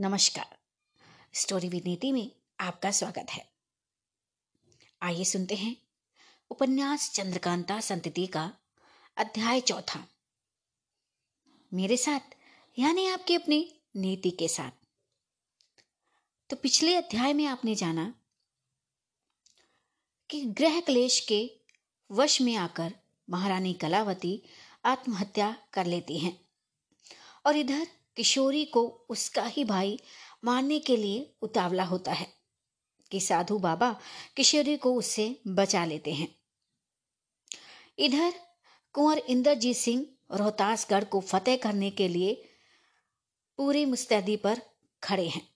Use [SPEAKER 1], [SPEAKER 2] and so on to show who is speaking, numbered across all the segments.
[SPEAKER 1] नमस्कार। Story with नीति में आपका स्वागत है। आइए सुनते हैं उपन्यास चंद्रकांता संतति का अध्याय चौथा। मेरे साथ, यानी आपके अपने नीति के साथ। तो पिछले अध्याय में आपने जाना कि ग्रह क्लेश के वश में आकर महारानी कलावती आत्महत्या कर लेती हैं और इधर किशोरी को उसका ही भाई मारने के लिए उतावला होता है कि साधु बाबा किशोरी को उससे बचा लेते हैं। इधर कुंवर इंद्रजीत सिंह रोहतासगढ़ को फतेह करने के लिए पूरी मुस्तैदी पर खड़े हैं।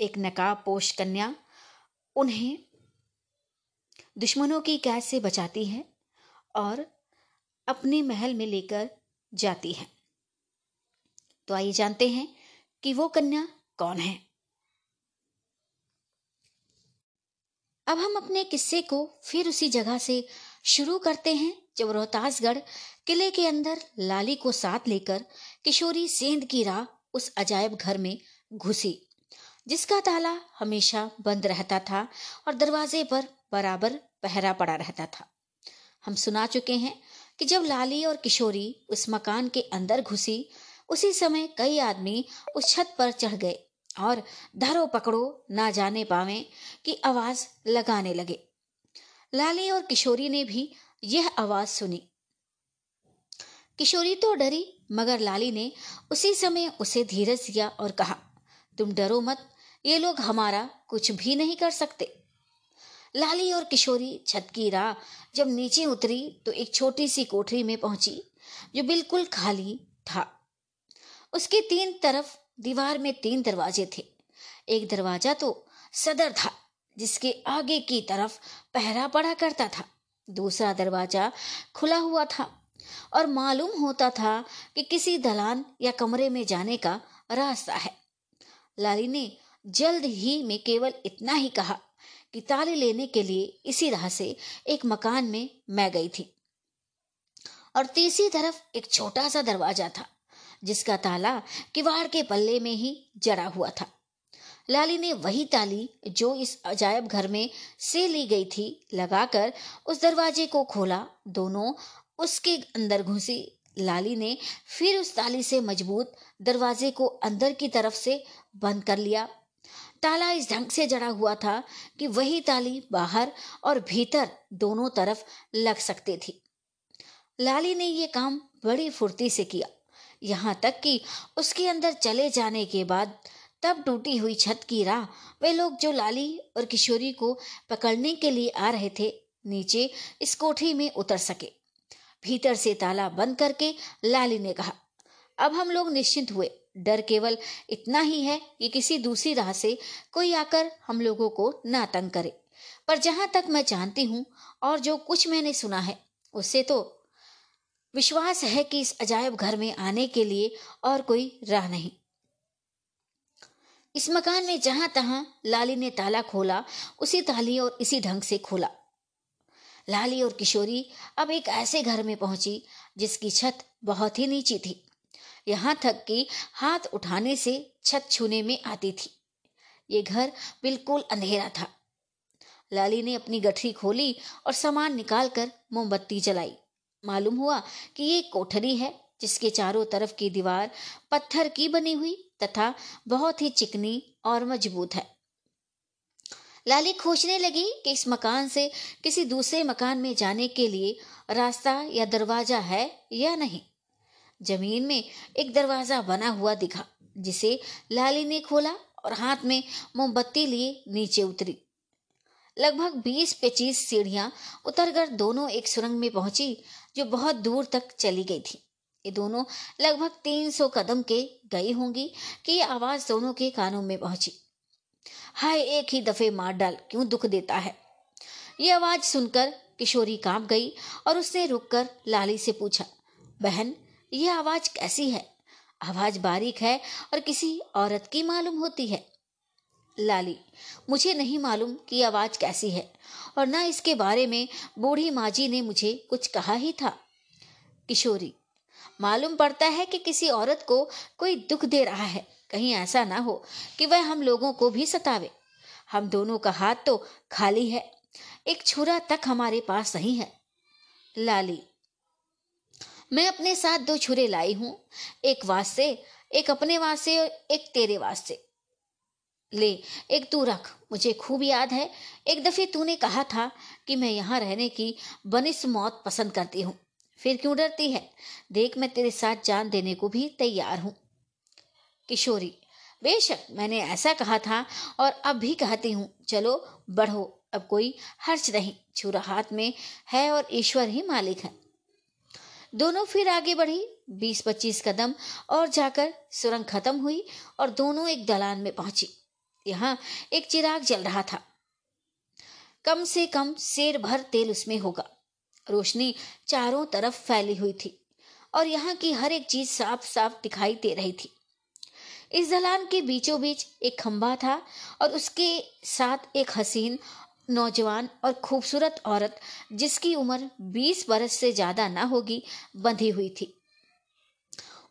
[SPEAKER 1] एक नकाब पोष कन्या उन्हें दुश्मनों की कैद से बचाती है और अपने महल में लेकर जाती है। तो आइए जानते हैं कि वो कन्या कौन है। अब हम अपने किस्से को फिर उसी जगह से शुरू करते हैं जब रोहतासगढ़ किले के अंदर लाली को साथ लेकर किशोरी सेंध की राह उस अजायब घर में घुसी, जिसका ताला हमेशा बंद रहता था और दरवाजे पर बराबर पहरा पड़ा रहता था। हम सुना चुके हैं कि जब लाली और किशोरी उस मकान के अंदर घुसी उसी समय कई आदमी उस छत पर चढ़ गए और धरो पकड़ो ना जाने पावे की आवाज़ लगाने लगे। लाली और किशोरी ने भी यह आवाज़ सुनी। किशोरी तो डरी, मगर लाली ने उसी समय उसे धीरज दिया और कहा, तुम डरो मत, ये लोग हमारा कुछ भी नहीं कर सकते। लाली और किशोरी छत की राह जब नीचे उतरी तो एक छोटी सी कोठरी में पहुँची, जो बिल्कुल खाली था। उसके तीन तरफ़ दीवार में तीन दरवाजे थे। एक दरवाज़ा तो सदर था, जिसके आगे की तरफ़ पहरा पड़ा करता था। दूसरा दरवाज़ा खुला हुआ था और मालूम होता था कि किसी दलान या कमरे में जाने का रास्ता है। लाली ने जल्द ही में केवल इतना ही कहा कि ताले लेने के लिए इसी राह से एक मकान में मैं गई थी। और तीसरी तरफ़ एक छोटा सा दरवाज़ा था। जिसका ताला किवाड़ के पल्ले में ही जड़ा हुआ था। लाली ने वही ताली जो इस अजायब घर में से ली गई थी लगाकर उस दरवाजे को खोला। दोनों उसके अंदर घुसी। लाली ने फिर उस ताली से मज़बूत दरवाजे को अंदर की तरफ़ से बंद कर लिया। ताला इस ढंग से जड़ा हुआ था कि वही ताली बाहर और भीतर दोनों तरफ़ लग सकती थी। लाली ने यह काम बड़ी फुर्ती से किया। यहाँ तक कि उसके अंदर चले जाने के बाद तब टूटी हुई छत की राह, वे लोग जो लाली और किशोरी को पकड़ने के लिए आ रहे थे, नीचे इस कोठी में उतर सके। भीतर से ताला बंद करके लाली ने कहा, अब हम लोग निश्चिंत हुए। डर केवल इतना ही है कि किसी दूसरी राह से कोई आकर हम लोगों को ना तंग करे। पर जहाँ तक मैं जानती हूँ और जो कुछ मैंने सुना है, उससे तो विश्वास है कि इस अजायब घर में आने के लिए और कोई राह नहीं। इस मकान में जहाँ तहां लाली ने ताला खोला, उसी ताली और इसी ढंग से खोला। लाली और किशोरी अब एक ऐसे घर में पहुँची, जिसकी छत बहुत ही नीची थी। यहाँ तक कि हाथ उठाने से छत छूने में आती थी। ये घर बिल्कुल अंधेरा था। लाली ने अपनी गठरी खोली और सामान निकालकर मोमबत्ती जलाई। मालूम हुआ कि ये कोठरी है, जिसके चारों तरफ़ की दीवार पत्थर की बनी हुई तथा बहुत ही चिकनी और मज़बूत है। लाली खोजने लगी कि इस मकान से किसी दूसरे मकान में जाने के लिए रास्ता या दरवाज़ा है या नहीं। ज़मीन में एक दरवाज़ा बना हुआ दिखा, जिसे लाली ने खोला और हाथ में मोमबत्ती लिए नीचे उतरी। लगभग बीस पच्चीस सीढ़ियाँ उतरकर दोनों एक सुरंग में पहुँची जो बहुत दूर तक चली गई थी। ये दोनों लगभग तीन सौ कदम के गई होंगी कि ये आवाज़ दोनों के कानों में पहुँची। हाय, एक ही दफे मार डाल, क्यों दुख देता है? ये आवाज़ सुनकर किशोरी काँप गई और उसने रुककर लाली से पूछा, बहन, ये आवाज़ कैसी है? आवाज़ बारीक है और किसी औरत की मालूम होती है? लाली, मुझे नहीं मालूम कि आवाज़ कैसी है, और न इसके बारे में बूढ़ी माजी ने मुझे कुछ कहा ही था। किशोरी, मालूम पड़ता है कि किसी औरत को कोई दुख दे रहा है, कहीं ऐसा ना हो कि वह हम लोगों को भी सतावे। हम दोनों का हाथ तो खाली है, एक छुरा तक हमारे पास नहीं है। लाली, मैं अपने साथ दो छुरे लाई हूँ, एक वास्ते, एक अपने वास्ते और एक तेरे वास्ते। ले, एक तू रख, मुझे खूब याद है। एक दफे तूने कहा था कि मैं यहाँ रहने की बनिस मौत पसंद करती हूँ। फिर क्यों डरती है? देख, मैं तेरे साथ जान देने को भी तैयार हूँ। किशोरी, बेशक मैंने ऐसा कहा था और अब भी कहती हूँ, चलो बढ़ो, अब कोई हर्च नहीं, छुरा हाथ में है और ईश्वर ही मालिक है। दोनों फिर आगे बढ़ी, बीस पच्चीस कदम और जाकर सुरंग खत्म हुई और दोनों एक दलान में पहुँची। यहाँ एक चिराग जल रहा था। कम से कम शेर भर तेल उसमें होगा। रोशनी चारों तरफ़ फैली हुई थी और यहाँ की हर एक चीज़ साफ़ साफ़ दिखाई दे रही थी। इस दलान के बीचों बीच एक खंबा था और उसके साथ एक हसीन, नौजवान और खूबसूरत औरत, जिसकी उम्र बीस बरस से ज़्यादा ना होगी, बंधी हुई थी।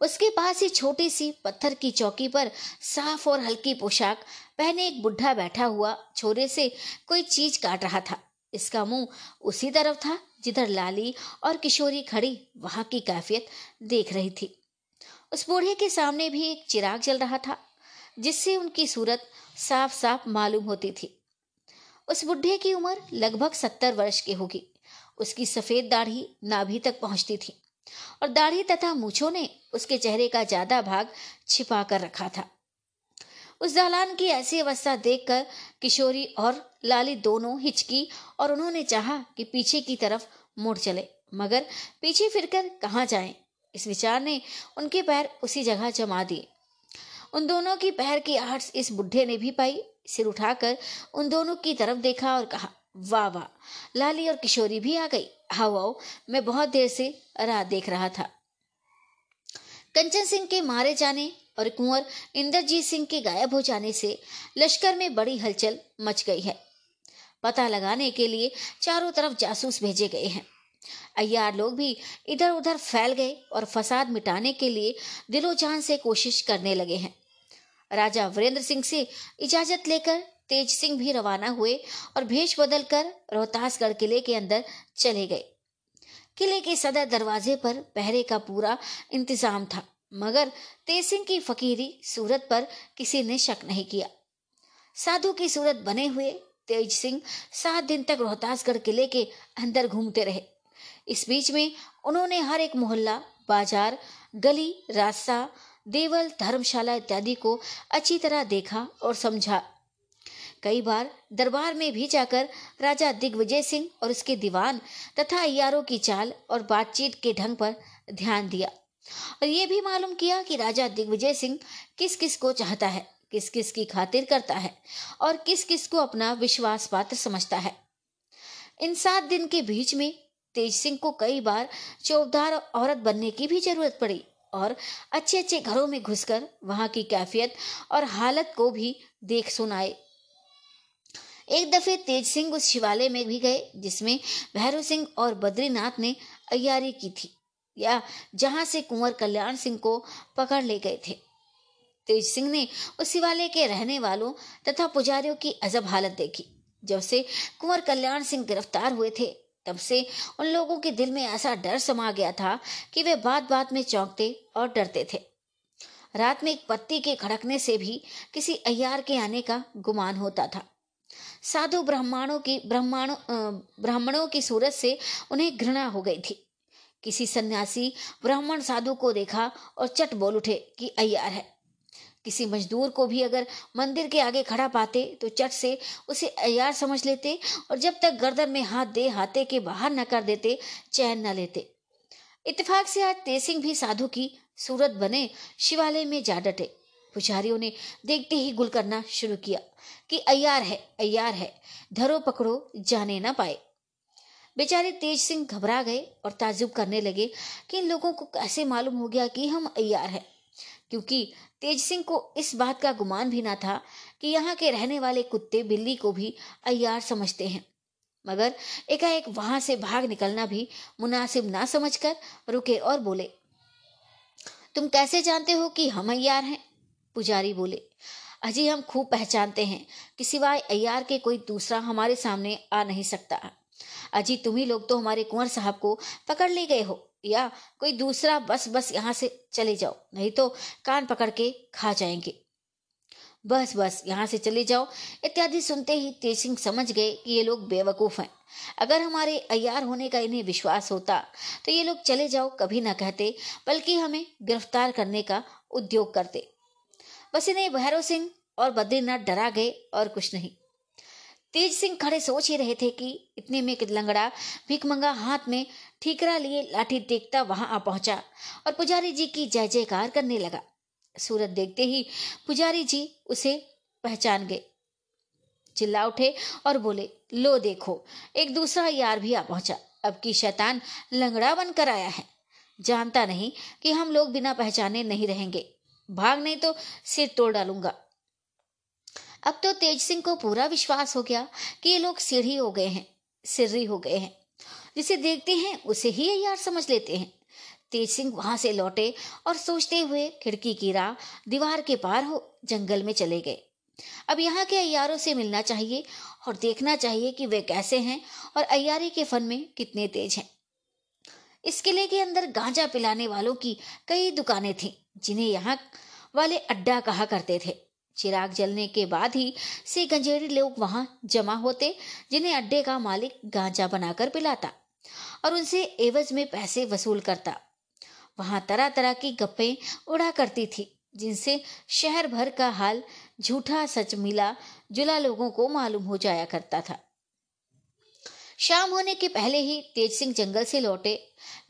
[SPEAKER 1] उसके पास ही छोटी सी पत्थर की चौकी पर साफ़ और हल्की पोशाक पहने एक बुढ़ा बैठा हुआ छोरे से कोई चीज़ काट रहा था। इसका मुँह उसी तरफ़ था, जिधर लाली और किशोरी खड़ी वहाँ की कैफियत देख रही थी। उस बूढ़े के सामने भी एक चिराग जल रहा था, जिससे उनकी सूरत साफ़ साफ़ मालूम होती थी। उस बुढ़े की उम्र लगभग सत्तर वर्ष की होगी। उसकी सफ़ेद दाढ़ी नाभि तक पहुँचती थी और दाढ़ी तथा मूछों ने उसके चेहरे का ज़्यादा भाग छिपा कर रखा था। उस दालान की ऐसी अवस्था देखकर किशोरी और लाली दोनों हिचकी और उन्होंने चाहा कि पीछे की तरफ़ मुड़ चले, मगर पीछे फिरकर कहाँ जाएँ? इस विचार ने उनके पैर उसी जगह जमा दिए। उन दोनों की पैर की आहट इस बुढ़े ने भी पाई। सिर उठाकर उन दोनों की तरफ़ देखा और कहा, वाह वाह, लाली और किशोरी भी आ गई। हाउ आओ, मैं बहुत देर से राह देख रहा था। कंचन सिंह के मारे जाने और कुंवर इंद्रजीत सिंह के गायब हो जाने से लश्कर में बड़ी हलचल मच गई है। पता लगाने के लिए चारों तरफ़ जासूस भेजे गए हैं। अय्यार लोग भी इधर उधर फैल गए और फसाद मिटाने के लिए दिलो जान से कोशिश करने लगे हैं। राजा वीरेंद्र सिंह से इजाज़त लेकर तेज सिंह भी रवाना हुए और भेष बदलकर रोहतासगढ़ किले के अंदर चले गए। किले के सदर दरवाजे पर पहरे का पूरा इंतज़ाम था। मगर तेज सिंह की फकीरी सूरत पर किसी ने शक नहीं किया। साधु की सूरत बने हुए तेज सिंह सात दिन तक रोहतासगढ़ किले के अंदर घूमते रहे। इस बीच में उन्होंने हर एक मोहल्ला, बाज़ार, गली, रास्ता, देवल, धर्मशाला इत्यादि को अच्छी तरह देखा और समझा। कई बार दरबार में भी जाकर राजा दिग्विजय सिंह और उसके दीवान तथा अयारों की चाल और बातचीत के ढंग पर ध्यान दिया। और ये भी मालूम किया कि राजा दिग्विजय सिंह किस किस को चाहता है किस किस की खातिर करता है और किस किस को अपना विश्वास पात्र समझता है। इन सात दिन के बीच में तेज सिंह को कई बार चौबदार औरत बनने की भी ज़रूरत पड़ी और अच्छे अच्छे घरों में घुसकर वहाँ की कैफियत और हालत को भी देख सुनाए। एक दफे तेज सिंह उस शिवालय में भी गए, जिसमें भैरव सिंह और बद्रीनाथ ने अयारी की थी। या जहाँ से कुंवर कल्याण सिंह को पकड़ ले गए थे। तेज सिंह ने उस शिवालय के रहने वालों तथा पुजारियों की अजब हालत देखी। जब से कुंवर कल्याण सिंह गिरफ़्तार हुए थे, तब से उन लोगों के दिल में ऐसा डर समा गया था कि वे बात बात में चौंकते और डरते थे। रात में एक पत्ती के खड़कने से भी किसी अयार के आने का गुमान होता था। साधु ब्राह्मणों की ब्राह्मणों ब्राह्मणों की सूरत से उन्हें घृणा हो गई थी। किसी सन्यासी, ब्राह्मण साधु को देखा और चट बोल उठे कि अय्यार है। किसी मजदूर को भी अगर मंदिर के आगे खड़ा पाते तो चट से उसे अयार समझ लेते और जब तक गर्दन में हाथ दे, हाथे के बाहर न कर देते, चैन न लेते। इतफाक से आज तेसिंग भी साधु की सूरत बने, शिवालय में जा डटे। पुजारियों ने देखते ही गुल करना शुरू किया कि अयार है अयार है, धरो पकड़ो, जाने ना पाए। बेचारे तेज सिंह घबरा गए और ताजुब करने लगे कि इन लोगों को कैसे मालूम हो गया कि हम अयार हैं। क्योंकि तेज सिंह को इस बात का गुमान भी ना था कि यहाँ के रहने वाले कुत्ते बिल्ली को भी अयार समझते हैं। मगर एकाएक वहाँ से भाग निकलना भी मुनासिब ना समझकर रुके और बोले, तुम कैसे जानते हो कि हम अयार हैं? पुजारी बोले, अजी हम खूब पहचानते हैं कि सिवाय अयार के कोई दूसरा हमारे सामने आ नहीं सकता। अजी तुम ही लोग तो हमारे कुंवर साहब को पकड़ ले गए हो, या कोई दूसरा बस बस यहाँ से चले जाओ, नहीं तो कान पकड़ के खा जाएँगे। बस बस, यहाँ से चले जाओ। इत्यादि सुनते ही तेज सिंह समझ गए कि ये लोग बेवकूफ़ हैं। अगर हमारे अयार होने का इन्हें विश्वास होता तो ये लोग चले जाओ, कभी ना कहते, बल्कि हमें गिरफ़्तार करने का उद्योग करते। बस इन्हें भैरव सिंह और बद्रीनाथ डरा गए और कुछ नहीं। तेज सिंह खड़े सोच ही रहे थे कि इतने में लंगड़ा भिकमंगा हाथ में ठीकरा लिए लाठी देखता वहाँ आ पहुँचा और पुजारी जी की जय जयकार करने लगा। सूरत देखते ही पुजारी जी उसे पहचान गए। चिल्ला उठे और बोले, लो देखो, एक दूसरा यार भी आ पहुँचा। अब की शैतान लंगड़ा बनकर आया है। जानता नहीं कि हम लोग बिना पहचाने नहीं रहेंगे। भाग नहीं तो सिर तोड़ डालूँगा। अब तो तेज सिंह को पूरा विश्वास हो गया कि ये लोग सीढ़ी हो गए हैं सिर्री हो गए हैं। जिसे देखते हैं, उसे ही यार समझ लेते हैं। तेज सिंह वहाँ से लौटे और सोचते हुए खिड़की की राह दीवार के पार हो जंगल में चले गए। अब यहाँ के अयारों से मिलना चाहिए और देखना चाहिए कि वे कैसे हैं और अयारी के फन में कितने तेज हैं। इस किले के अंदर गांजा पिलाने वालों की कई दुकानें थीं, जिन्हें यहाँ वाले अड्डा कहा करते थे। चिराग जलने के बाद ही से गंजेड़ी लोग वहाँ जमा होते, जिन्हें अड्डे का मालिक गांजा बनाकर पिलाता और उनसे एवज में पैसे वसूल करता। वहाँ तरह तरह की गप्पे उड़ा करती थी, जिनसे शहर भर का हाल झूठा सच मिला जुला लोगों को मालूम हो जाया करता था। शाम होने के पहले ही तेज सिंह जंगल से लौटे,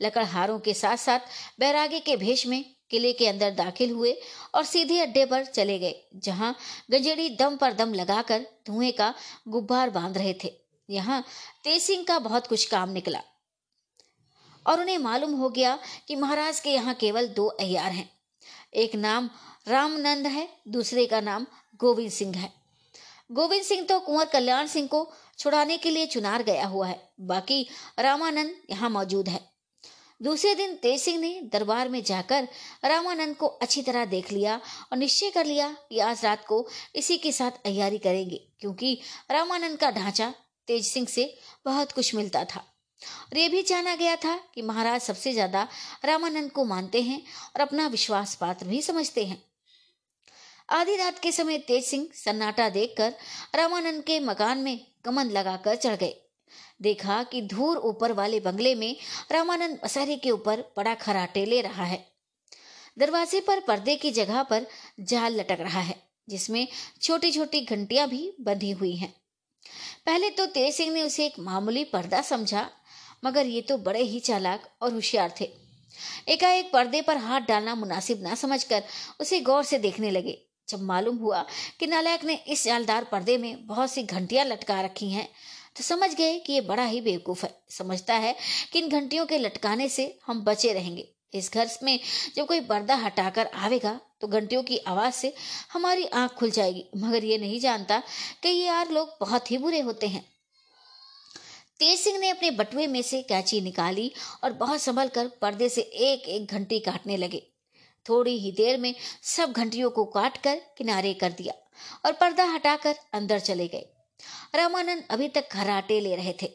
[SPEAKER 1] लकड़हारों के साथ साथ बैरागे के भेष में किले के अंदर दाखिल हुए और सीधे अड्डे पर चले गए, जहाँ गंजेड़ी दम पर दम लगाकर धुएँ का गुब्बार बाँध रहे थे। यहाँ तेज सिंह का बहुत कुछ काम निकला और उन्हें मालूम हो गया कि महाराज के यहाँ केवल दो अहियार हैं। एक नाम रामनंद है, दूसरे का नाम गोविंद सिंह है। गोविंद सिंह तो कुंवर कल्याण सिंह को छुड़ाने के लिए चुनार गया हुआ है। बाकी रामानंद यहाँ मौजूद है। दूसरे दिन तेज सिंह ने दरबार में जाकर रामानंद को अच्छी तरह देख लिया और निश्चय कर लिया कि आज रात को इसी के साथ तैयारी करेंगे, क्योंकि रामानंद का ढांचा तेज सिंह से बहुत कुछ मिलता था। और ये भी जाना गया था कि महाराज सबसे ज़्यादा रामानंद को मानते हैं और अपना विश्वास पात्र भी समझते हैं। आधी रात के समय तेज सिंह सन्नाटा देखकर रामानंद के मकान में कमन लगाकर चढ़ गए। देखा कि धूर ऊपर वाले बंगले में रामानंद मसारी के ऊपर बड़ा खराटे ले रहा है। दरवाजे पर पर्दे की जगह पर जाल लटक रहा है, जिसमें छोटी छोटी घंटियाँ भी बंधी हुई हैं। पहले तो तेज सिंह ने उसे एक मामूली पर्दा समझा, मगर ये तो बड़े ही चालाक और होशियार थे। एकाएक पर्दे पर हाथ डालना मुनासिब ना समझकर उसे गौर से देखने लगे। जब मालूम हुआ कि नालायक ने इस जालदार पर्दे में बहुत सी घंटियाँ लटका रखी हैं तो समझ गए कि ये बड़ा ही बेवकूफ़ है। समझता है कि इन घंटियों के लटकाने से हम बचे रहेंगे। इस घर में जब कोई पर्दा हटाकर आवेगा तो घंटियों की आवाज़ से हमारी आँख खुल जाएगी। मगर ये नहीं जानता कि ये यार लोग बहुत ही बुरे होते हैं। तेज सिंह ने अपने बटुए में से कैची निकाली और बहुत संभल कर पर्दे से एक एक घंटी काटने लगे। थोड़ी ही देर में सब घंटियों को काट कर किनारे कर दिया और पर्दा हटाकर अंदर चले गए। रामानंद अभी तक घराटे ले रहे थे।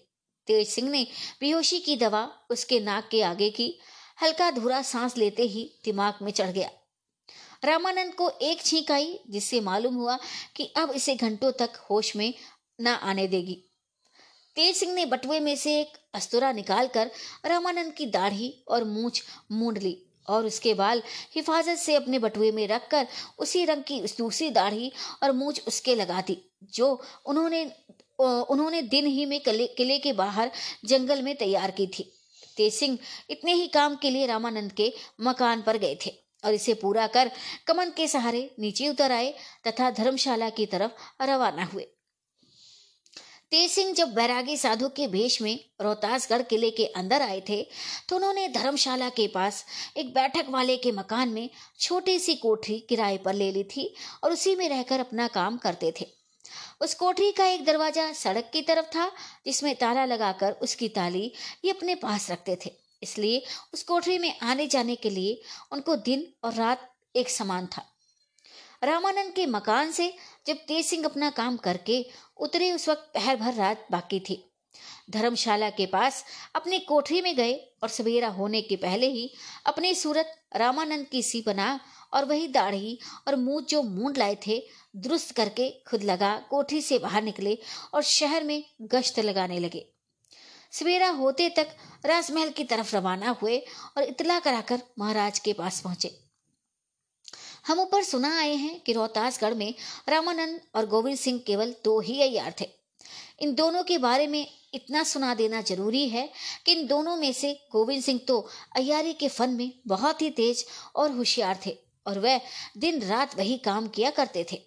[SPEAKER 1] तेज सिंह ने बेहोशी की दवा उसके नाक के आगे की, हल्का धुरा सांस लेते ही दिमाग में चढ़ गया। रामानंद को एक छींक आई, जिससे मालूम हुआ कि अब इसे घंटों तक होश में न आने देगी। तेज सिंह ने बटुए में से एक अस्तुरा निकालकर रामानंद की दाढ़ी और मूछ मूंड ली और उसके बाल हिफाजत से अपने बटुए में रखकर उसी रंग की दूसरी दाढ़ी और मूछ उसके लगा दी। जो उन्होंने उन्होंने दिन ही में किले, के बाहर जंगल में तैयार की थी। तेज सिंह इतने ही काम के लिए रामानंद के मकान पर गए थे और इसे पूरा कर कमन के सहारे नीचे उतर आए तथा धर्मशाला की तरफ़ रवाना हुए। तेज सिंह जब बैरागी साधु के भेष में रोहतासगढ़ किले के अंदर आए थे तो उन्होंने धर्मशाला के पास एक बैठक वाले के मकान में छोटी सी कोठरी किराए पर ले ली थी और उसी में रहकर अपना काम करते थे। उस कोठरी का एक दरवाज़ा सड़क की तरफ़ था, जिसमें ताला लगाकर उसकी ताली ये अपने पास रखते थे। इसलिए उस कोठरी में आने जाने के लिए उनको दिन और रात एक समान था। रामानंद के मकान से जब तेज सिंह अपना काम करके उतरे, उस वक्त पहर भर रात बाकी थी। धर्मशाला के पास अपनी कोठरी में गए और सवेरा होने के पहले ही अपनी सूरत रामानंद की सी बना और वही दाढ़ी और मुँह जो मूंड लाए थे, दुरुस्त करके खुद लगा, कोठी से बाहर निकले और शहर में गश्त लगाने लगे। सवेरा होते तक राजमहल की तरफ़ रवाना हुए और इतला कराकर महाराज के पास पहुँचे। हम ऊपर सुना आए हैं कि रोहतासगढ़ में रामानंद और गोविंद सिंह केवल दो ही अयार थे। इन दोनों के बारे में इतना सुना देना ज़रूरी है कि इन दोनों में से गोविंद सिंह तो अयारी के फन में बहुत ही तेज और होशियार थे। और वह दिन रात वही काम किया करते थे।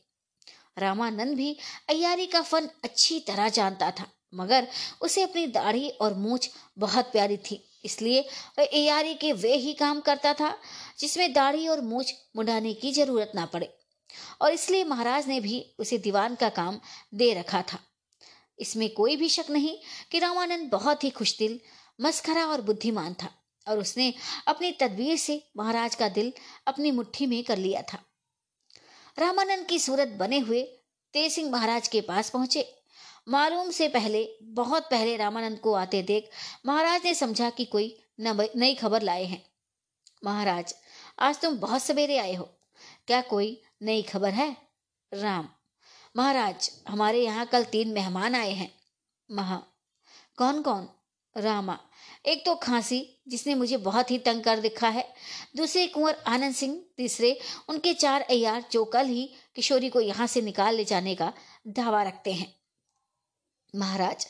[SPEAKER 1] रामानंद भी अयारी का फन अच्छी तरह जानता था, मगर उसे अपनी दाढ़ी और मूछ बहुत प्यारी थी, इसलिए वह अयारी के वे ही काम करता था, जिसमें दाढ़ी और मूछ मुंडाने की ज़रूरत ना पड़े। और इसलिए महाराज ने भी उसे दीवान का काम दे रखा था। इसमें कोई भी शक नहीं कि रामानंद बहुत ही खुशदिल मस्खरा और बुद्धिमान था। और उसने अपनी तदबीर से महाराज का दिल अपनी मुट्ठी में कर लिया था। रामानंद की सूरत बने हुए तेज सिंह महाराज के पास पहुँचे। मालूम से पहले, बहुत पहले रामानंद को आते देख महाराज ने समझा कि कोई नई खबर लाए हैं। महाराज, आज तुम बहुत सवेरे आए हो। क्या कोई नई खबर है? राम, महाराज, हमारे यहाँ कल तीन मेहमान आए हैं। महा कौन कौन रामा एक तो खांसी, जिसने मुझे बहुत ही तंग कर दिखा है। दूसरे कुंवर, आनंद सिंह, तीसरे उनके चार अयार जो कल ही किशोरी को यहाँ से निकाल ले जाने का दावा रखते हैं। महाराज,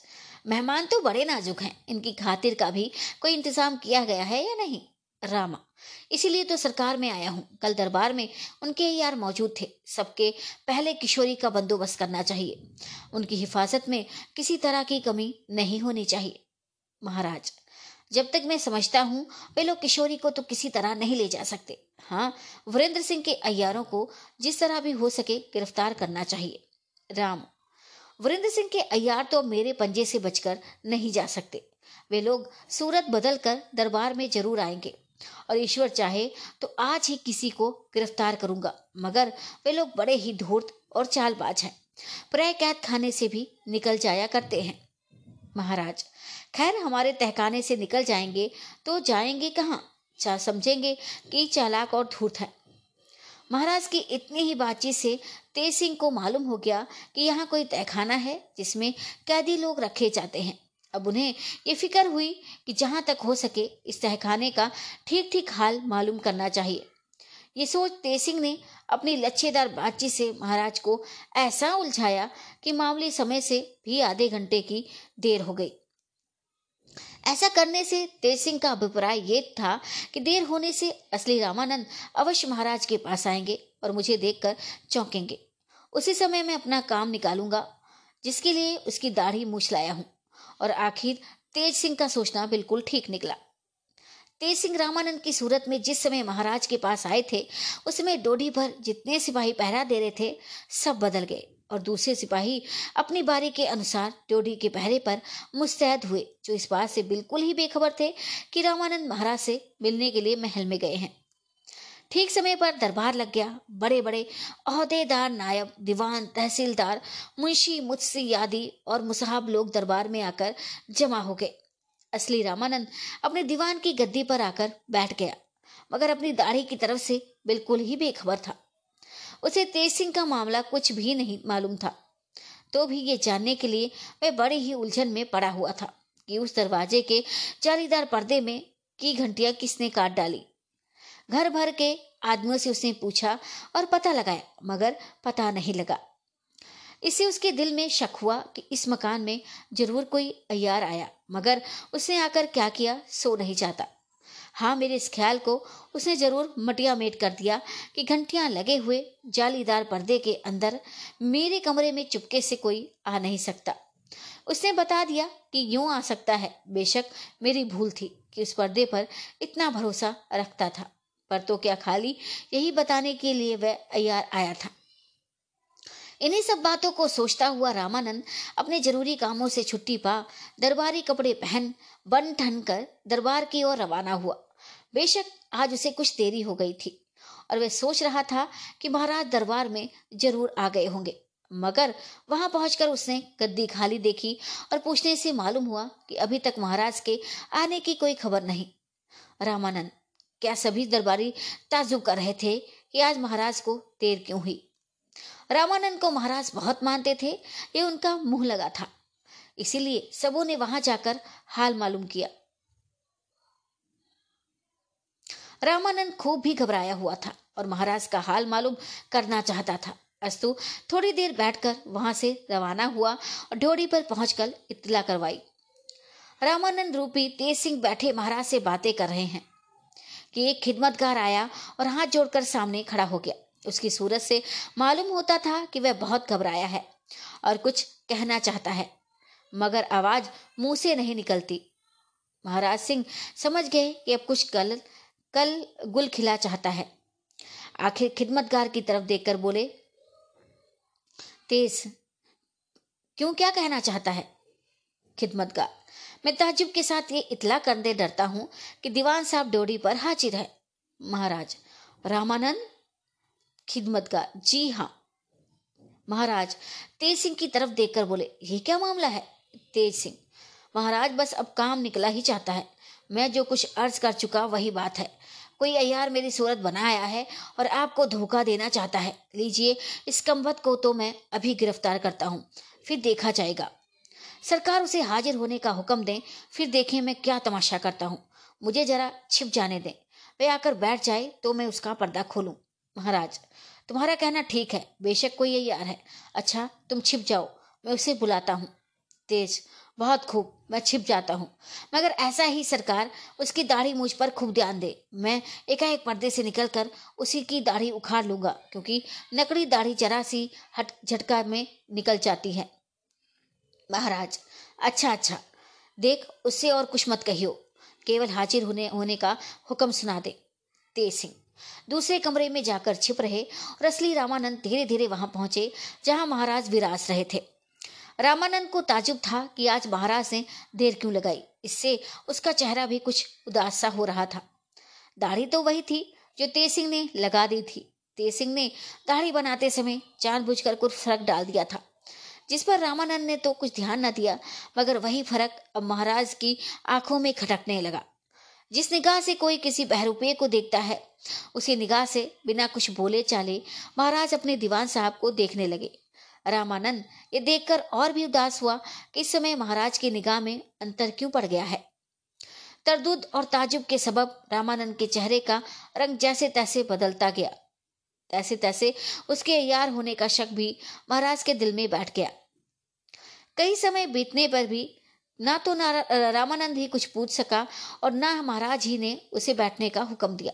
[SPEAKER 1] मेहमान तो बड़े नाजुक हैं। इनकी खातिर का भी कोई इंतज़ाम किया गया है या नहीं? रामा, इसीलिए तो सरकार में आया हूँ। कल दरबार में उनके यार मौजूद थे। सबके पहले किशोरी का बंदोबस्त करना चाहिए। उनकी हिफाजत में किसी तरह की कमी नहीं होनी चाहिए। महाराज जब तक मैं समझता हूँ वे लोग किशोरी को तो किसी तरह नहीं ले जा सकते। हाँ वीरेंद्र सिंह के अयारों को जिस तरह भी हो सके गिरफ़्तार करना चाहिए। राम, वीरेंद्र सिंह के अयार तो मेरे पंजे से बचकर नहीं जा सकते। वे लोग सूरत बदल कर दरबार में ज़रूर आएँगे। और ईश्वर चाहे तो आज ही किसी को गिरफ़्तार करूँगा, मगर वे लोग बड़े ही धूर्त और चालबाज हैं। प्राय कैद खाने से भी निकल जाया करते हैं। महाराज खैर, हमारे तहखाने से निकल जाएँगे तो जाएँगे कहाँ? चा, समझेंगे कि चालाक और धूर्त है। महाराज की इतनी ही बातचीत से तेज सिंह को मालूम हो गया कि यहाँ कोई तहखाना है जिसमें कैदी लोग रखे जाते हैं। अब उन्हें ये फ़िक्र हुई कि जहाँ तक हो सके इस तहखाने का ठीक ठीक हाल मालूम करना चाहिए। ये सोच तेज सिंह ने अपनी लच्छेदार बातचीत से महाराज को ऐसा उलझाया कि मामूली समय से भी आधे घंटे की देर हो गई। ऐसा करने से तेज सिंह का अभिप्राय ये था कि देर होने से असली रामानंद अवश्य महाराज के पास आएँगे और मुझे देखकर चौंकेंगे। उसी समय मैं अपना काम निकालूँगा, जिसके लिए उसकी दाढ़ी मूछ लाया हूँ और आखिर तेज सिंह का सोचना बिल्कुल ठीक निकला। तेज सिंह रामानंद की सूरत में जिस समय महाराज के पास आए थे उस समय डोडी भर जितने सिपाही पहरा दे रहे थे, सब बदल गए। और दूसरे सिपाही अपनी बारी के अनुसार डोडी के पहरे पर मुस्तैद हुए, जो इस बात से बिल्कुल ही बेखबर थे कि रामानंद महाराज से मिलने के लिए महल में गए हैं। ठीक समय पर दरबार लग गया। बड़े बड़े अहदेदार नायब, दीवान, तहसीलदार, मुंशी मुत्सी आदि और मुसाहब लोग दरबार में आकर जमा हो गए। असली रामानंद अपने दीवान की गद्दी पर आकर बैठ गया, मगर अपनी दाढ़ी की तरफ़ से बिल्कुल ही बेखबर था। उसे तेज सिंह का मामला कुछ भी नहीं मालूम था। तो भी ये जानने के लिए वह बड़ी ही उलझन में पड़ा हुआ था कि उस दरवाजे के जालीदार पर्दे में की घंटिया किसने काट डाली। घर भर के आदमियों से उसने पूछा और पता लगाया, मगर पता नहीं लगा। इससे उसके दिल में शक हुआ कि इस मकान में ज़रूर कोई अयार आया, मगर उसने आकर क्या किया, सो नहीं जाता। हाँ मेरे इस ख्याल को उसने ज़रूर मटिया मेट कर दिया कि घंटियाँ लगे हुए जालीदार पर्दे के अंदर मेरे कमरे में चुपके से कोई आ नहीं सकता। उसने बता दिया कि यूँ आ सकता है, बेशक मेरी भूल थी कि उस पर्दे पर इतना भरोसा रखता था, पर तो क्या खाली यही बताने के लिए वह अयार आया था। इन्हीं सब बातों को सोचता हुआ रामानंद अपने ज़रूरी कामों से छुट्टी पा, दरबारी कपड़े पहन, बन ठन कर दरबार की ओर रवाना हुआ। बेशक आज उसे कुछ देरी हो गई थी, और वह सोच रहा था कि महाराज दरबार में ज़रूर आ गए होंगे। मगर वहाँ पहुंचकर उसने गद्दी खाली देखी और पूछने से मालूम हुआ कि अभी तक महाराज के आने की कोई खबर नहीं। रामानंद, क्या सभी दरबारी ताजुब कर रहे थे कि आज महाराज को देर क्यों हुई? रामानंद को महाराज बहुत मानते थे, ये उनका मुँह लगा था। इसीलिए सबों ने वहाँ जाकर हाल मालूम किया। रामानंद खूब भी घबराया हुआ था और महाराज का हाल मालूम करना चाहता था। अस्तु, थोड़ी देर बैठकर वहाँ से रवाना हुआ और ढोड़ी पर पहुंचकर इतला करवाई। रामानंद रूपी तेज सिंह बैठे महाराज से बातें कर रहे हैं कि एक खिदमतगार आया और हाथ जोड़कर सामने खड़ा हो गया। उसकी सूरत से मालूम होता था कि वह बहुत घबराया है और कुछ कहना चाहता है, मगर आवाज़ मुँह से नहीं निकलती। महाराज सिंह समझ गए कि अब कुछ कल कल गुल खिला चाहता है। आखिर खिदमतगार की तरफ़ देखकर बोले, तेज, क्यों क्या कहना चाहता है? खिदमतगार, मैं ताजुब के साथ ये इतला करने डरता हूँ कि दीवान साहब डोरी पर हाजिर है। महाराज, रामानंद? खिदमतगार, जी हाँ। महाराज, तेज सिंह की तरफ़ देखकर बोले, ये क्या मामला है? तेज सिंह, महाराज बस अब काम निकला ही चाहता है। मैं जो कुछ अर्ज़ कर चुका वही बात है। कोई अयार मेरी सूरत बनाया है और आपको धोखा देना चाहता है, लीजिए, इस कम्बत को तो मैं अभी गिरफ़्तार करता हूँ, फिर देखा जाएगा। सरकार उसे हाजिर होने का हुक्म दें, फिर देखें मैं क्या तमाशा करता हूँ। मुझे जरा छिप जाने दें। वे आकर बैठ जाए तो मैं उसका पर्दा खोलूं। महाराज, तुम्हारा कहना ठीक है, बेशक कोई यार है। अच्छा तुम छिप जाओ, मैं उसे बुलाता हूँ। तेज बहुत खूब, मैं छिप जाता हूँ। मगर ऐसा ही सरकार उसकी दाढ़ी मुझ पर खूब ध्यान दे। मैं एकाएक पर्दे से निकलकर उसी की दाढ़ी उखाड़ लूँगा, क्योंकि नकली दाढ़ी जरा सी हट, झटका में निकल जाती है। महाराज अच्छा अच्छा। देख, उससे और कुछ मत कहियो। केवल हाजिर होने होने का हुक्म सुना दे। तेज सिंह, दूसरे कमरे में जाकर छिप रहे और असली रामानंद धीरे धीरे वहाँ पहुँचे, जहाँ महाराज विराज रहे थे। रामानंद को ताजुब था कि आज महाराज ने देर क्यों लगाई। इससे उसका चेहरा भी कुछ उदास हो रहा था। दाढ़ी तो वही थी जो तेज सिंह ने लगा दी थी। तेज सिंह ने दाढ़ी बनाते समय जानबूझकर कुछ फ़र्क डाल दिया था, जिस पर रामानंद ने तो कुछ ध्यान न दिया, मगर वही फ़र्क अब महाराज की आँखों में खटकने लगा। जिस निगाह से कोई किसी बहरूपे को देखता है, उसी निगाह से बिना कुछ बोले चाले महाराज अपने दीवान साहब को देखने लगे। रामानंद, ये देखकर और भी उदास हुआ कि इस समय महाराज की निगाह में अंतर क्यों पड़ गया है। तरदुद और ताजुब के सबब रामानंद के चेहरे का रंग जैसे तैसे बदलता गया। तैसे तैसे उसके यार होने का शक भी महाराज के दिल में बैठ गया। कई समय बीतने पर भी ना तो रामानंद ही कुछ पूछ सका और ना महाराज ही ने उसे बैठने का हुक्म दिया।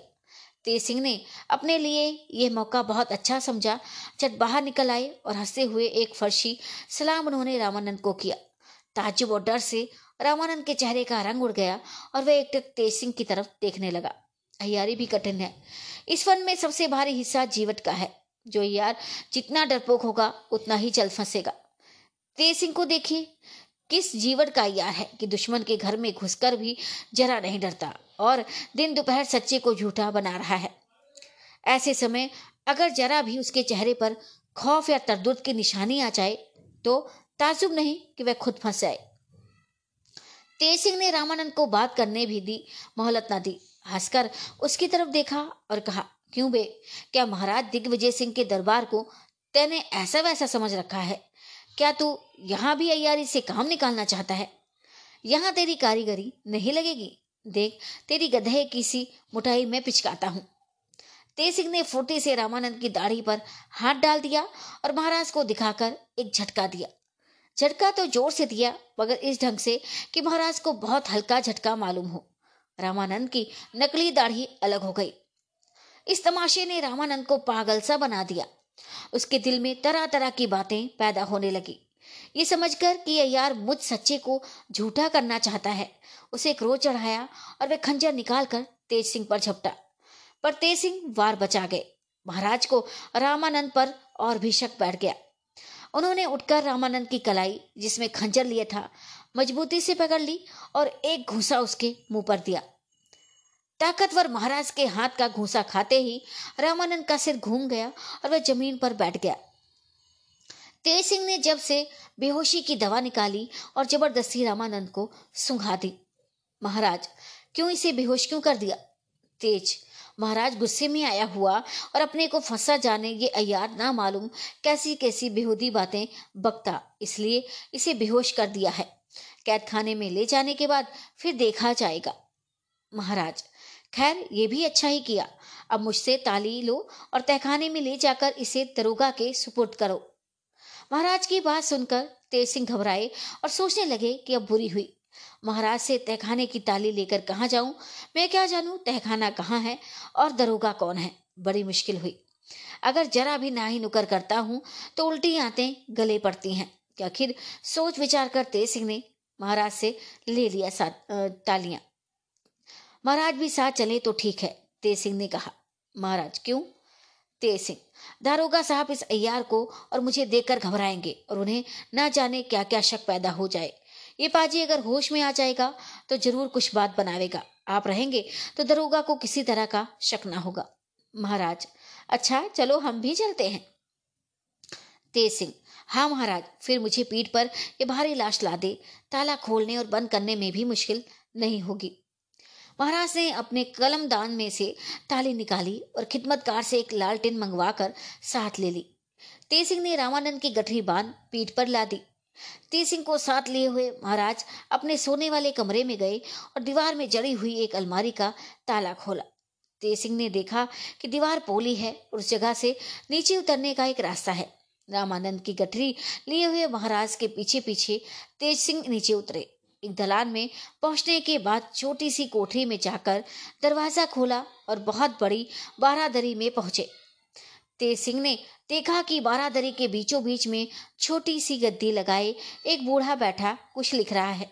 [SPEAKER 1] तेज सिंह ने अपने लिए यह मौका बहुत अच्छा समझा। जब बाहर निकल आए और हँसते हुए एक फर्शी सलाम उन्होंने रामानंद को किया। ताजुब और डर से रामानंद के चेहरे का रंग उड़ गया और वह एक तेज सिंह की तरफ़ देखने लगा। अयारी भी कठिन है। इस वन में सबसे भारी हिस्सा जीवट का है। जो यार जितना डरपोक होगा, उतना ही जल फंसेगा। तेज सिंह को देखिए किस जीवन का यार है कि दुश्मन के घर में घुसकर भी जरा नहीं डरता और दिन दोपहर सच्चे को झूठा बना रहा है। ऐसे समय अगर जरा भी उसके चेहरे पर खौफ या तरदुद की निशानी आ जाए तो ताजुब नहीं कि वह खुद फंस जाए। तेज सिंह ने रामानंद को बात करने भी दी, मोहलत न दी। हंसकर उसकी तरफ़ देखा और कहा, क्यों बे? क्या महाराज दिग्विजय सिंह के दरबार को तेने ऐसा वैसा समझ रखा है? क्या तू यहाँ भी अयारी से काम निकालना चाहता है? यहाँ तेरी कारीगरी नहीं लगेगी। देख, तेरी गधे की सी मुठाई में पिचकाता हूँ। तेज सिंह ने फूटे से रामानंद की दाढ़ी पर हाथ डाल दिया और महाराज को दिखाकर एक झटका दिया। झटका तो ज़ोर से दिया, मगर इस ढंग से कि महाराज को बहुत हल्का झटका मालूम हो। रामानंद की नकली दाढ़ी अलग हो गई। इस तमाशे ने रामानंद को पागल सा बना दिया। उसके दिल में तरह तरह की बातें पैदा होने लगी। ये समझकर कि यह यार मुझ सच्चे को झूठा करना चाहता है। उसे क्रोध चढ़ाया और वह खंजर निकालकर तेज सिंह पर झपटा। पर तेज सिंह वार बचा गए। महाराज को रामानंद पर और भी शक बैठ गया। उन्होंने उठकर रामानंद की कलाई, जिसमें खंजर लिया था, मजबूती से पकड़ ली और एक घूसा उसके मुँह पर दिया। ताकतवर महाराज के हाथ का घूसा खाते ही रामानंद का सिर घूम गया और वह ज़मीन पर बैठ गया। तेज सिंह ने जब से बेहोशी की दवा निकाली और ज़बरदस्ती रामानंद को सुंघा दी। महाराज, क्यों इसे बेहोश क्यों कर दिया? तेज, महाराज गुस्से में आया हुआ और अपने को फंसा जाने ये अयार ना मालूम कैसी कैसी बेहूदी बातें बकता, इसलिए इसे बेहोश कर दिया है। कैद खाने में ले जाने के बाद फिर देखा जाएगा। महाराज खैर, ये भी अच्छा ही किया। अब मुझसे ताली लो और तहखाने में ले जाकर इसे दरोगा के सुपुर्द करो। महाराज की बात सुनकर तेज सिंह घबराए और सोचने लगे कि अब बुरी हुई। महाराज से तहखाने की ताली लेकर कहाँ जाऊँ? मैं क्या जानूं, तहखाना कहाँ है और दरोगा कौन है? बड़ी मुश्किल हुई। अगर जरा भी ना ही नुकर करता हूँ तो उल्टी आते गले पड़ती हैं। आखिर सोच विचार कर तेज सिंह ने महाराज से ले लिया तालियाँ। महाराज भी साथ चले तो ठीक है, तेज सिंह ने कहा। महाराज, क्यों? तेज सिंह, दारोगा साहब इस अयार को और मुझे देखकर घबराएँगे और उन्हें ना जाने क्या क्या शक पैदा हो जाए। ये पाजी अगर होश में आ जाएगा तो ज़रूर कुछ बात बनावेगा। आप रहेंगे तो दरोगा को किसी तरह का शक ना होगा। महाराज अच्छा चलो हम भी चलते हैं। तेज सिंह हाँ महाराज, फिर मुझे पीठ पर ये भारी लाश ला दे। ताला खोलने और बंद करने में भी मुश्किल नहीं होगी। महाराज ने अपने कलम दान में से ताली निकाली और खिदमतकार से एक लालटेन मंगवाकर साथ ले ली। तेज सिंह ने रामानंद की गठरी बाँध पीठ पर ला दी। तेज सिंह को साथ लिए हुए महाराज अपने सोने वाले कमरे में गए और दीवार में जड़ी हुई एक अलमारी का ताला खोला। तेज सिंह ने देखा कि दीवार पोली है और उस जगह से नीचे उतरने का एक रास्ता है। रामानंद की गठरी लिए हुए महाराज के पीछे पीछे तेज सिंह नीचे उतरे। एक दलान में पहुँचने के बाद छोटी सी कोठरी में जाकर दरवाज़ा खोला और बहुत बड़ी बारादरी में पहुँचे। तेज सिंह ने देखा कि बारादरी के बीचों बीच में छोटी सी गद्दी लगाए एक बूढ़ा बैठा कुछ लिख रहा है,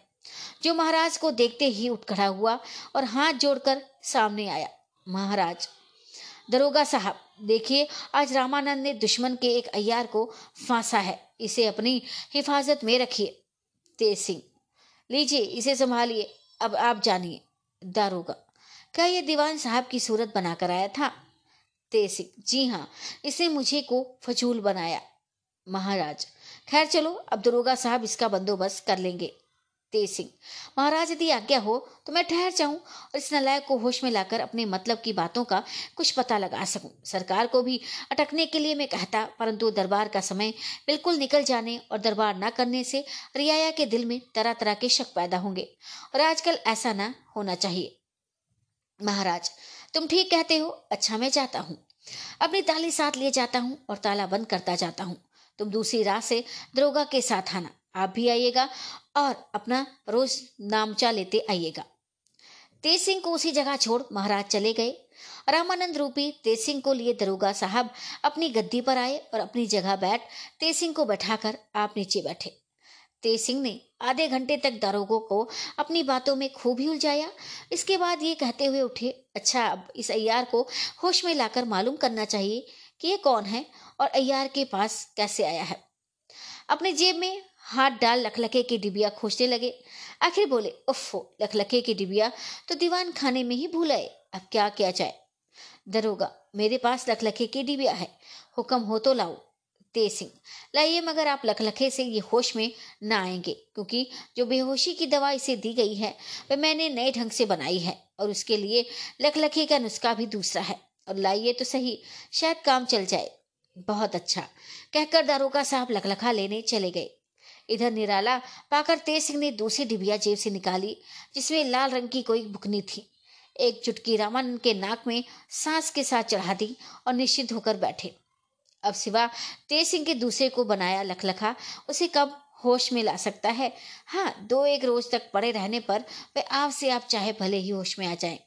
[SPEAKER 1] जो महाराज को देखते ही उठ खड़ा हुआ और हाथ जोड़कर सामने आया। महाराज, दरोगा साहब, देखिए, आज रामानंद ने दुश्मन के एक अय्यार को फांसा है, इसे अपनी हिफाजत में रखिए। तेज सिंह लीजिए, इसे संभालिए। अब आप जानिए दारोगा क्या ये दीवान साहब की सूरत बनाकर आया था? तेसिक जी हाँ इसने मुझे को फजूल बनाया। महाराज, खैर चलो, अब दरोगा साहब इसका बंदोबस्त कर लेंगे। तेज सिंह। महाराज, यदि आज्ञा हो तो मैं ठहर जाऊँ और इस नलायक को होश में लाकर अपने मतलब की बातों का कुछ पता लगा सकूँ। सरकार को भी अटकने के लिए मैं कहता, परंतु दरबार का समय बिल्कुल निकल जाने और दरबार न करने से रियाया के दिल में तरह तरह के शक पैदा होंगे। और आजकल ऐसा ना होना चाहिए। महाराज, तुम ठीक कहते हो अच्छा मैं जाता हूँ। अपनी ताली साथ लिए जाता हूँ और ताला बंद करता जाता हूँ। तुम दूसरी राह से दरोगा के साथ आना। आप भी आइएगा और अपना रोज नामचा लेते आइएगा। तेज सिंह को उसी जगह छोड़ महाराज चले गए। रामानंद रूपी तेज सिंह को लिए दरोगा साहब अपनी गद्दी पर आए और अपनी जगह बैठ तेज सिंह को बैठाकर आप नीचे बैठे। तेज सिंह ने आधे घंटे तक दारोगों को अपनी बातों में खूब ही उलझाया। इसके बाद ये कहते हुए उठे अच्छा अब इस अयार को होश में लाकर मालूम करना चाहिए कि ये कौन है और अयार के पास कैसे आया है? अपने जेब में हाथ डाल लखलखे की डिबिया खोजने लगे। आखिर बोले उफ़ो लखलखे की डिबिया तो दीवान खाने में ही भूल आए। अब क्या किया जाए? दरोगा, मेरे पास लखलखे की डिबिया है। हुक्म हो तो लाओ। तेज सिंह, लाइए मगर आप लखलखे से ये होश में ना आएँगे, क्योंकि जो बेहोशी की दवा इसे दी गई है, वह मैंने नए ढंग से बनाई है, और उसके लिए लखलखे का नुस्खा भी दूसरा है। और लाइए तो सही, शायद काम चल जाए। बहुत अच्छा। कहकर दारोगा साहब लखलखा लेने चले गए। इधर निराला पाकर तेज सिंह ने दूसरी डिबिया जेब से निकाली, जिसमें लाल रंग की कोई बुकनी थी। एक चुटकी रामानंद के नाक में सांस के साथ चढ़ा दी और निश्चित होकर बैठे। अब सिवा तेज सिंह के दूसरे को बनाया लखलखा, उसे कब होश में ला सकता है? हाँ दो एक रोज तक पड़े रहने पर वे आप से आप चाहे भले ही होश में आ जाए।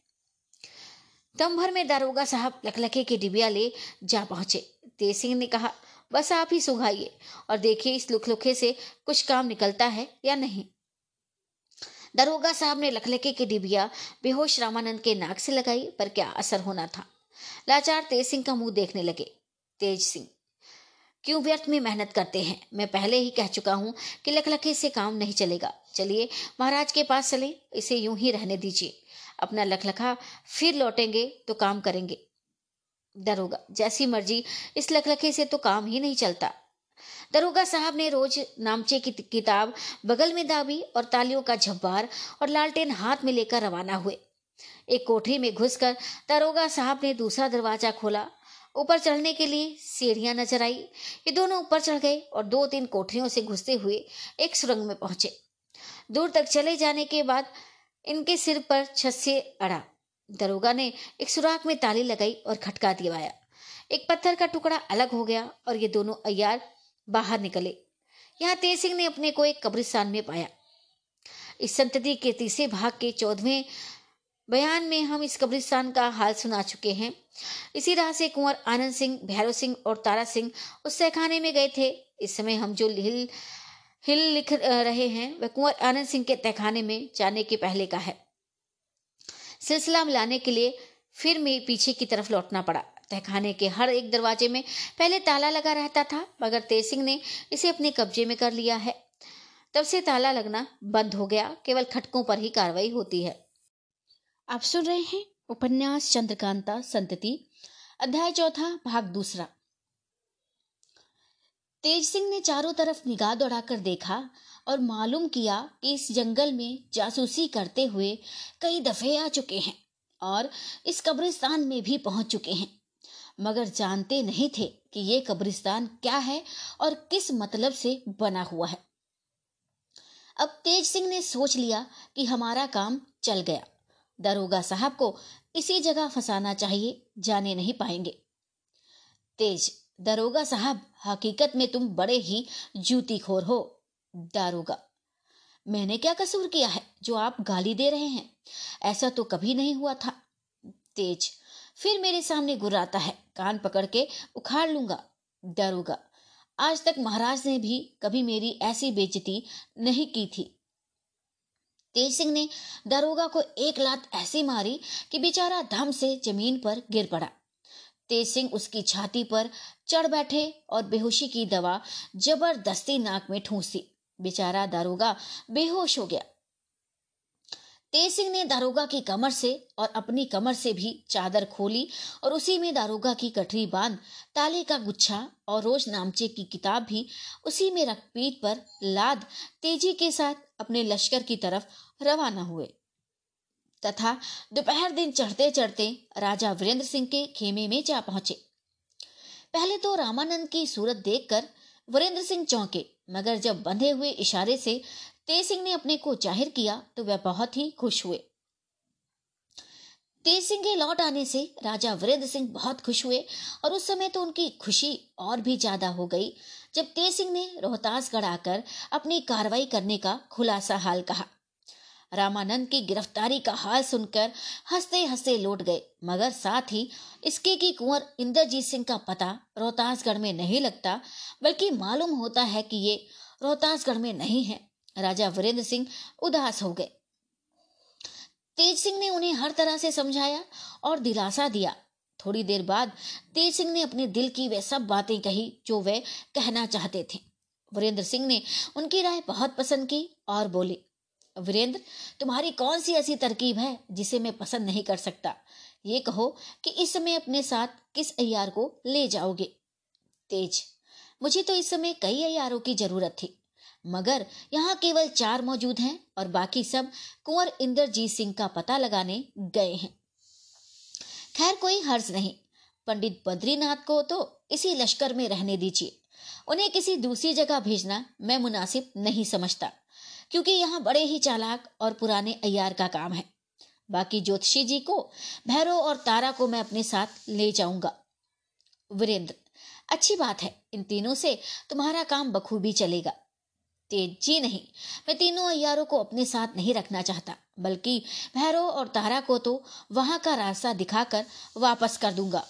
[SPEAKER 1] दम भर में दारोगा साहब लखलखे की डिबिया ले जा पहुँचे। तेज सिंह ने कहा बस आप ही सुघाइए और देखिए इस लुखलुखे से कुछ काम निकलता है या नहीं। दरोगा साहब ने लखलखे की डिबिया बेहोश रामानंद के नाक से लगाई, पर क्या असर होना था? लाचार तेज सिंह का मुँह देखने लगे। तेज सिंह, क्यों व्यर्थ में मेहनत करते हैं? मैं पहले ही कह चुका हूँ कि लखलखे से काम नहीं चलेगा। चलिए, महाराज के पास चले, इसे यूँ ही रहने दीजिए। अपना लखलखा फिर लौटेंगे तो काम करेंगे। दरोगा जैसी मर्ज़ी, इस लखलखे से तो काम ही नहीं चलता। दरोगा साहब ने रोज नामचे की किताब, बगल में दाबी और तालियों का झब्बार और लालटेन हाथ में लेकर रवाना हुए। एक कोठरी में घुसकर दरोगा साहब ने दूसरा दरवाज़ा खोला। ऊपर चढ़ने के लिए सीढ़ियाँ नज़र आई। ये दोनों ऊपर चढ़ गए और दो तीन कोठरियों से घुसते हुए एक सुरंग में पहुँचे। दूर तक चले जाने के बाद इनके सिर पर छत से अड़ा। दरोगा ने एक सुराख में ताली लगाई और खटका दिवाया एक पत्थर का टुकड़ा अलग हो गया और ये दोनों अयार बाहर निकले। यहाँ तेज सिंह ने अपने को एक कब्रिस्तान में पाया। इस संतति के तीसरे भाग के चौदहवें बयान में हम इस कब्रिस्तान का हाल सुना चुके हैं। इसी राह से कुंवर आनंद सिंह, भैरव सिंह और तारा सिंह उस सहखाने में गए थे। इस समय हम जो हिल हिल लिख रहे हैं, वह कुंवर आनंद सिंह के तहखाने में जाने के पहले का है। सिलसिला मिलाने के लिए फिर मैं पीछे की तरफ़ लौटना पड़ा। तहखाने के हर एक दरवाजे में पहले ताला लगा रहता था, मगर तेज सिंह ने इसे अपने कब्जे में कर लिया है। तब से ताला लगना बंद हो गया, केवल खटकों पर ही कार्रवाई होती है। आप सुन रहे हैं उपन्यास चंद्रकांता, संतति, अध्याय चौथा, भाग दूसरा। तेज सिंह ने चारों तरफ़ निगाह दौड़ाकर देखा और मालूम किया कि इस जंगल में जासूसी करते हुए कई दफे आ चुके हैं और इस कब्रिस्तान में भी पहुँच चुके हैं। मगर जानते नहीं थे कि ये कब्रिस्तान क्या है और किस मतलब से बना हुआ है। अब तेज सिंह ने सोच लिया कि हमारा काम चल गया। दरोगा साहब को इसी जगह फंसाना चाहिए, जाने नहीं पाएँगे। तेज, दरोगा साहब, हकीकत में तुम बड़े ही जूती खोर हो। दारोगा मैंने क्या कसूर किया है जो आप गाली दे रहे हैं? ऐसा तो कभी नहीं हुआ था। तेज, फिर मेरे सामने गुर्राता है। कान पकड़ के उखाड़ लूँगा। दारोगा आज तक महाराज ने भी कभी मेरी ऐसी बेजती नहीं की थी। तेज सिंह ने दरोगा को एक लात ऐसी मारी कि बेचारा धम से ज़मीन पर गिर पड़ा। तेज सिंह उसकी छाती पर चढ़ बैठे और बेहोशी की दवा ज़बरदस्ती नाक में ठूसी बेचारा दारोगा बेहोश हो गया। तेज सिंह ने दारोगा की कमर से और अपनी कमर से भी चादर खोली और उसी में दारोगा की कटरी बाँध, ताले का गुच्छा और रोज नामचे की किताब भी उसी में रख पीठ पर लाद तेज़ी के साथ अपने लश्कर की तरफ़ रवाना हुए। तथा दोपहर दिन चढ़ते चढ़ते राजा वीरेंद्र सिंह के खेमे में जा पहुँचे। पहले तो रामानंद की सूरत देखकर वीरेंद्र सिंह चौंके। मगर जब बंधे हुए इशारे से तेज सिंह ने अपने को ज़ाहिर किया तो वह बहुत ही खुश हुए। तेज सिंह के लौट आने से राजा वृद्ध सिंह बहुत खुश हुए और उस समय तो उनकी खुशी और भी ज़्यादा हो गई, जब तेज सिंह ने रोहतासगढ़ आकर अपनी कार्रवाई करने का खुलासा हाल कहा। रामानंद की गिरफ्तारी का हाल सुनकर हँसते हँसते लौट गए। मगर साथ ही इसके कि कुंवर इंद्रजीत सिंह का पता रोहतासगढ़ में नहीं लगता, बल्कि मालूम होता है कि ये रोहतासगढ़ में नहीं है। राजा वीरेंद्र सिंह उदास हो गए। तेज सिंह ने उन्हें हर तरह से समझाया और दिलासा दिया। थोड़ी देर बाद तेज सिंह ने अपने दिल की वे सब बातें कही जो वे कहना चाहते थे। वीरेंद्र सिंह ने उनकी राय बहुत पसंद की और बोले वीरेंद्र, तुम्हारी कौन सी ऐसी तरकीब है जिसे मैं पसंद नहीं कर सकता? ये कहो कि इस समय अपने साथ किस अयार को ले जाओगे? तेज। मुझे तो इस समय कई अयारों की ज़रूरत थी, मगर यहाँ केवल चार मौजूद हैं और बाकी सब कुंवर इंद्रजीत सिंह का पता लगाने गए हैं। खैर, कोई हर्ज नहीं। पंडित बद्रीनाथ को तो इसी लश्कर में रहने दीजिए। उन्हें किसी दूसरी जगह भेजना मैं मुनासिब नहीं समझता। क्योंकि यहाँ बड़े ही चालाक और पुराने अयार का काम है। बाकी ज्योतिषी जी को, भैरव और तारा को मैं अपने साथ ले जाऊँगा। वीरेंद्र, अच्छी बात है, इन तीनों से तुम्हारा काम बखूबी चलेगा। तेज जी नहीं, मैं तीनों अयारों को अपने साथ नहीं रखना चाहता, बल्कि भैरव और तारा को तो वहाँ का रास्ता दिखाकर वापस कर दूँगा।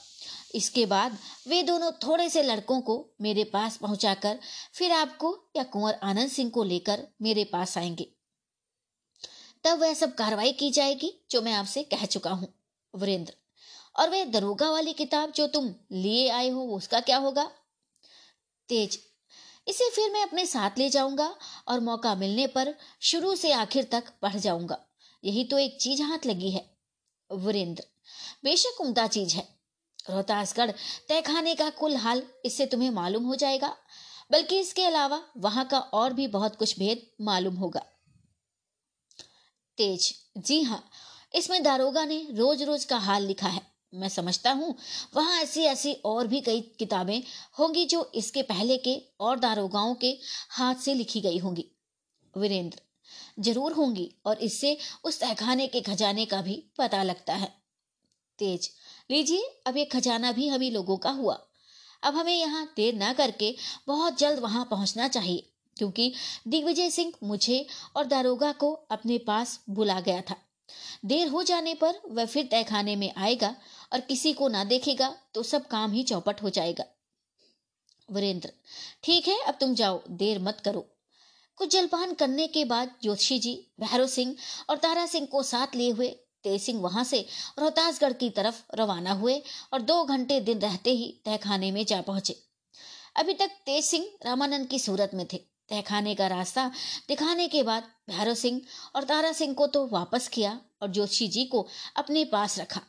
[SPEAKER 1] इसके बाद वे दोनों थोड़े से लड़कों को मेरे पास पहुंचाकर फिर आपको या कुंवर आनंद सिंह को लेकर मेरे पास आएँगे। तब वह सब कार्रवाई की जाएगी, जो मैं आपसे कह चुका हूँ, वीरेंद्र। और वह दरोगा वाली किताब जो तुम लिए आए हो उसका क्या होगा? तेज, इसे फिर मैं अपने साथ ले जाऊँगा और मौका मिलने पर शुरू से आखिर तक पढ़ जाऊँगा। यही तो एक चीज़ हाथ लगी है, वीरेंद्र। बेशक उमदा चीज़ है रोहतासगढ़ तहखाने का कुल हाल इससे तुम्हें मालूम हो जाएगा, बल्कि इसके अलावा वहाँ का और भी बहुत कुछ भेद मालूम होगा। तेज, जी हाँ इसमें दारोगा ने रोज रोज का हाल लिखा है। मैं समझता हूँ, वहाँ ऐसी ऐसी और भी कई किताबें होंगी जो इसके पहले के और दारोगाओं के हाथ से लिखी गई होंगी। वीरेंद्र, ज़रूर होंगी और इससे उस तहखाने के खजाने का भी पता लगता है। तेज लीजिए, अब ये खजाना भी हम लोगों का हुआ। अब हमें यहाँ देर ना करके बहुत जल्द वहाँ पहुँचना चाहिए, क्योंकि दिग्विजय सिंह मुझे और दारोगा को अपने पास बुला गया था। देर हो जाने पर वह फिर तहखाने में आएगा और किसी को ना देखेगा तो सब काम ही चौपट हो जाएगा। वीरेंद्र, ठीक है, अब तुम जाओ, देर मत करो। कुछ जलपान करने के बाद ज्योतिषी जी, भैरव सिंह और तारा सिंह को साथ लिए हुए तेज सिंह वहाँ से रोहतासगढ़ की तरफ़ रवाना हुए और दो घंटे दिन रहते ही तहखाने में जा पहुँचे। अभी तक तेज सिंह रामानंद की सूरत में थे। तहखाने का रास्ता दिखाने के बाद भैरव सिंह और तारा सिंह को तो वापस किया और जोशी जी को अपने पास रखा।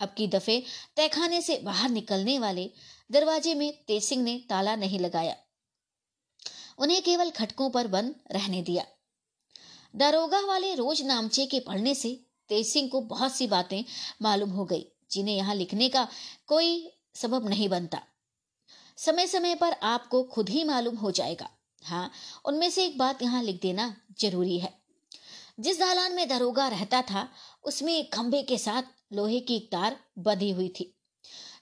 [SPEAKER 1] अब की दफे तहखाने से बाहर निकलने वाले दरवाजे में तेज सिंह ने ताला नहीं लगाया। उन्हें केवल खटकों पर बंद रहने दिया। दारोगा वाले रोज नामचे के पढ़ने से तेज सिंह को बहुत सी बातें मालूम हो गई, जिन्हें यहाँ लिखने का कोई सबब नहीं बनता। समय समय पर आपको खुद ही मालूम हो जाएगा। हाँ उनमें से एक बात यहाँ लिख देना ज़रूरी है। जिस दालान में दरोगा रहता था, उसमें खंभे के साथ लोहे की एक तार बंधी हुई थी,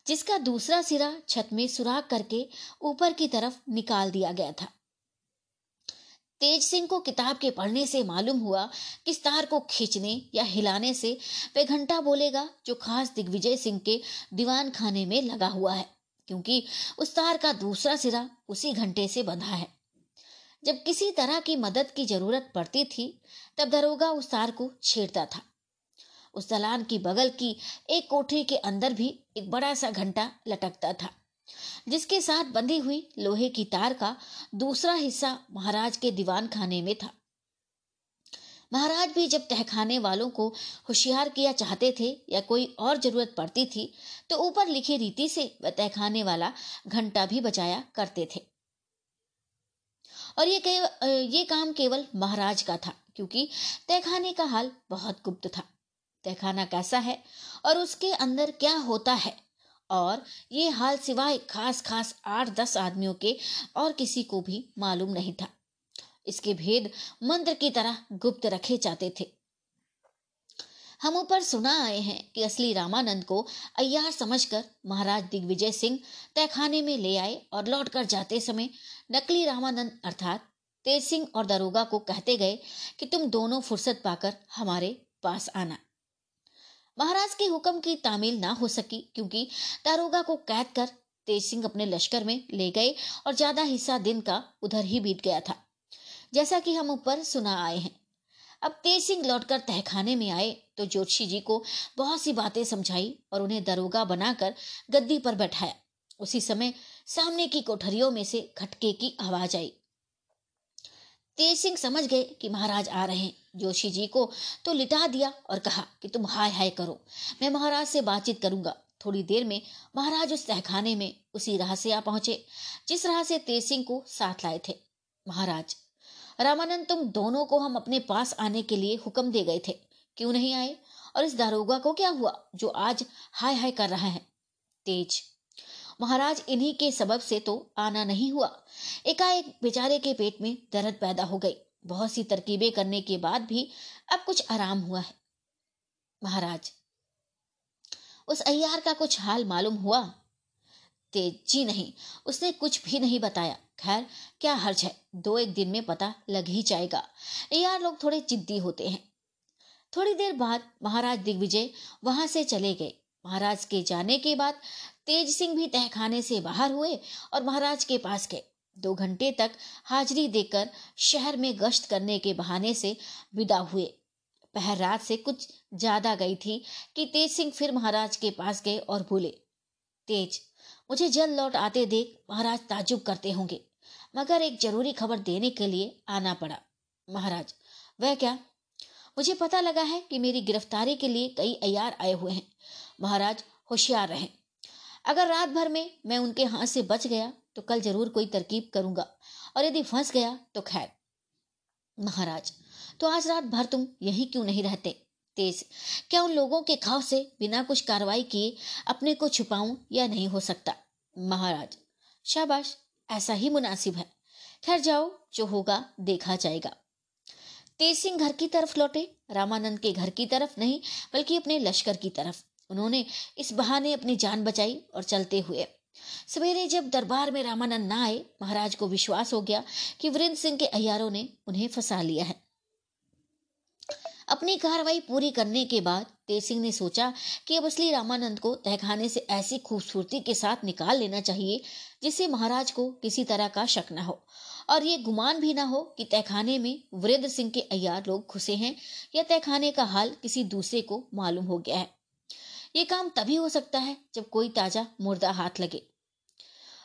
[SPEAKER 1] जिसका दूसरा सिरा छत में सुराख करके ऊपर की तरफ़ निकाल दिया गया था। तेज सिंह को किताब के पढ़ने से मालूम हुआ कि तार को खींचने या हिलाने से वे घंटा बोलेगा, जो खास दिग्विजय सिंह के दीवान खाने में लगा हुआ है, क्योंकि उस तार का दूसरा सिरा उसी घंटे से बंधा है। जब किसी तरह की मदद की ज़रूरत पड़ती थी, तब दरोगा उस तार को छेड़ता था। उस दलान की बगल की एक कोठरी के अंदर भी एक बड़ा सा घंटा लटकता था। जिसके साथ बंधी हुई लोहे की तार का दूसरा हिस्सा महाराज के दीवान खाने में था। महाराज भी जब तहखाने वालों को होशियार किया चाहते थे या कोई और ज़रूरत पड़ती थी तो ऊपर लिखी रीति से वह तहखाने वाला घंटा भी बजाया करते थे। और ये ये काम केवल महाराज का था, क्योंकि तहखाने का हाल बहुत गुप्त था। तहखाना कैसा है और उसके अंदर क्या होता है और ये हाल सिवाय खास खास आठ दस आदमियों के और किसी को भी मालूम नहीं था। इसके भेद मंत्र की तरह गुप्त रखे जाते थे। हम ऊपर सुना आए हैं कि असली रामानंद को अय्यार समझकर महाराज दिग्विजय सिंह तहखाने में ले आए और लौटकर जाते समय नकली रामानंद अर्थात तेज सिंह और दरोगा को कहते गए कि तुम दोनों फुर्सत पाकर हमारे पास आना। महाराज के हुक्म की तामील ना हो सकी, क्योंकि दारोगा को कैद कर तेज सिंह अपने लश्कर में ले गए और ज़्यादा हिस्सा दिन का उधर ही बीत गया था, जैसा कि हम ऊपर सुना आए हैं। अब तेज सिंह लौटकर तहखाने में आए तो जोशी जी को बहुत सी बातें समझाई और उन्हें दरोगा बनाकर गद्दी पर बैठाया। उसी समय सामने की कोठरियों में से खटके की आवाज़ आई। तेज सिंह समझ गए कि महाराज आ रहे हैं। जोशी जी को तो लिटा दिया और कहा कि तुम हाय हाय करो। मैं महाराज से बातचीत करूँगा। थोड़ी देर में महाराज उस तहखाने में उसी राह से आ पहुँचे, जिस राह से तेज सिंह को साथ लाए थे। महाराज, रामानंद, तुम दोनों को हम अपने पास आने के लिए हुक्म दे गए थे। क्यों नहीं आए? और इस दारोगा को क्या हुआ, जो आज हाय हाय कर रहा है? तेज महाराज, इन्हीं के सबब से तो आना नहीं हुआ। एकाएक बेचारे के पेट में दर्द पैदा हो गई। बहुत सी तरकीबें करने के बाद भी अब कुछ आराम हुआ है। महाराज, उस अय्यार का कुछ हाल मालूम हुआ? तेज जी नहीं, उसने कुछ भी नहीं बताया। खैर, क्या हर्ज है? दो एक दिन में पता लग ही जाएगा। यार लोग थोड़े जिद्दी होते हैं। थोड़ी देर बाद महाराज दिग्विजय वहाँ से चले गए। महाराज के जाने के बाद तेज सिंह भी तहखाने से बाहर हुए और महाराज के पास गए। दो घंटे तक हाजिरी देकर शहर में गश्त करने के बहाने से विदा हुए। पहर रात से कुछ ज़्यादा गई थी कि तेज सिंह फिर महाराज के पास गए और बोले, तेज, मुझे जल्द लौट आते देख महाराज ताजुब करते होंगे, मगर एक ज़रूरी खबर देने के लिए आना पड़ा। महाराज, वह क्या? मुझे पता लगा है कि मेरी गिरफ्तारी के लिए कई अयार आए हुए हैं। महाराज, होशियार रहें। अगर रात भर में मैं उनके हाथ से बच गया तो कल ज़रूर कोई तरकीब करूँगा। और यदि फंस गया तो खैर। महाराज तो आज रात भर तुम यहीं क्यों नहीं रहते? तेज, क्या उन लोगों के खाव से बिना कुछ कार्रवाई किए अपने को छुपाऊं या नहीं हो सकता? महाराज, शाबाश, ऐसा ही मुनासिब है। खैर जाओ, जो होगा देखा जाएगा। तेज सिंह घर की तरफ़ लौटे, रामानंद के घर की तरफ़ नहीं, बल्कि अपने लश्कर की तरफ़। उन्होंने इस बहाने अपनी जान बचाई और चलते हुए। सवेरे जब दरबार में रामानंद ना आए, महाराज को विश्वास हो गया कि वीरेंद्र सिंह के अयारों ने उन्हें फंसा लिया है। अपनी कार्रवाई पूरी करने के बाद तेज सिंह ने सोचा कि अब असली रामानंद को तहखाने से ऐसी खूबसूरती के साथ निकाल लेना चाहिए, जिससे महाराज को किसी तरह का शक न हो। और ये गुमान भी ना हो कि तहखाने में वीरेंद्र सिंह के अयार लोग घुसे हैं या तहखाने का हाल किसी दूसरे को मालूम हो गया है। ये काम तभी हो सकता है जब कोई ताज़ा, मुर्दा हाथ लगे।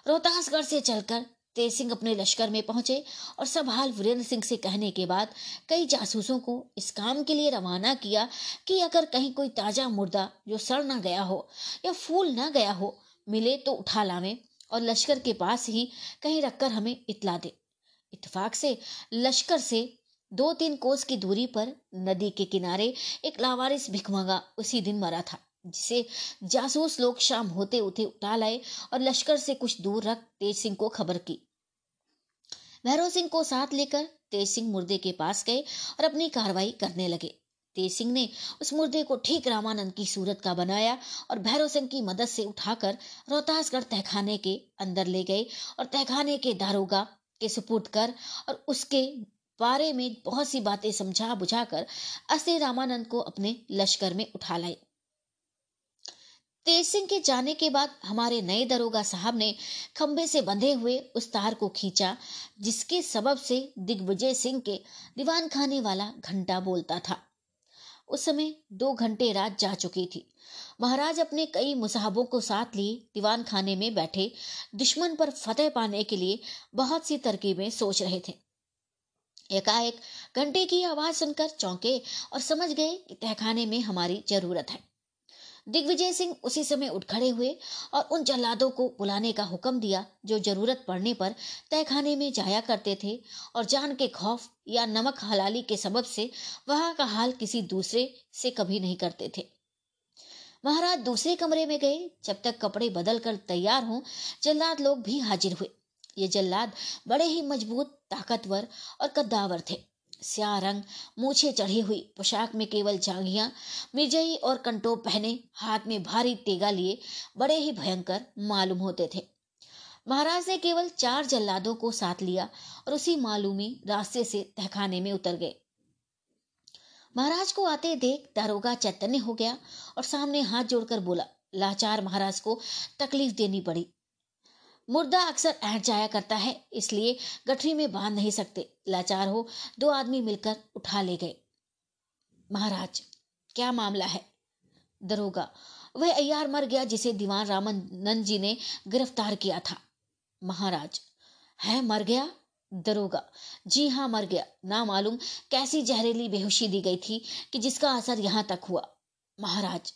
[SPEAKER 1] रोहतासगढ़ से चलकर तेज सिंह अपने लश्कर में पहुँचे और सब हाल वीरेंद्र सिंह से कहने के बाद कई जासूसों को इस काम के लिए रवाना किया कि अगर कहीं कोई ताज़ा मुर्दा जो सड़ ना गया हो या फूल ना गया हो, मिले तो उठा लावे और लश्कर के पास ही कहीं रखकर हमें इतला दे। इतफाक से लश्कर से दो तीन कोस की दूरी पर नदी के किनारे एक लावारिस भिखमंगा उसी दिन मरा था। जिसे जासूस लोग शाम होते उठे उठा लाए और लश्कर से कुछ दूर रख तेज सिंह को खबर की। भैरव सिंह को साथ लेकर तेज सिंह मुर्दे के पास गए और अपनी कार्रवाई करने लगे। तेज सिंह ने उस मुर्दे को ठीक रामानंद की सूरत का बनाया और भैरव सिंह की मदद से उठाकर रोहतासगढ़ तहखाने के अंदर ले गए और तहखाने के दारोगा के सुपुर्द कर और उसके बारे में बहुत सी बातें समझा बुझाकर असली रामानंद को अपने लश्कर में उठा लाए। तेज सिंह के जाने के बाद हमारे नए दरोगा साहब ने खंबे से बंधे हुए उस तार को खींचा, जिसके सबब से दिग्विजय सिंह के दीवान खाने वाला घंटा बोलता था। उस समय दो घंटे रात जा चुकी थी। महाराज अपने कई मुसाहबों को साथ लिए दीवान खाने में बैठे, दुश्मन पर फतेह पाने के लिए बहुत सी तरकीबें सोच रहे थे। एकाएक घंटे की आवाज़ सुनकर चौंके और समझ गए कि तहखाने में हमारी ज़रूरत है। दिग्विजय सिंह उसी समय उठ खड़े हुए और उन जल्लादों को बुलाने का हुक्म दिया, जो ज़रूरत पड़ने पर तहखाने में जाया करते थे और जान के खौफ या नमक हलाली के सबब से वहाँ का हाल किसी दूसरे से कभी नहीं करते थे। महाराज दूसरे कमरे में गए, जब तक कपड़े बदल कर तैयार हों, जल्लाद लोग भी हाजिर हुए। ये जल्लाद बड़े ही मज़बूत, ताकतवर और कद्दावर थे। स्या रंग मूछे चढ़ी हुई पोशाक में केवल जांगिया मिर्जई और कंटोप पहने हाथ में भारी तेगा लिए बड़े ही भयंकर मालूम होते थे। महाराज ने केवल चार जल्लादों को साथ लिया और उसी मालूमी रास्ते से तहखाने में उतर गए। महाराज को आते देख दारोगा चैतन्य हो गया और सामने हाथ जोड़कर बोला, लाचार महाराज को तकलीफ़ देनी पड़ी। मुर्दा अक्सर ऐठ जाया करता है, इसलिए गठरी में बाँध नहीं सकते। लाचार हो, दो आदमी मिलकर उठा ले गए। महाराज, क्या मामला है? दरोगा, वह अयार मर गया जिसे दीवान रामानंद जी ने गिरफ़्तार किया था। महाराज, है मर गया? दरोगा, जी हाँ मर गया। ना मालूम कैसी जहरीली बेहोशी दी गई थी कि जिसका असर यहाँ तक हुआ। महाराज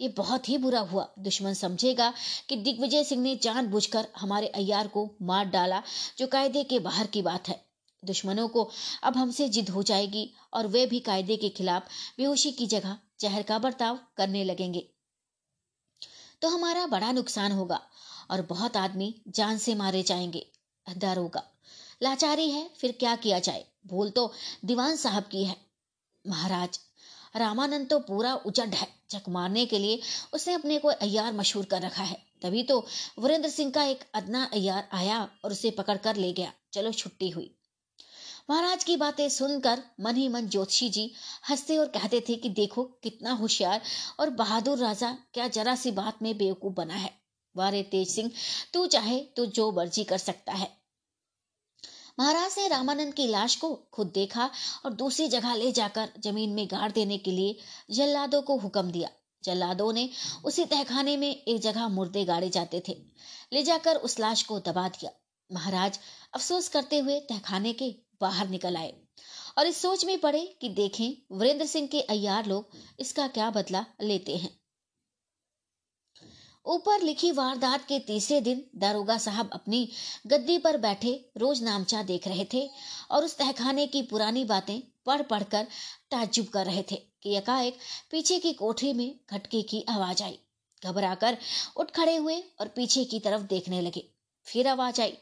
[SPEAKER 1] ये बहुत ही बुरा हुआ। दुश्मन समझेगा कि दिग्विजय सिंह ने जानबूझकर हमारे अयार को मार डाला, जो कायदे के बाहर की बात है। दुश्मनों को अब हमसे जिद हो जाएगी और वे भी कायदे के खिलाफ बेहोशी की जगह जहर का बर्ताव करने लगेंगे। तो हमारा बड़ा नुकसान होगा और बहुत आदमी जान से मारे जाएँगे। दारोगा लाचारी है, फिर क्या किया जाए? भूल तो दीवान साहब की है। महाराज, रामानंद तो पूरा उजड है। चक मारने के लिए उसने अपने को अयार मशहूर कर रखा है। तभी तो वरेंद्र सिंह का एक अदना अयार आया और उसे पकड़ कर ले गया। चलो छुट्टी हुई। महाराज की बातें सुनकर मन ही मन ज्योतिषी जी हँसते और कहते थे कि देखो कितना होशियार और बहादुर राजा क्या जरा सी बात में बेवकूफ़ बना है। वारे तेज सिंह, तू चाहे तो जो मर्ज़ी कर सकता है। महाराज ने रामानंद की लाश को खुद देखा और दूसरी जगह ले जाकर ज़मीन में गाड़ देने के लिए जल्लादों को हुक्म दिया। जल्लादों ने उसी तहखाने में एक जगह मुर्दे गाड़े जाते थे। ले जाकर उस लाश को दबा दिया। महाराज अफसोस करते हुए तहखाने के बाहर निकल आए और इस सोच में पड़े कि देखें, वीरेंद्र सिंह के अयार लोग इसका क्या बदला लेते हैं। ऊपर लिखी वारदात के तीसरे दिन दारोगा साहब अपनी गद्दी पर बैठे रोज नामचा देख रहे थे और उस तहखाने की पुरानी बातें पढ़ पढ़कर ताज्जुब कर रहे थे कि एकाएक पीछे की कोठरी में खटके की आवाज़ आई। घबराकर उठ खड़े हुए और पीछे की तरफ़ देखने लगे। फिर आवाज़ आई।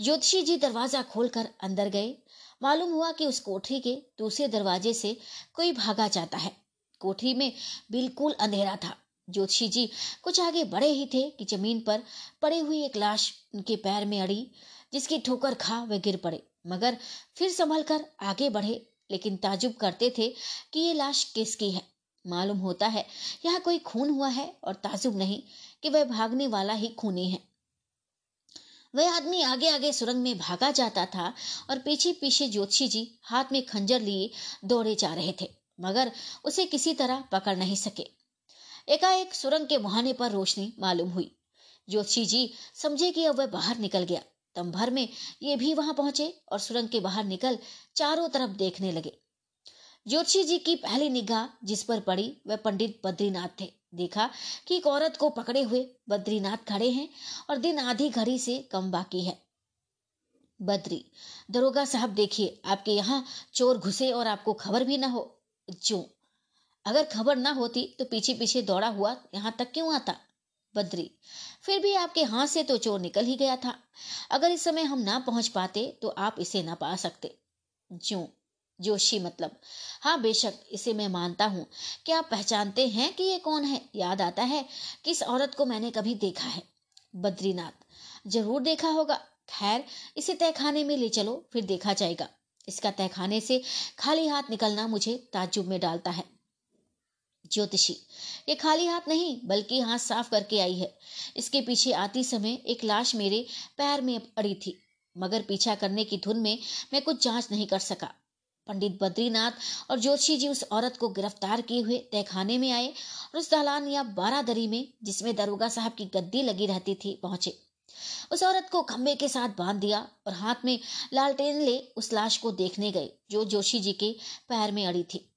[SPEAKER 1] ज्योतिषी जी दरवाज़ा खोलकर अंदर गए। मालूम हुआ कि उस कोठरी के दूसरे दरवाजे से कोई भागा जाता है। कोठरी में बिल्कुल अंधेरा था। ज्योतिषी जी कुछ आगे बढ़े ही थे कि ज़मीन पर पड़ी हुई एक लाश उनके पैर में अड़ी, जिसकी ठोकर खा वे गिर पड़े। मगर फिर संभल कर आगे बढ़े, लेकिन ताजुब करते थे कि ये लाश किसकी है? मालूम होता है, यहाँ कोई खून हुआ है और ताजुब नहीं कि वह भागने वाला ही खूनी है। वह आदमी आगे आगे सुरंग में भागा जाता था और पीछे पीछे ज्योतिषी जी हाथ में खंजर लिए दौड़े जा रहे थे, मगर उसे किसी तरह पकड़ नहीं सके। एकाएक सुरंग के मुहाने पर रोशनी मालूम हुई। ज्योतिषी जी समझे कि अब वह बाहर निकल गया। तम भर में ये भी वहाँ पहुँचे और सुरंग के बाहर निकल चारों तरफ़ देखने लगे। ज्योतिषी जी की पहली निगाह जिस पर पड़ी, वह पंडित बद्रीनाथ थे। देखा कि एक औरत को पकड़े हुए बद्रीनाथ खड़े हैं और दिन आधी घड़ी से कम बाकी है। बद्री, दरोगा साहब देखिए, आपके यहाँ चोर घुसे और आपको खबर भी ना हो। जो अगर खबर ना होती तो पीछे पीछे दौड़ा हुआ यहाँ तक क्यों आता? बद्री, फिर भी आपके हाथ से तो चोर निकल ही गया था। अगर इस समय हम ना पहुँच पाते तो आप इसे ना पा सकते। जो, जोशी मतलब। हाँ बेशक, इसे मैं मानता हूँ। क्या आप पहचानते हैं कि ये कौन है? याद आता है, किस औरत को मैंने कभी देखा है? बद्रीनाथ, ज़रूर देखा होगा। खैर, इसे तहखाने में ले चलो, फिर देखा जाएगा। इसका तहखाने से खाली हाथ निकलना मुझे ताजुब में डालता है। ज्योतिषी। ये खाली हाथ नहीं, बल्कि हाथ साफ़ करके आई है। इसके पीछे आती समय एक लाश मेरे पैर में अड़ी थी, मगर पीछा करने की धुन में मैं कुछ जाँच नहीं कर सका। पंडित बद्रीनाथ और जोशी जी उस औरत को गिरफ़्तार किए हुए तहखाने में आए और उस दालान या बारादरी में, जिसमें दरोगा साहब की गद्दी लगी रहती थी, पहुँचे। उस औरत को खंबे के साथ बाँध दिया और हाथ में लालटेन ले उस लाश को देखने गए, जो जोशी जी के पैर में अड़ी थी।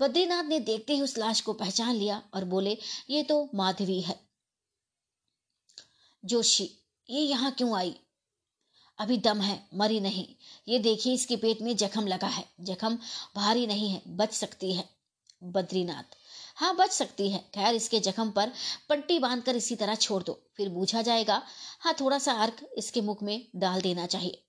[SPEAKER 1] बद्रीनाथ ने देखते ही उस लाश को पहचान लिया और बोले, ये तो माधवी है। जोशी, ये यहाँ क्यों आई? अभी दम है, मरी नहीं। ये देखिए, इसके पेट में जख्म लगा है। जख्म भारी नहीं है, बच सकती है बद्रीनाथ। हाँ बच सकती है। खैर, इसके जख्म पर पट्टी बांधकर इसी तरह छोड़ दो। फिर बूझा जाएगा हाँ थोड़ा सा अर्क इसके मुख में डाल देना चाहिए।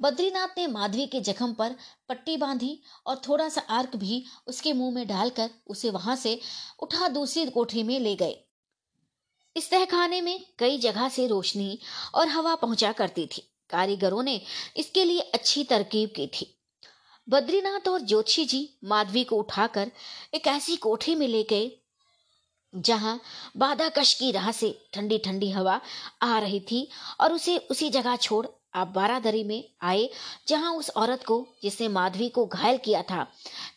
[SPEAKER 1] बद्रीनाथ ने माधवी के जख्म पर पट्टी बांधी और थोड़ा सा अर्क भी उसके मुँह में डालकर उसे वहाँ से उठा दूसरी कोठरी में ले गए। इस तहखाने में कई जगह से रोशनी और हवा पहुँचा करती थी। कारीगरों ने इसके लिए अच्छी तरकीब की थी। बद्रीनाथ और ज्योतिषी जी माधवी को उठाकर एक ऐसी कोठरी में ले गए, जहाँ बाधा कश की राह से ठंडी ठंडी हवा आ रही थी और उसे उसी जगह छोड़ आप बारादरी में आए, जहाँ उस औरत को, जिसने माधवी को घायल किया था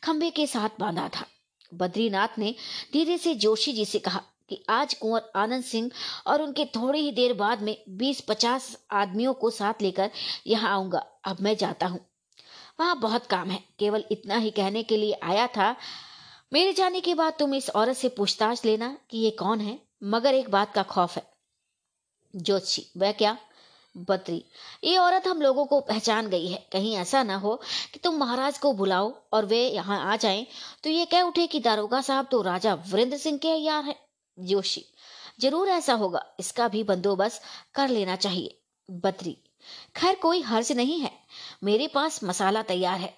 [SPEAKER 1] खंबे के साथ बांधा था। बद्रीनाथ ने धीरे से जोशी जी से कहा कि आज कुंवर आनंद सिंह और उनके थोड़ी ही देर बाद में बीस पचास आदमियों को साथ लेकर यहाँ आऊँगा। अब मैं जाता हूँ। वहाँ बहुत काम है। केवल इतना ही कहने के लिए आया था, मेरे जाने के बाद तुम इस औरत से पूछताछ लेना कि ये कौन है? मगर एक बात का खौफ है। जोशी वह क्या? बद्री ये औरत हम लोगों को पहचान गई है। कहीं ऐसा ना हो कि तुम महाराज को बुलाओ और वे यहाँ आ जाएँ। तो ये कह उठे कि दारोगा साहब तो राजा वृंद सिंह के यार है, जोशी। ज़रूर ऐसा होगा। इसका भी बंदोबस्त कर लेना चाहिए। बत्री, खैर कोई हर्ज नहीं है। मेरे पास मसाला तैयार है।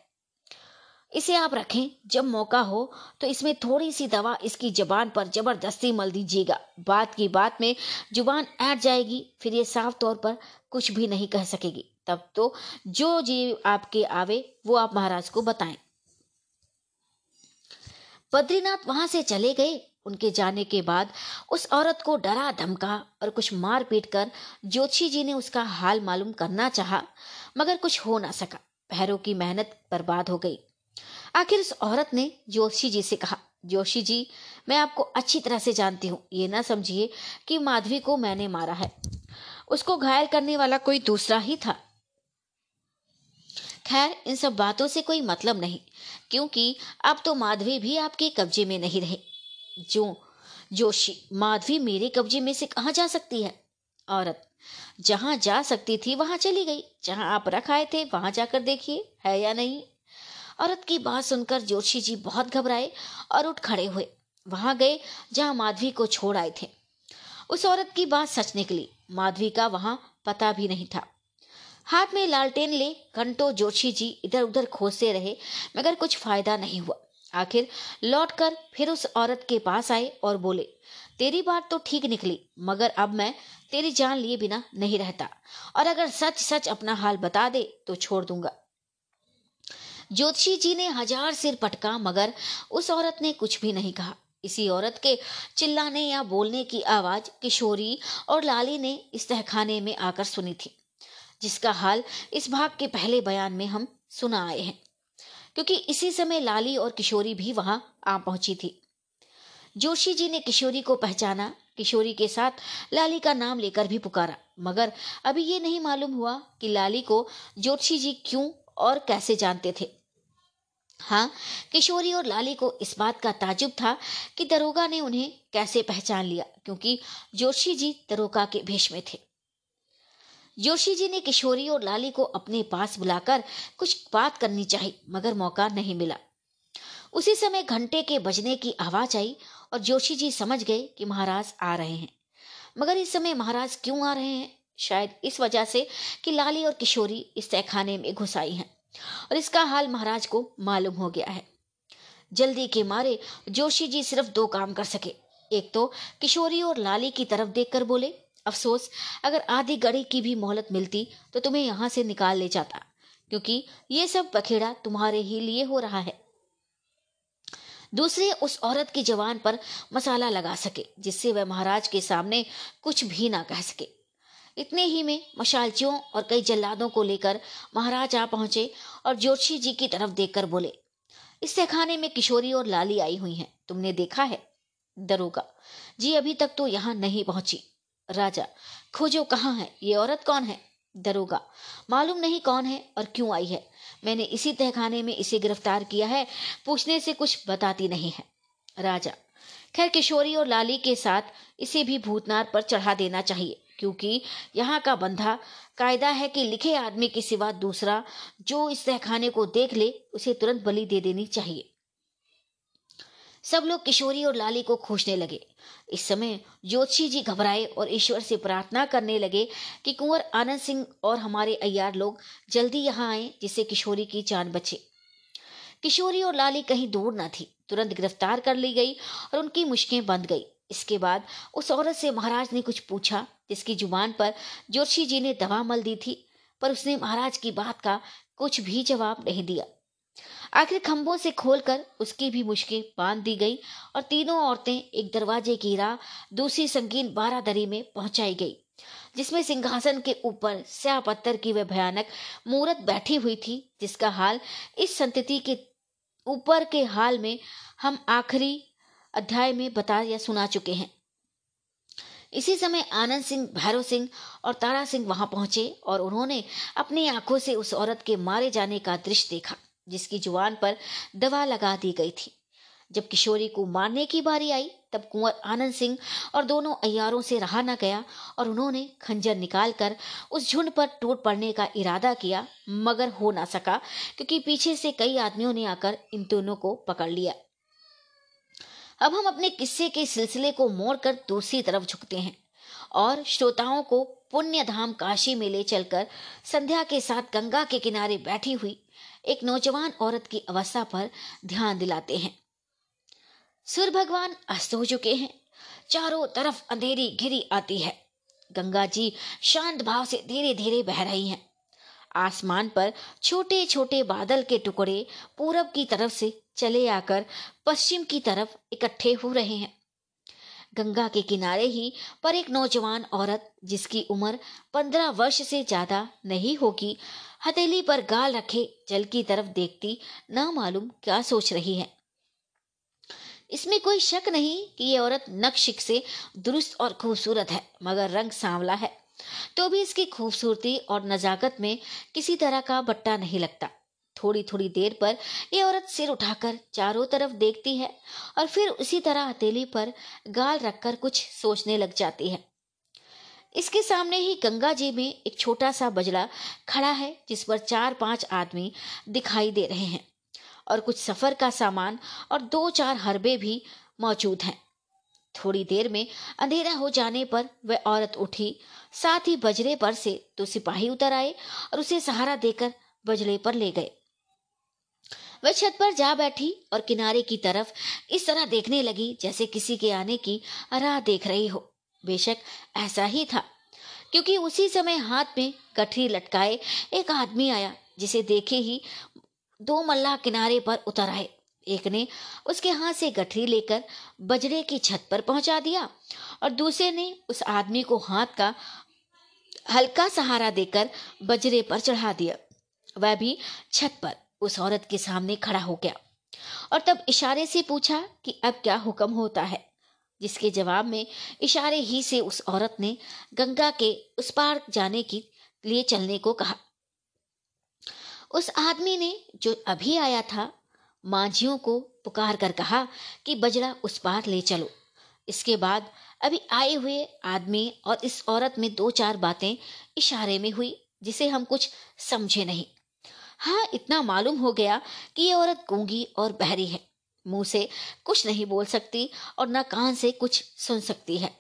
[SPEAKER 1] इसे आप रखें। जब मौका हो तो इसमें थोड़ी सी दवा इसकी जबान पर ज़बरदस्ती मल दीजिएगा। बात की बात में ज़ुबान ऐट जाएगी। फिर ये साफ़ तौर पर कुछ भी नहीं कह सकेगी। तब तो जो जीव आपके आवे, वो आप महाराज को बताएँ। बद्रीनाथ वहाँ से चले गए। उनके जाने के बाद उस औरत को डरा, धमका और कुछ मार पीट कर ज्योतिषी जी ने उसका हाल मालूम करना चाहा, मगर कुछ हो ना सका। पैरों की मेहनत बर्बाद हो गई। आखिर उस औरत ने जोशी जी से कहा जोशी जी, मैं आपको अच्छी तरह से जानती हूँ। ये ना समझिए कि माधवी को मैंने मारा है। उसको घायल करने वाला कोई दूसरा ही था। खैर, इन सब बातों से कोई मतलब नहीं, क्योंकि अब तो माधवी भी आपके कब्जे में नहीं रहे। जो, जोशी, माधवी मेरे कब्जे में से कहा जा सकती है? औरत, जहाँ जा सकती थी, वहाँ चली गई। जहाँ आप रख आए थे, वहाँ जाकर देखिए, है या नहीं? औरत की बात सुनकर जोशी जी बहुत घबराए और उठ खड़े हुए। वहाँ गए जहाँ माधवी को छोड़ आए थे। उस औरत की बात सच निकली। माधवी का वहाँ पता भी नहीं था। हाथ में लालटेन ले घंटों जोशी जी इधर उधर खोजते रहे, मगर कुछ फ़ायदा नहीं हुआ। आखिर लौटकर फिर उस औरत के पास आए और बोले, तेरी बात तो ठीक निकली, मगर अब मैं तेरी जान लिए बिना नहीं रहता, और अगर सच सच अपना हाल बता दे तो छोड़ दूँगा। ज्योतिषी जी ने हज़ार सिर पटका, मगर उस औरत ने कुछ भी नहीं कहा। इसी औरत के चिल्लाने या बोलने की आवाज़ किशोरी और लाली ने इस तहखाने में आकर सुनी थी, जिसका हाल इस भाग के पहले बयान में हम सुना आए हैं। क्योंकि इसी समय लाली और किशोरी भी वहाँ आ पहुँची थी। जोशी जी ने किशोरी को पहचाना, किशोरी के साथ लाली का नाम लेकर भी पुकारा, मगर अभी ये नहीं मालूम हुआ कि लाली को जोशी जी क्यों और कैसे जानते थे। हाँ किशोरी और लाली को इस बात का ताजुब था कि दरोगा ने उन्हें कैसे पहचान लिया, क्योंकि जोशी जी दरोगा के भेष में थे। जोशी जी ने किशोरी और लाली को अपने पास बुलाकर कुछ बात करनी चाहिए मगर मौका नहीं मिला। उसी समय घंटे के बजने की आवाज़ आई और जोशी जी समझ गए कि महाराज आ रहे हैं। मगर इस समय महाराज क्यों आ रहे हैं? शायद इस वजह से कि लाली और किशोरी इस तहखाने में घुस आई हैं। और इसका हाल महाराज को मालूम हो गया है। जल्दी के मारे जोशी जी सिर्फ़ दो काम कर सके। एक तो किशोरी और लाली की तरफ़ देखकर बोले, अफसोस, अगर आधी गड़ी की भी मोहलत मिलती तो तुम्हें यहाँ से निकाल ले जाता, क्योंकि ये सब बखेड़ा तुम्हारे ही लिए हो रहा है। दूसरे उस औरत की जवान पर मसाला लगा सके, जिससे वह महाराज के सामने कुछ भी ना कह सके। इतने ही में मशालचियों और कई जल्लादों को लेकर महाराज आ पहुँचे और जोशी जी की तरफ़ देखकर बोले, इस तहखाने में किशोरी और लाली आई हुई हैं। तुमने देखा है? दरोगा, जी अभी तक तो यहाँ नहीं पहुँची। राजा, खोजो कहाँ है? ये औरत कौन है? दरोगा, मालूम नहीं कौन है और क्यों आई है। मैंने इसी तहखाने में इसे गिरफ़्तार किया है, पूछने से कुछ बताती नहीं है। राजा, खैर किशोरी और लाली के साथ इसे भी भूतनार पर चढ़ा देना चाहिए। क्योंकि यहाँ का बंधा कायदा है कि लिखे आदमी के सिवा दूसरा जो इस तहखाने को देख ले, उसे तुरंत बलि दे देनी चाहिए। सब लोग किशोरी और लाली को खोजने लगे। इस समय ज्योतिषी जी घबराए और ईश्वर से प्रार्थना करने लगे कि कुंवर आनंद सिंह और हमारे अयार लोग जल्दी यहाँ आए, जिससे किशोरी की जान बचे। किशोरी और लाली कहीं दूर न थी। तुरंत गिरफ़्तार कर ली गई और उनकी मुश्कें बंद गई। इसके बाद उस औरत से महाराज ने कुछ पूछा, जिसकी ज़ुबान पर जोशी जी ने दवा मल दी थी, पर उसने महाराज की बात का कुछ भी जवाब नहीं दिया। आखिर खंभों से खोलकर उसकी भी मुश्किल बाँध दी गई और तीनों औरतें एक दरवाजे की राह दूसरी संगीन बारादरी में पहुंचाई गई, जिसमें सिंहासन के ऊपर स्या पत्थर की वह भयानक मूरत बैठी हुई थी, जिसका हाल इस संतति के ऊपर के हाल में हम आखिरी अध्याय में बता या सुना चुके हैं। इसी समय आनंद सिंह, भैरव सिंह और तारा सिंह वहाँ पहुँचे और उन्होंने अपनी आँखों से उस औरत के मारे जाने का दृश्य देखा, जिसकी ज़ुबान पर दवा लगा दी गई थी। जब किशोरी को मारने की बारी आई, तब कुंवर आनंद सिंह और दोनों अयारों से रहा न गया और उन्होंने खंजर निकालकर उस झुंड पर टूट पड़ने का इरादा किया, मगर हो ना सका, क्योंकि पीछे से कई आदमियों ने आकर इन दोनों को पकड़ लिया। अब हम अपने किस्से के सिलसिले को मोड़कर दूसरी तरफ़ झुकते हैं और श्रोताओं को पुण्य धाम काशी में ले चलकर संध्या के साथ गंगा के किनारे बैठी हुई एक नौजवान औरत की अवस्था पर ध्यान दिलाते हैं। सूर्य भगवान अस्त हो चुके हैं। चारों तरफ़ अंधेरी घिरी आती है। गंगा जी शांत भाव से धीरे धीरे बह रही हैं। आसमान पर छोटे छोटे बादल के टुकड़े पूरब की तरफ़ से चले आकर पश्चिम की तरफ़ इकट्ठे हो रहे हैं। गंगा के किनारे ही पर एक नौजवान औरत, जिसकी उम्र पंद्रह वर्ष से ज़्यादा नहीं होगी, हथेली पर गाल रखे जल की तरफ़ देखती न मालूम क्या सोच रही है। इसमें कोई शक नहीं कि ये औरत नक्शिक से दुरुस्त और खूबसूरत है, मगर रंग सांवला है। तो भी इसकी खूबसूरती और नजाकत में किसी तरह का बट्टा नहीं लगता। थोड़ी थोड़ी देर पर यह औरत सिर उठाकर चारों तरफ़ देखती है और फिर उसी तरह हथेली पर गाल रखकर कुछ सोचने लग जाती है। इसके सामने ही गंगा जी में एक छोटा सा बजड़ा खड़ा है, जिस पर चार पाँच आदमी दिखाई दे रहे हैं और कुछ सफ़र का सामान और दो चार हरबे भी मौजूद हैं। थोड़ी देर में अंधेरा हो जाने पर वह औरत उठी साथ ही बजरे पर से तो सिपाही उतर आए और उसे सहारा देकर बजरे पर ले गए। वह छत पर जा बैठी और किनारे की तरफ़ इस तरह देखने लगी जैसे किसी के आने की राह देख रही हो। बेशक ऐसा ही था, क्योंकि उसी समय हाथ में गठरी लटकाए एक आदमी आया, जिसे देखे ही दो मल्लाह किनारे पर उतर आए। एक ने उसके हाथ से गठरी लेकर बजरे की छत पर पहुँचा दिया और दूसरे ने उस आदमी को हाथ का हल्का सहारा देकर बजरे पर चढ़ा दिया। वह भी छत पर उस औरत के सामने खड़ा हो गया और तब इशारे से पूछा कि अब क्या हुक्म होता है, जिसके जवाब में इशारे ही से उस औरत ने गंगा के उस पार जाने के, लिए चलने को कहा। उस आदमी ने जो अभी आया था, मांझियों को पुकार कर कहा कि बजरा उस पार ले चलो। इसके बाद अभी आए हुए आदमी और इस औरत में दो चार बातें इशारे में हुई, जिसे हम कुछ समझे नहीं। हाँ इतना मालूम हो गया कि ये औरत गूँगी और बहरी है। मुँह से कुछ नहीं बोल सकती और न कान से कुछ सुन सकती है।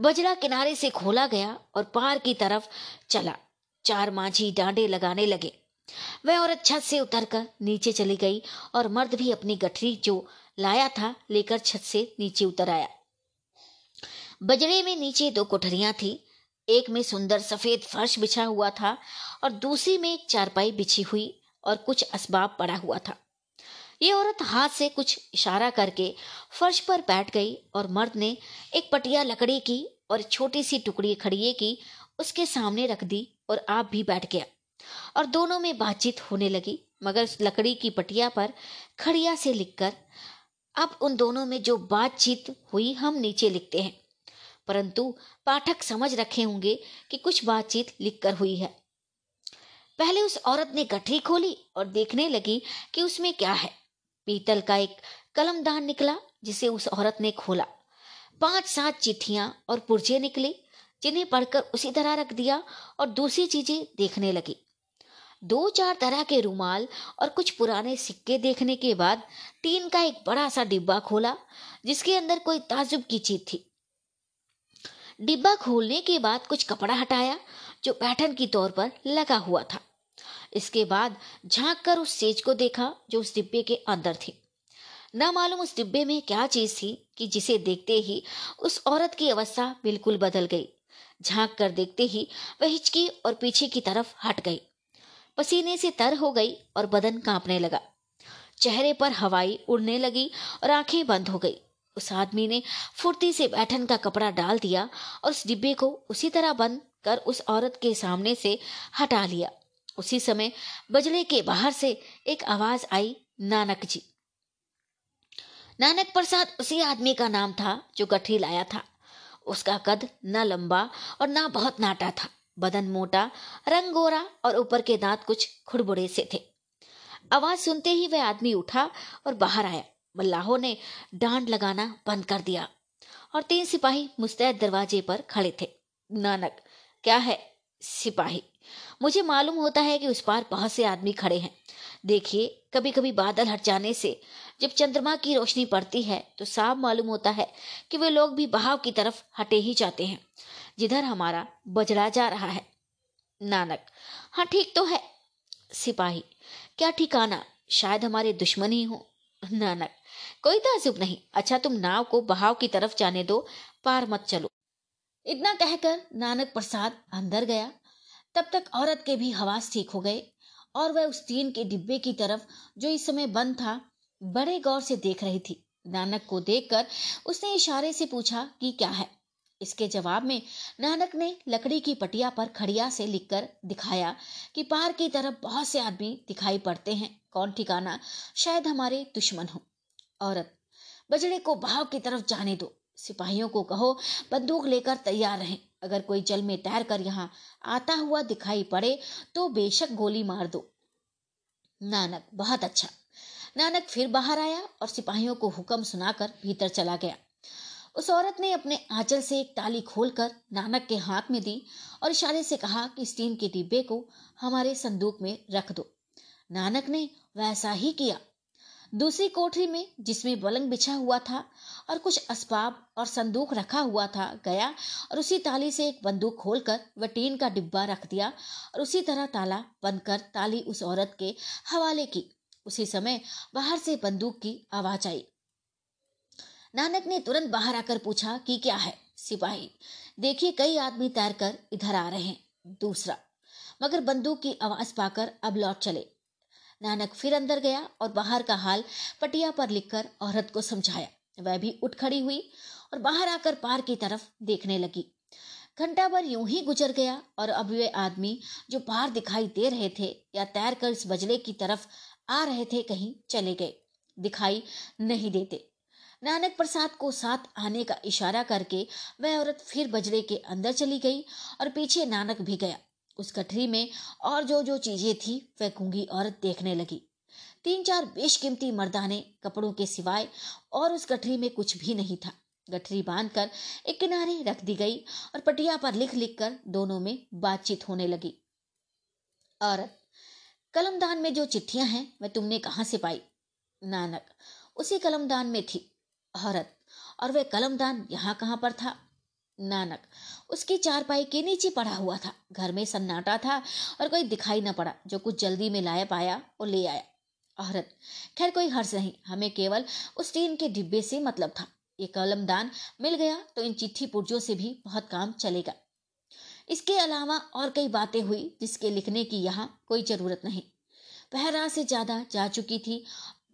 [SPEAKER 1] बजरा किनारे से खोला गया और पार की तरफ़ चला। चार मांझी डांडे लगाने लगे। वह औरत छत से उतरकर नीचे चली गई और मर्द भी अपनी गठरी जो लाया था लेकर छत से नीचे उतर आया। बजड़े में नीचे दो कोठरियाँ थी। एक में सुंदर सफ़ेद फर्श बिछा हुआ था और दूसरी में एक चारपाई बिछी हुई और कुछ असबाब पड़ा हुआ था। ये औरत हाथ से कुछ इशारा करके फर्श पर बैठ गई और मर्द ने एक पटिया लकड़ी की और छोटी सी टुकड़ी खड़िए की उसके सामने रख दी और आप भी बैठ गया। और दोनों में बातचीत होने लगी, मगर लकड़ी की पटिया पर खड़िया से लिखकर, अब उन दोनों में जो बातचीत हुई, हम नीचे लिखते हैं। परंतु पाठक समझ रखे होंगे कि कुछ बातचीत लिखकर हुई है। पहले उस औरत ने गठरी खोली और देखने लगी कि उसमें क्या है। पीतल का एक कलमदान निकला, जिसे उस औरत ने खोला। पाँच सात चिट्ठियाँ और पुर्जे निकले, जिन्हें पढ़कर उसी तरह रख दिया और दूसरी चीज़ें देखने लगी। दो चार तरह के रुमाल और कुछ पुराने सिक्के देखने के बाद टीन का एक बड़ा सा डिब्बा खोला, जिसके अंदर कोई ताजुब की चीज़ थी। डिब्बा खोलने के बाद कुछ कपड़ा हटाया, जो पैटर्न की तौर पर लगा हुआ था। इसके बाद झाँक कर उस सेज को देखा, जो उस डिब्बे के अंदर थी। न मालूम उस डिब्बे में क्या चीज़ थी, कि जिसे देखते ही उस औरत की अवस्था बिल्कुल बदल गई। झाँक कर देखते ही वह हिचकी और पीछे की तरफ़ हट गई। पसीने से तर हो गई और बदन कांपने लगा। चेहरे पर हवाई उड़ने लगी और आँखें बंद हो गई। उस आदमी ने फुर्ती से बैठन का कपड़ा डाल दिया और उस डिब्बे को उसी तरह बंद कर उस औरत के सामने से हटा लिया। उसी समय बजले के बाहर से एक आवाज़ आई, नानक जी। नानक प्रसाद उसी आदमी का नाम था जो गठरी लाया था। उसका कद न लंबा और न बहुत नाटा था। बदन मोटा, रंग गोरा और ऊपर के दांत कुछ खुड़बुड़े से थे। आवाज़ सुनते ही वह आदमी उठा और बाहर आया। मल्लाहों ने डांड लगाना बंद कर दिया और तीन सिपाही मुस्तैद दरवाजे पर खड़े थे। नानक, क्या है सिपाही? मुझे मालूम होता है कि उस पार बहुत से आदमी खड़े हैं। देखिए कभी कभी बादल हट जाने से जब चंद्रमा की रोशनी पड़ती है तो साफ़ मालूम होता है कि वे लोग भी बहाव की तरफ़ हटे ही जाते हैं। जिधर हमारा बजड़ा जा रहा है। नानक हाँ ठीक तो है। सिपाही, क्या ठिकाना? शायद हमारे दुश्मन ही हो। नानक कोई ताजुब नहीं। अच्छा तुम नाव को बहाव की तरफ़ जाने दो, पार मत चलो। इतना कहकर नानक प्रसाद अंदर गया। तब तक औरत के भी हवास ठीक हो गए और वह उस टीन के डिब्बे की तरफ़, जो इस समय बंद था, बड़े गौर से देख रही थी। नानक को देखकर उसने इशारे से पूछा कि क्या है? इसके जवाब में नानक ने लकड़ी की पटिया पर खड़िया से लिखकर दिखाया कि पार की तरफ़ बहुत से आदमी दिखाई पड़ते हैं। कौन ठिकाना? शायद हमारे दुश्मन हो। औरत बजड़े को भाव की तरफ़ जाने दो। सिपाहियों को कहो, बंदूक लेकर तैयार रहें। अगर कोई जल में तैर कर यहाँ आता हुआ दिखाई पड़े तो बेशक गोली मार दो। नानक, बहुत अच्छा। नानक फिर बाहर आया और सिपाहियों को हुक्म सुनाकर भीतर चला गया। उस औरत ने अपने आंचल से एक ताली खोलकर नानक के हाथ में दी और इशारे से कहा कि स्टीन के डिब्बे को हमारे संदूक में रख दो। नानक ने वैसा ही किया। दूसरी कोठरी में, जिसमें पलंग बिछा हुआ था और कुछ असबाब और संदूक रखा हुआ था, गया और उसी ताली से एक बंदूक खोलकर वह टीन का डिब्बा रख दिया और उसी तरह ताला बंद कर ताली उस औरत के हवाले की। उसी समय बाहर से बंदूक की आवाज़ आई। नानक ने तुरंत बाहर आकर पूछा, कि क्या है, सिपाही? देखिए, कई आदमी तैरकर इधर आ रहे हैं, दूसरा। मगर बंदूक की आवाज़ पाकर अब लौट चले। नानक फिर अंदर गया और बाहर का हाल पटिया पर लिखकर औरत को समझाया। वह भी उठ खड़ी हुई और बाहर आकर पार की तरफ़ देखने लगी। घंटा भर यूँ ही गुजर गया और अब वे आदमी जो पार दिखाई दे रहे थे या तैर कर इस बजले की तरफ़ आ रहे थे कहीं चले गए। दिखाई नहीं देते। नानक प्रसाद को साथ आने का इशारा करके वह औरत फिर बजरे के अंदर चली गई और पीछे नानक भी गया। उस गठरी में और जो जो चीज़ें थी, वह गूँगी औरत देखने लगी। तीन चार बेशकीमती मर्दाने कपड़ों के सिवाय और उस गठरी में कुछ भी नहीं था। गठरी बांधकर एक किनारे रख दी गई और पटिया पर लिख लिख कर दोनों में बातचीत होने लगी। औरत, कलमदान में जो चिट्ठियाँ हैं, वह तुमने कहाँ से पाई? नानक, उसी कलमदान में थी। औरत, और वह कलमदान यहाँ कहाँ पर था? नानक, उसकी चारपाई के नीचे पड़ा हुआ था। घर में सन्नाटा था और कोई दिखाई न पड़ा, जो कुछ जल्दी में लाया पाया और ले आया। औरत, खैर कोई हर्ष नहीं, हमें केवल उस टीन के डिब्बे से मतलब था। ये कलमदान मिल गया तो इन चिट्ठी पुर्जों से भी बहुत काम चलेगा। इसके अलावा और कई बातें हुई जिसके लिखने की यहाँ कोई ज़रूरत नहीं। पहरा से ज़्यादा जा चुकी थी,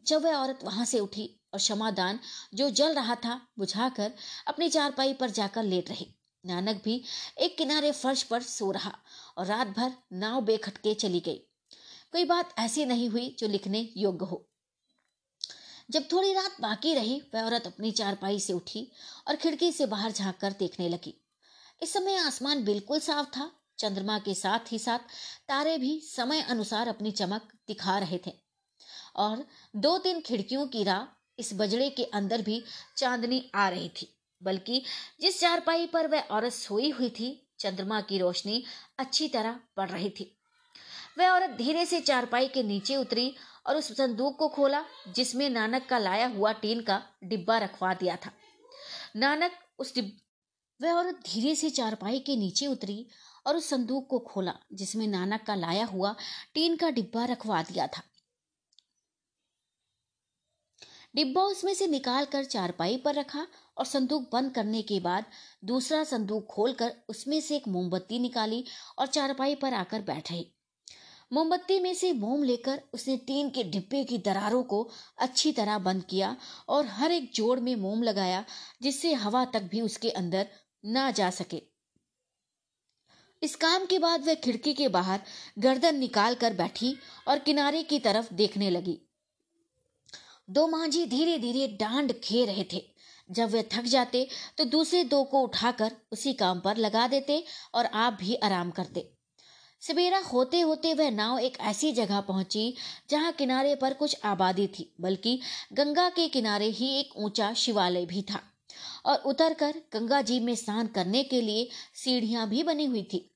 [SPEAKER 1] जब वह औरत वहाँ से उठी और क्षमादान जो जल रहा था, बुझाकर अपनी चारपाई पर जाकर लेट रही। नानक भी एक किनारे फर्श पर सो रहा और रात भर नाव बेखटके चली गई। कोई बात ऐसी नहीं हुई जो लिखने योग्य हो। जब थोड़ी रात बाकी रही, वह औरत अपनी चारपाई से उठी और खिड़की से बाहर झाँक कर देखने लगी। इस समय आसमान बिल्कुल साफ़ था, चंद्रमा के साथ ही साथ तारे भी समय अनुसार अपनी चमक दिखा रहे थे। और दो तीन खिड़कियों की राह इस बजड़े के अंदर भी चांदनी आ रही थी, बल्कि जिस चारपाई पर वह औरत सोई हुई थी, चंद्रमा की रोशनी अच्छी तरह पड़ रही थी। वह औरत धीरे से चारपाई के नीचे उतरी और उस संदूक को खोला, जिसमें नानक का लाया हुआ टीन का डिब्बा रखवा दिया था। नानक उस डिब, वह औरत धीरे से चारपाई के नीचे उतरी और उस संदूक को खोला, जिसमें नानक का लाया हुआ टीन का डिब्बा रखवा दिया था। डिब्बा उसमें से निकाल कर चारपाई पर रखा और संदूक बंद करने के बाद दूसरा संदूक खोलकर उसमें से एक मोमबत्ती निकाली और चारपाई पर आकर बैठ रही मोमबत्ती में से मोम लेकर उसने टीन के डिब्बे की दरारों को अच्छी तरह बंद किया और हर एक जोड़ में मोम लगाया, जिससे हवा तक भी उसके अंदर ना जा सके। इस काम के बाद वह खिड़की के बाहर गर्दन निकाल कर बैठी और किनारे की तरफ़ देखने लगी। दो मांझी धीरे धीरे डांड खे रहे थे। जब वे थक जाते तो दूसरे दो को उठाकर उसी काम पर लगा देते और आप भी आराम करते। सवेरा होते होते वह नाव एक ऐसी जगह पहुँची, जहाँ किनारे पर कुछ आबादी थी, बल्कि गंगा के किनारे ही एक ऊँचा शिवालय भी था। और उतरकर गंगा जी में स्नान करने के लिए सीढ़ियाँ भी बनी हुई थी।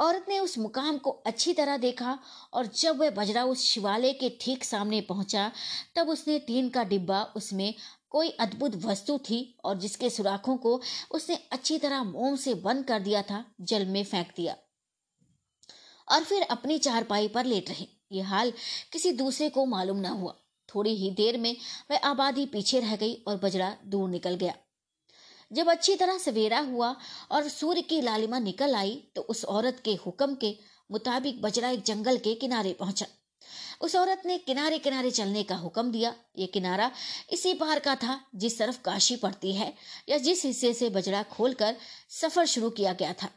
[SPEAKER 1] औरत ने उस मुकाम को अच्छी तरह देखा और जब वह बजरा उस शिवालय के ठीक सामने पहुँचा, तब उसने टीन का डिब्बा उसमें कोई अद्भुत वस्तु थी और जिसके सुराखों को उसने अच्छी तरह मोम से बंद कर दिया था, जल में फेंक दिया और फिर अपनी चारपाई पर लेट रहे। ये हाल किसी दूसरे को मालूम न हुआ। थोड़ी ही देर में वह आबादी पीछे रह गई और बजरा दूर निकल गया। जब अच्छी तरह सवेरा हुआ और सूर्य की लालिमा निकल आई तो उस औरत के हुक्म के मुताबिक बजरा एक जंगल के किनारे पहुँचा। उस औरत ने किनारे किनारे चलने का हुक्म दिया। ये किनारा इसी पार का था, जिस तरफ़ काशी पड़ती है, या जिस हिस्से से बजरा खोलकर सफ़र शुरू किया गया था।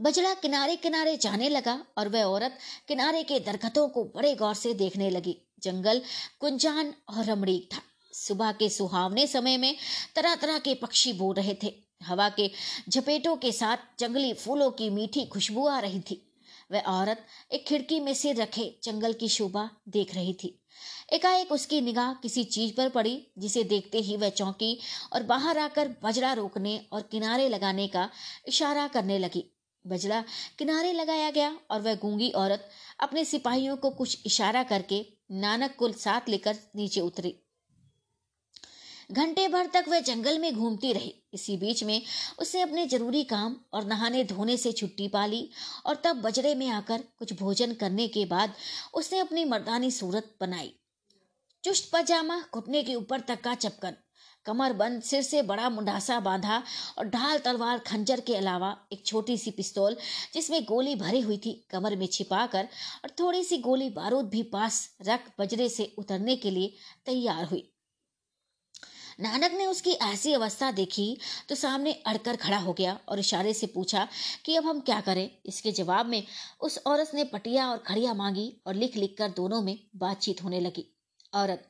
[SPEAKER 1] बजरा किनारे किनारे जाने लगा और वह औरत किनारे के दरखतों को बड़े गौर से देखने लगी। जंगल कुंजान और रमणीक था। सुबह के सुहावने समय में तरह तरह के पक्षी बोल रहे थे। हवा के झपेटों के साथ जंगली फूलों की मीठी खुशबू आ रही थी। वह औरत एक खिड़की में सिर रखे जंगल की शोभा देख रही थी। एकाएक उसकी निगाह किसी चीज़ पर पड़ी, जिसे देखते ही वह चौंकी और बाहर आकर बजड़ा रोकने और किनारे लगाने का इशारा करने लगी। बजड़ा किनारे लगाया गया और वह गूँगी औरत अपने सिपाहियों को कुछ इशारा करके नानक को साथ लेकर नीचे उतरी। घंटे भर तक वह जंगल में घूमती रही। इसी बीच में उसने अपने ज़रूरी काम और नहाने धोने से छुट्टी पा ली और तब बजरे में आकर कुछ भोजन करने के बाद उसने अपनी मर्दानी सूरत बनाई। चुस्त पजामा, घुटने के ऊपर तक का चपकन, कमर बंद, सिर से बड़ा मुंडासा बांधा और ढाल तलवार खंजर के अलावा एक छोटी सी पिस्तौल, जिसमें गोली भरी हुई थी, कमर में छिपाकर और थोड़ी सी गोली बारूद भी पास रख बजरे से उतरने के लिए तैयार हुई। नानक ने उसकी ऐसी अवस्था देखी तो सामने अड़कर खड़ा हो गया और इशारे से पूछा कि अब हम क्या करें? इसके जवाब में उस औरत ने पटिया और खड़िया मांगी और लिख लिख कर दोनों में बातचीत होने लगी। औरत,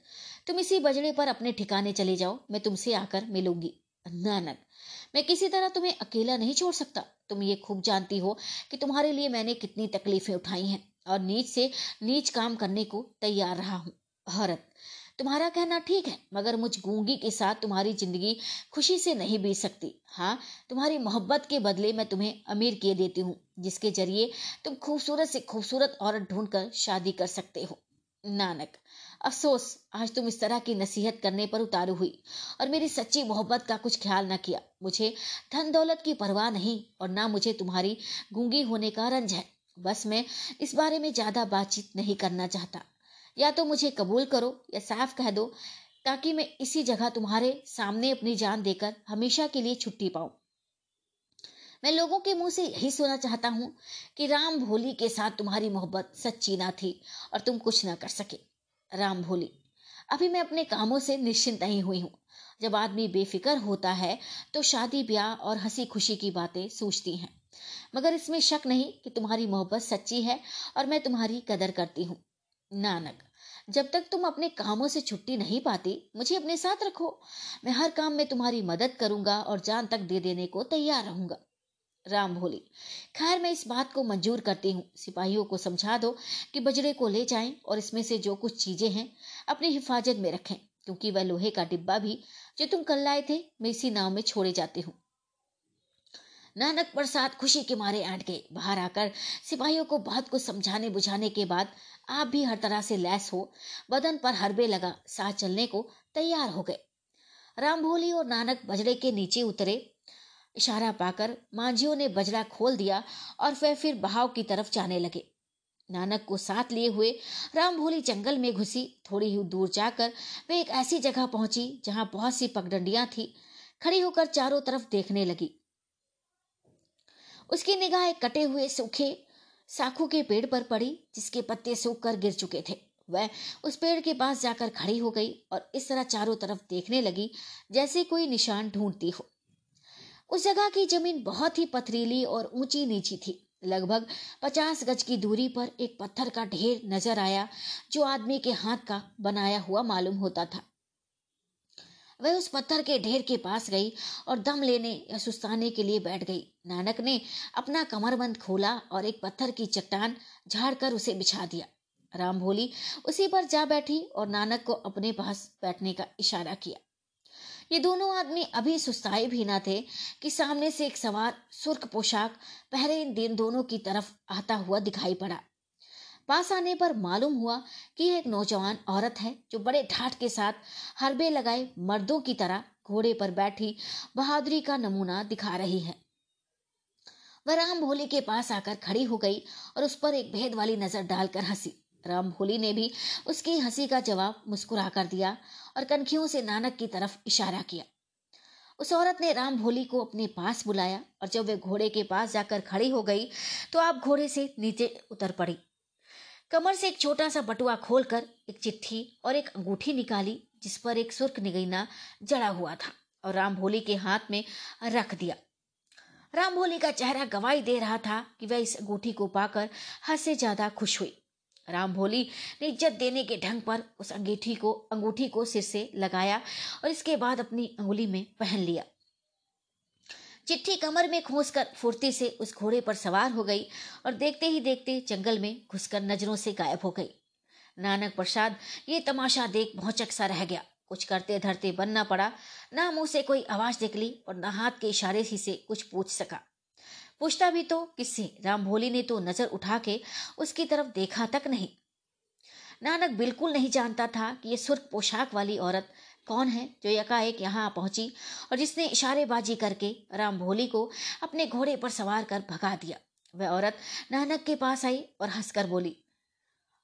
[SPEAKER 1] तुम इसी बजड़े पर अपने ठिकाने चले जाओ, मैं तुमसे आकर मिलूँगी। नानक, मैं किसी तरह तुम्हें अकेला नहीं छोड़ सकता। तुम ये खूब जानती हो कि तुम्हारे लिए मैंने कितनी तकलीफें उठाई हैं और नीच से नीच काम करने को तैयार रहा हूँ। औरत तुम्हारा कहना ठीक है, मगर मुझ गूँगी के साथ तुम्हारी ज़िंदगी खुशी से नहीं बीत सकती। हाँ तुम्हारी मोहब्बत के बदले मैं तुम्हें अमीर किए देती हूँ, जिसके ज़रिए तुम खूबसूरत से खूबसूरत औरत ढूंढकर शादी कर सकते हो। नानक, अफसोस, आज तुम इस तरह की नसीहत करने पर उतारू हुई और मेरी सच्ची मोहब्बत का कुछ ख्याल न किया। मुझे धन दौलत की परवाह नहीं और ना मुझे तुम्हारी गूँगी होने का रंज है। बस मैं इस बारे में ज़्यादा बातचीत नहीं करना चाहता। या तो मुझे कबूल करो या साफ़ कह दो, ताकि मैं इसी जगह तुम्हारे सामने अपनी जान देकर हमेशा के लिए छुट्टी पाऊँ। मैं लोगों के मुँह से यही सुना चाहता हूँ कि राम भोली के साथ तुम्हारी मोहब्बत सच्ची ना थी और तुम कुछ ना कर सके। राम भोली, अभी मैं अपने कामों से निश्चिंत नहीं हुई हूँ। जब आदमी बेफिक्र होता है तो शादी, ब्याह और हँसी खुशी की बातें सोचती हैं। मगर इसमें शक नहीं कि तुम्हारी मोहब्बत सच्ची है और मैं तुम्हारी कदर करती हूँ। नानक, जब तक तुम अपने कामों से छुट्टी नहीं पाती, मुझे अपने साथ रखो। मैं हर काम में तुम्हारी मदद करूँगा और जान तक दे देने को तैयार रहूँगा। राम भोली खैर मैं इस बात को मंजूर करती हूँ। सिपाहियों को समझा दो कि बजरे को ले जाएँ और इसमें से जो कुछ चीज़ें हैं, अपनी हिफाजत में रखें, क्योंकि वह लोहे का डिब्बा भी, जो तुम कल लाए थे, मैं इसी नाव में छोड़े जाती हूँ। नानक प्रसाद खुशी के मारे ऐंठ गए। बाहर आकर सिपाहियों को बहुत कुछ समझाने बुझाने के बाद आप भी हर तरह से लैस हो, बदन पर हरबे लगा, साथ चलने को तैयार हो गए। रामभोली और नानक बजड़े के नीचे उतरे। इशारा पाकर मांझियों ने बजड़ा खोल दिया और वह फिर बहाव की तरफ़ जाने लगे। नानक को साथ लिए हुए राम भोली जंगल में घुसी। थोड़ी ही दूर जाकर वे एक ऐसी जगह पहुँची जहाँ बहुत सी पगडंडियाँ थी। खड़ी होकर चारों तरफ़ देखने लगी। उसकी निगाह एक कटे हुए सूखे साखू के पेड़ पर पड़ी, जिसके पत्ते सूख कर गिर चुके थे। वह उस पेड़ के पास जाकर खड़ी हो गई और इस तरह चारों तरफ़ देखने लगी, जैसे कोई निशान ढूंढती हो। उस जगह की ज़मीन बहुत ही पथरीली और ऊँची नीची थी। लगभग पचास गज की दूरी पर एक पत्थर का ढेर नज़र आया, जो आदमी के हाथ का बनाया हुआ मालूम होता था। वह उस पत्थर के ढेर के पास गई और दम लेने या सुस्ताने के लिए बैठ गई। नानक ने अपना कमरबंद खोला और एक पत्थर की चट्टान झाड़कर उसे बिछा दिया। राम भोली उसी पर जा बैठी और नानक को अपने पास बैठने का इशारा किया। ये दोनों आदमी अभी सुस्ताए भी ना थे कि सामने से एक सवार सुर्ख पोशाक पहरे इन दिन दोनों की तरफ़ आता हुआ दिखाई पड़ा। पास आने पर मालूम हुआ कि एक नौजवान औरत है जो बड़े ठाठ के साथ हरबे लगाए मर्दों की तरह घोड़े पर बैठी बहादुरी का नमूना दिखा रही है। वह राम भोली के पास आकर खड़ी हो गई और उस पर एक भेद वाली नज़र डालकर हँसी। राम भोली ने भी उसकी हँसी का जवाब मुस्कुरा कर दिया और कनखियों से नानक की तरफ़ इशारा किया। उस औरत ने राम भोली को अपने पास बुलाया और जब वे घोड़े के पास जाकर खड़ी हो गई तो आप घोड़े से नीचे उतर पड़ी। कमर से एक छोटा सा बटुआ खोलकर एक चिट्ठी और एक अंगूठी निकाली, जिस पर एक सुर्ख निगैना जड़ा हुआ था और राम भोली के हाथ में रख दिया। राम भोली का चेहरा गवाही दे रहा था कि वह इस अंगूठी को पाकर हद से ज़्यादा खुश हुई। राम भोली ने इज़्ज़त देने के ढंग पर उस अंगूठी को अंगूठी को सिर से लगाया और इसके बाद अपनी अंगुली में पहन लिया। चिट्ठी कमर में खोसकर फुर्ती से उस घोड़े पर सवार हो गई और देखते ही देखते जंगल में घुसकर नज़रों से गायब हो गई। नानक प्रसाद, ये तमाशा देख भौचक सा रह गया। कुछ करते धरते बनना पड़ा, ना मुँह से कोई आवाज़ निकली और न हाथ के इशारे ही से कुछ पूछ सका। पूछता भी तो किससे राम भोली ने तो नज़र उठा के उसकी तरफ़ देखा तक नहीं। नानक बिल्कुल नहीं जानता था कि यह सुर्ख पोशाक वाली औरत कौन है जो यकाएक यहाँ पहुँची और जिसने इशारेबाजी करके राम भोली को अपने घोड़े पर सवार कर भगा दिया? वह औरत नानक के पास आई और हंसकर बोली,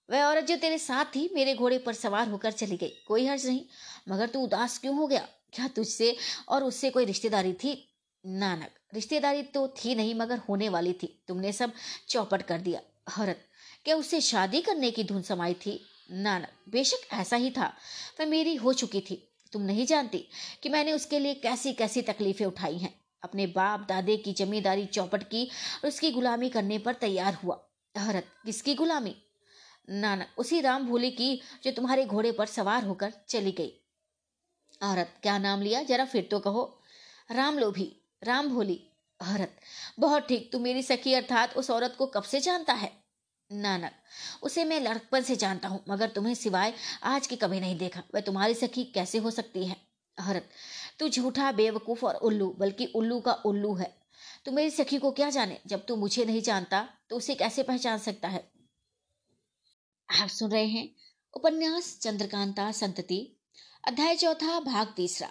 [SPEAKER 1] वह औरत जो तेरे साथ थी, मेरे घोड़े पर सवार होकर चली गई। कोई हर्ज नहीं, मगर तू उदास क्यों हो गया? क्या तुझसे और उससे कोई रिश्तेदारी थी? नानक, रिश्तेदारी तो थी नहीं, मगर होने वाली थी। तुमने सब चौपट कर दिया। औरत, क्या उससे शादी करने की धुन समाई थी? नानक, बेशक ऐसा ही था। वह मेरी हो चुकी थी। तुम नहीं जानती कि मैंने उसके लिए कैसी कैसी तकलीफें उठाई हैं। अपने बाप, दादे की जमींदारी चौपट की और उसकी गुलामी करने पर तैयार हुआ। औरत किसकी गुलामी? नाना उसी राम भोले की जो तुम्हारे घोड़े पर सवार होकर चली गई। औरत क्या नाम लिया? जरा फिर तो कहो। राम लोभी राम भोली। औरत बहुत ठीक, तू मेरी सखी अर्थात उस औरत को कब से जानता है? नानक, उसे मैं लड़कपन से जानता हूँ, मगर तुम्हें सिवाय आज की कभी नहीं देखा। वह तुम्हारी सखी कैसे हो सकती है? औरत तू झूठा, बेवकूफ़ और उल्लू, बल्कि उल्लू का उल्लू है। तू मेरी सखी को क्या जाने? जब तू मुझे नहीं जानता तो उसे कैसे पहचान सकता है? आप सुन रहे हैं उपन्यास चंद्रकांता संतति, अध्याय चौथा, भाग तीसरा।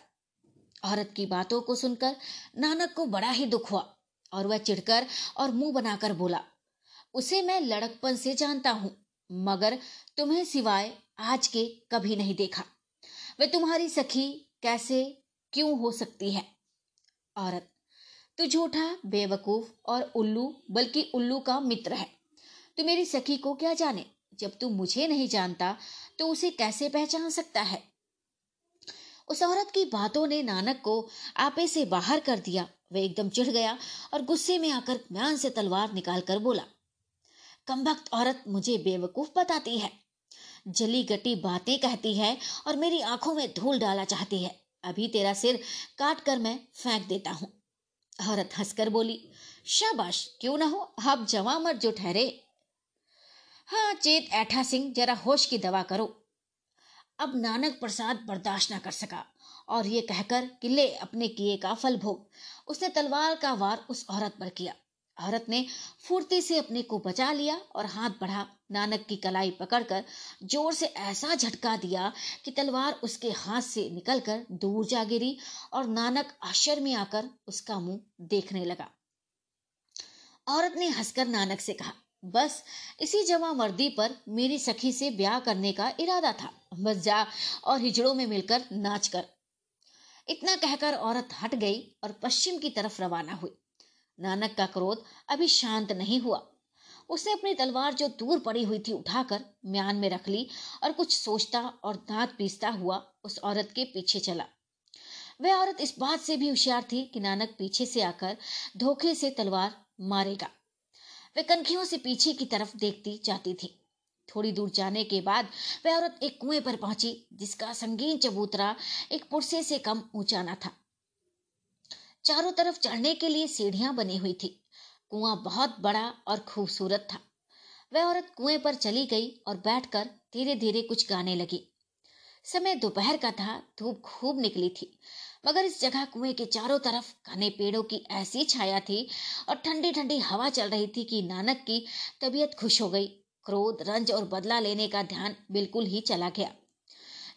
[SPEAKER 1] औरत की बातों को सुनकर नानक को बड़ा ही दुख हुआ और वह चिढ़कर और मुँह बनाकर बोला उसे मैं लड़कपन से जानता हूँ, मगर तुम्हें सिवाय आज के कभी नहीं देखा। वे तुम्हारी सखी कैसे, क्यों हो सकती है? औरत तू झूठा, बेवकूफ़ और उल्लू, बल्कि उल्लू का मित्र है। तू मेरी सखी को क्या जाने? जब तू मुझे नहीं जानता तो उसे कैसे पहचान सकता है? उस औरत की बातों ने नानक को आपे से बाहर कर दिया। वह एकदम चिढ़ गया और गुस्से में आकर म्यान से तलवार निकालकर बोला कमबख्त औरत मुझे बेवकूफ़ बताती है। जली गटी बातें कहती है और मेरी आँखों में धूल डाला चाहती है। अभी तेरा सिर काट कर मैं फेंक देता हूँ। औरत हंसकर बोली, शाबाश, क्यों ना हो? अब जवा मर जो ठहरे। हाँ चेत ऐठा सिंह, जरा होश की दवा करो। अब नानक प्रसाद बर्दाश्त न कर सका और ये कहकर कि ले अपने किए का फल भोग। उसने तलवार का वार उस औरत पर किया। औरत ने फुर्ती से अपने को बचा लिया और हाथ बढ़ा। नानक की कलाई पकड़कर ज़ोर से ऐसा झटका दिया कि तलवार उसके हाथ से निकलकर दूर जा गिरी और नानक आश्चर्य में आकर उसका मुँह देखने लगा। औरत ने हंसकर नानक से कहा, बस, इसी जमा मर्दी पर मेरी सखी से ब्याह करने का इरादा था। बस जा और हिजड़ों में मिलकर नाच कर। इतना कहकर औरत हट गई और पश्चिम की तरफ़ रवाना हुई। नानक का क्रोध अभी शांत नहीं हुआ। उसने अपनी तलवार जो दूर पड़ी हुई थी उठाकर म्यान में रख ली और कुछ सोचता और दांत पीसता हुआ उस औरत के पीछे चला। वह औरत इस बात से भी होशियार थी कि नानक पीछे से आकर धोखे से तलवार मारेगा। वह कनखियों से पीछे की तरफ़ देखती जाती थी। थोड़ी दूर जाने के बाद वह औरत एक कुएँ पर पहुँची, जिसका संगीन चबूतरा एक पुरसे से कम ऊँचा न था। चारों तरफ़ चढ़ने के लिए सीढ़ियाँ बनी हुई थी। कुआँ बहुत बड़ा और खूबसूरत था। वह औरत कुएँ पर चली गई और बैठकर धीरे धीरे कुछ गाने लगी। समय दोपहर का था, धूप खूब निकली थी, मगर इस जगह कुएँ के चारों तरफ़ घने पेड़ों की ऐसी छाया थी और ठंडी ठंडी हवा चल रही थी कि नानक की तबीयत खुश हो गई। क्रोध, रंज और बदला लेने का ध्यान बिल्कुल ही चला गया,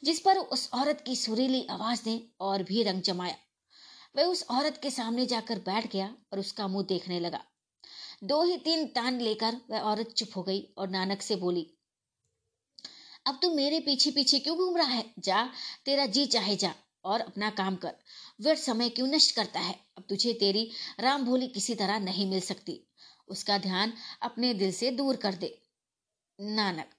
[SPEAKER 1] जिस पर उस औरत की सुरीली आवाज़ ने और भी रंग जमाया। वह उस औरत के सामने जाकर बैठ गया और उसका मुँह देखने लगा। दो ही तीन तान लेकर वह औरत चुप हो गई और नानक से बोली, अब तू मेरे पीछे पीछे क्यों घूम रहा है? जा, तेरा जी चाहे जा और अपना काम कर। व्यर्थ समय क्यों नष्ट करता है? अब तुझे तेरी राम भोली किसी तरह नहीं मिल सकती। उसका ध्यान अपने दिल से दूर कर दे। नानक,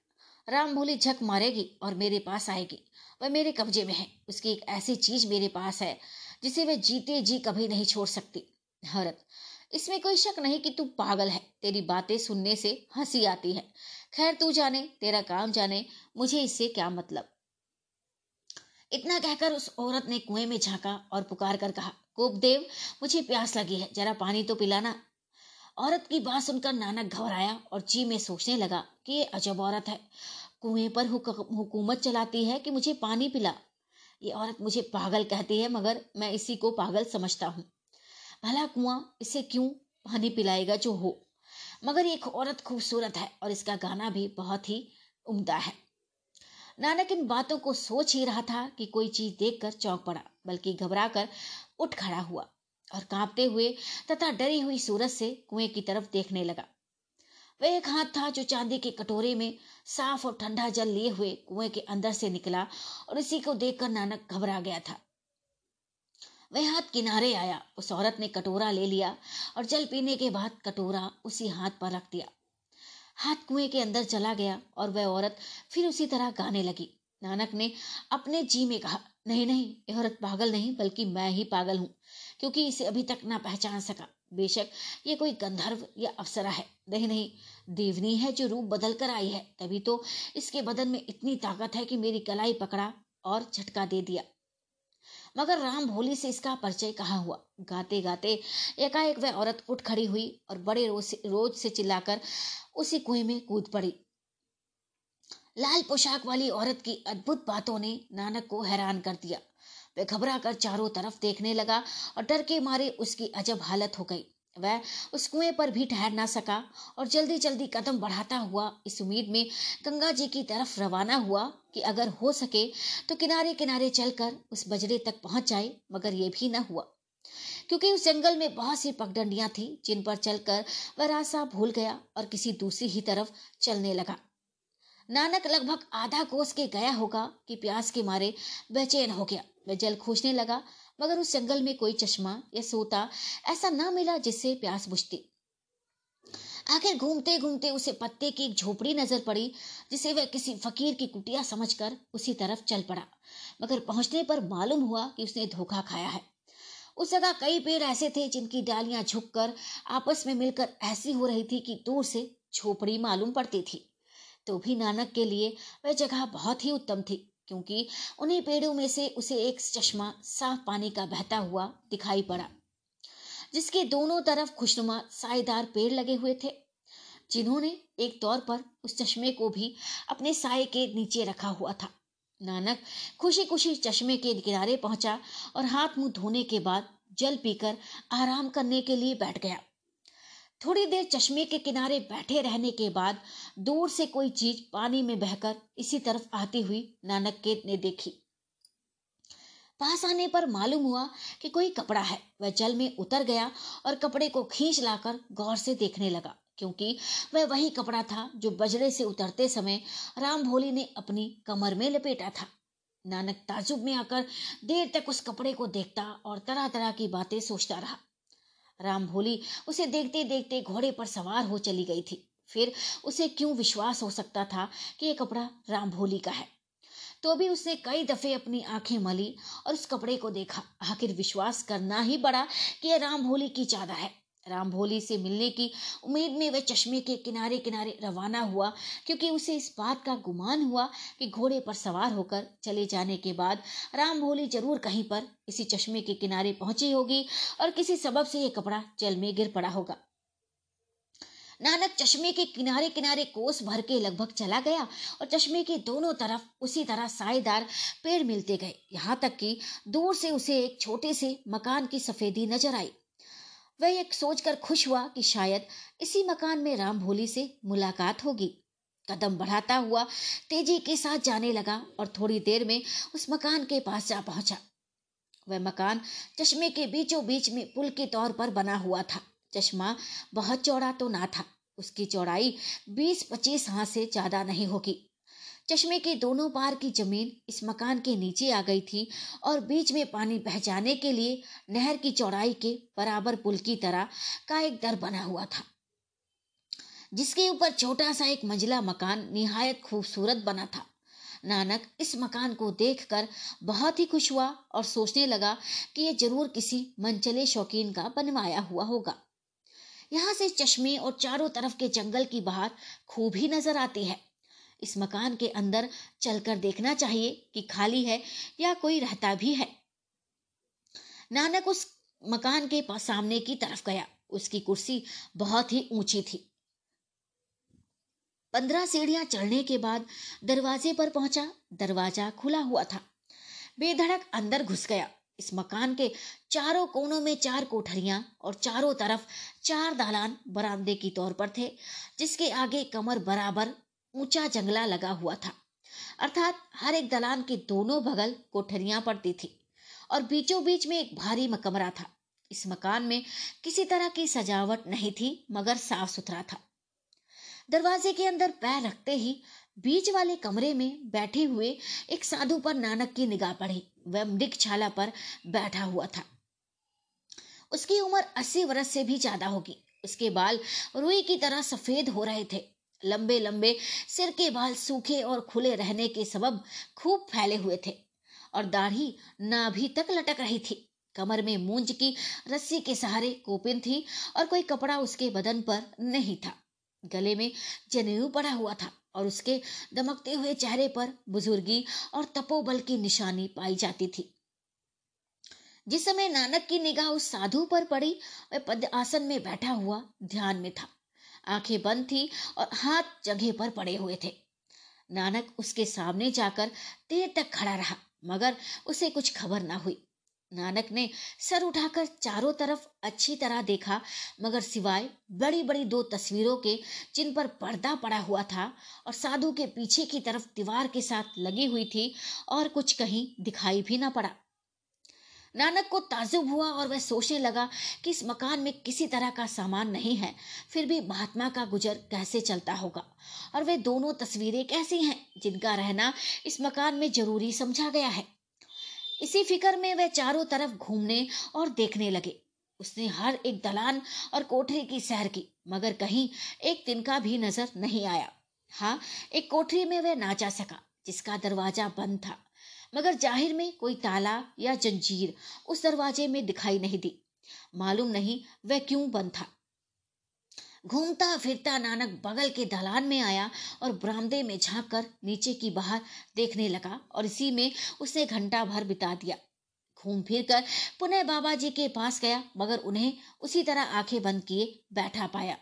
[SPEAKER 1] राम भोली झक मारेगी और मेरे पास आएगी। वह मेरे कब्जे में है। उसकी एक ऐसी चीज़ मेरे पास है जिसे वह जीते जी कभी नहीं छोड़ सकती। हरत, इसमें कोई शक नहीं कि तू पागल है। तेरी बातें सुनने से हँसी आती है। खैर, तू जाने, तेरा काम जाने, मुझे इससे क्या मतलब? इतना कहकर उस औरत ने कुएँ में झांका और पुकार कर कहा कोपदेव मुझे प्यास लगी है, जरा पानी तो पिलाना। औरत की बात सुनकर नानक घबराया और जी में सोचने लगा कि ये अजब औरत है। कुएँ पर हुकूमत चलाती है कि मुझे पानी पिला। ये औरत मुझे पागल कहती है, मगर मैं इसी को पागल समझता हूँ। भला कुआँ, इसे क्यों पानी पिलाएगा जो हो? मगर एक औरत खूबसूरत है और इसका गाना भी बहुत ही उम्दा है। नानक इन बातों को सोच ही रहा था कि कोई चीज़ देखकर चौंक पड़ा, बल्कि घबरा कर उठ खड़ा हुआ और कांपते हुए तथा डरी हुई सूरज से कुएँ की तरफ़ देखने लगा। वह एक हाथ था जो चांदी के कटोरे में साफ़ और ठंडा जल लिए हुए कुएँ के अंदर से निकला और इसी को देखकर नानक घबरा गया था। वह हाथ किनारे आया, उस औरत ने कटोरा ले लिया और जल पीने के बाद कटोरा उसी हाथ पर रख दिया। हाथ कुएँ के अंदर चला गया और वह औरत फिर उसी तरह गाने लगी। नानक ने अपने जी में कहा, नहीं नहीं यह औरत पागल नहीं, बल्कि मैं ही पागल हूँ, क्योंकि इसे अभी तक ना पहचान सका। बेशक ये कोई गंधर्व या अप्सरा है नहीं नहीं। देवनी है जो रूप बदल कर आई है तभी तो इसके बदन में इतनी ताकत है कि मेरी कलाई पकड़ा और झटका दे दिया। मगर राम भोली से इसका परिचय कहा हुआ? गाते गाते एकाएक वह औरत उठ खड़ी हुई और बड़े रोज से, रोज से चिल्लाकर उसी कुएँ में कूद पड़ी। लाल पोशाक वाली औरत की अद्भुत बातों ने नानक को हैरान कर दिया। वह घबरा कर चारों तरफ़ देखने लगा और डर के मारे उसकी अजब हालत हो गई। वह उस कुएँ पर भी ठहर ना सका और जल्दी जल्दी कदम बढ़ाता हुआ इस उम्मीद में गंगा जी की तरफ़ रवाना हुआ कि अगर हो सके तो किनारे किनारे चलकर उस बजरे तक पहुँच जाए, मगर ये भी न हुआ। क्योंकि उस जंगल में बहुत सी पगडंडियाँ थी, जिन पर चलकर वह रास्ता भूल गया और किसी दूसरी ही तरफ़ चलने लगा। नानक लगभग आधा कोस के गया होगा कि प्यास के मारे बेचैन हो गया। वह जल खोजने लगा, मगर उस जंगल में कोई चश्मा या सोता ऐसा ना मिला जिससे प्यास बुझती। आखिर घूमते घूमते उसे पत्ते की एक झोपड़ी नज़र पड़ी, जिसे वह किसी फकीर की कुटिया समझकर उसी तरफ़ चल पड़ा, मगर पहुँचने पर मालूम हुआ कि उसने धोखा खाया है। उस जगह कई पेड़ ऐसे थे जिनकी डालियाँ झुककर आपस में मिलकर ऐसी हो रही थी कि दूर से झोपड़ी मालूम पड़ती थी। तो भी नानक के लिए वह जगह बहुत ही उत्तम थी। क्योंकि उन्हीं पेड़ों में से उसे एक चश्मा साफ़ पानी का बहता हुआ दिखाई पड़ा, जिसके दोनों तरफ़ खुशनुमा सायेदार पेड़ लगे हुए थे, जिन्होंने एक तौर पर उस चश्मे को भी अपने साय के नीचे रखा हुआ था। नानक खुशी खुशी चश्मे के किनारे पहुँचा और हाथ मुँह धोने के बाद जल पीकर आराम करने के लिए बैठ गया। थोड़ी देर चश्मे के किनारे बैठे रहने के बाद दूर से कोई चीज़ पानी में बहकर इसी तरफ़ आती हुई नानक के ने देखी। पास आने पर मालूम हुआ कि कोई कपड़ा है। वह जल में उतर गया और कपड़े को खींच लाकर गौर से देखने लगा, क्योंकि वह वही कपड़ा था जो बजरे से उतरते समय राम भोली ने अपनी कमर में लपेटा था। नानक ताजुब में आकर देर तक उस कपड़े को देखता और तरह तरह की बातें सोचता रहा। राम भोली उसे देखते देखते घोड़े पर सवार हो चली गई थी। फिर उसे क्यों विश्वास हो सकता था कि यह कपड़ा राम भोली का है? तो भी उसने कई दफे अपनी आँखें मली और उस कपड़े को देखा। आखिर विश्वास करना ही पड़ा कि यह राम भोली की चादर है। राम भोली से मिलने की उम्मीद में वह चश्मे के किनारे किनारे रवाना हुआ, क्योंकि उसे इस बात का गुमान हुआ कि घोड़े पर सवार होकर चले जाने के बाद राम भोली ज़रूर कहीं पर इसी चश्मे के किनारे पहुँची होगी और किसी सबब से यह कपड़ा जल में गिर पड़ा होगा। नानक चश्मे के किनारे किनारे कोस भर के लगभग चला गया और चश्मे के दोनों तरफ़ उसी तरह सायेदार पेड़ मिलते गए। यहाँ तक कि दूर से उसे एक छोटे से मकान की सफेदी नज़र आई। वह एक सोचकर खुश हुआ कि शायद इसी मकान में राम भोली से मुलाकात होगी। कदम बढ़ाता हुआ तेज़ी के साथ जाने लगा और थोड़ी देर में उस मकान के पास जा पहुँचा। वह मकान चश्मे के बीचों बीच में पुल के तौर पर बना हुआ था। चश्मा बहुत चौड़ा तो ना था। उसकी चौड़ाई बीस पच्चीस हाथ से ज़्यादा नहीं होगी। चश्मे के दोनों पार की ज़मीन इस मकान के नीचे आ गई थी और बीच में पानी बह जाने के लिए नहर की चौड़ाई के बराबर पुल की तरह का एक दर बना हुआ था, जिसके ऊपर छोटा सा एक मंजिला मकान निहायत खूबसूरत बना था। नानक इस मकान को देखकर बहुत ही खुश हुआ और सोचने लगा कि यह ज़रूर किसी मनचले शौकीन का बनवाया हुआ होगा। यहाँ से चश्मे और चारों तरफ़ के जंगल की बाहर खूब ही नज़र आती है। इस मकान के अंदर चलकर देखना चाहिए कि खाली है या कोई रहता भी है। नानक उस मकान के सामने की तरफ़ गया। उसकी कुर्सी बहुत ही ऊँची थी। पंद्रह सीढ़ियाँ चढ़ने के बाद दरवाजे पर पहुँचा। दरवाज़ा खुला हुआ था। बेधड़क अंदर घुस गया। इस मकान के चारों कोनों में चार कोठरियाँ और चारों तरफ़ चार दालान बरामदे की तौर पर थे, जिसके आगे कमर बराबर ऊँचा जंगला लगा हुआ था। अर्थात हर एक दलान के दोनों बगल कोठरियाँ पड़ती थी और बीचों बीच में एक भारी मकमरा था। इस मकान में किसी तरह की सजावट नहीं थी, मगर साफ़ सुथरा था। दरवाजे के अंदर पैर रखते ही बीच वाले कमरे में बैठे हुए एक साधु पर नानक की निगाह पड़ी। वह मृग छाला पर बैठा हुआ था। उसकी उम्र अस्सी वर्ष से भी ज़्यादा होगी। उसके बाल रुई की तरह सफ़ेद हो रहे थे। लंबे लंबे सिर के बाल सूखे और खुले रहने के सबब खूब फैले हुए थे और दाढ़ी नाभि तक लटक रही थी। कमर में मूंज की रस्सी के सहारे कोपिन थी और कोई कपड़ा उसके बदन पर नहीं था। गले में जनेऊ पड़ा हुआ था और उसके दमकते हुए चेहरे पर बुजुर्गी और तपोबल की निशानी पाई जाती थी। जिस समय नानक की निगाह उस साधु पर पड़ी, वह पद आसन में बैठा हुआ ध्यान में था। आँखें बंद थी और हाथ जगह पर पड़े हुए थे। नानक उसके सामने जाकर देर तक खड़ा रहा, मगर उसे कुछ खबर ना हुई। नानक ने सर उठाकर चारों तरफ़ अच्छी तरह देखा, मगर सिवाय बड़ी बड़ी दो तस्वीरों के जिन पर पर्दा पड़ा हुआ था और साधु के पीछे की तरफ़ दीवार के साथ लगी हुई थी और कुछ कहीं दिखाई भी ना पड़ा। नानक को ताजुब हुआ और वह सोचने लगा कि इस मकान में किसी तरह का सामान नहीं है, फिर भी महात्मा का गुजर कैसे चलता होगा? और वे दोनों तस्वीरें कैसी हैं जिनका रहना इस मकान में ज़रूरी समझा गया है? इसी फ़िक्र में वह चारों तरफ़ घूमने और देखने लगे। उसने हर एक दलान और कोठरी की सैर की, मगर कहीं एक तिनका भी नज़र नहीं आया। हाँ एक कोठरी में वह ना जा सका, जिसका दरवाज़ा बंद था। मगर ज़ाहिर में कोई ताला या जंजीर उस दरवाजे में दिखाई नहीं दी। मालूम नहीं वह क्यों बंद था। घूमता फिरता नानक बगल के दलान में आया और बरामदे में झाँक कर नीचे की बाहर देखने लगा और इसी में उसने घंटा भर बिता दिया। घूम फिर कर पुनः बाबा जी के पास गया, मगर उन्हें उसी तरह आँखें बंद किए बैठा पाया।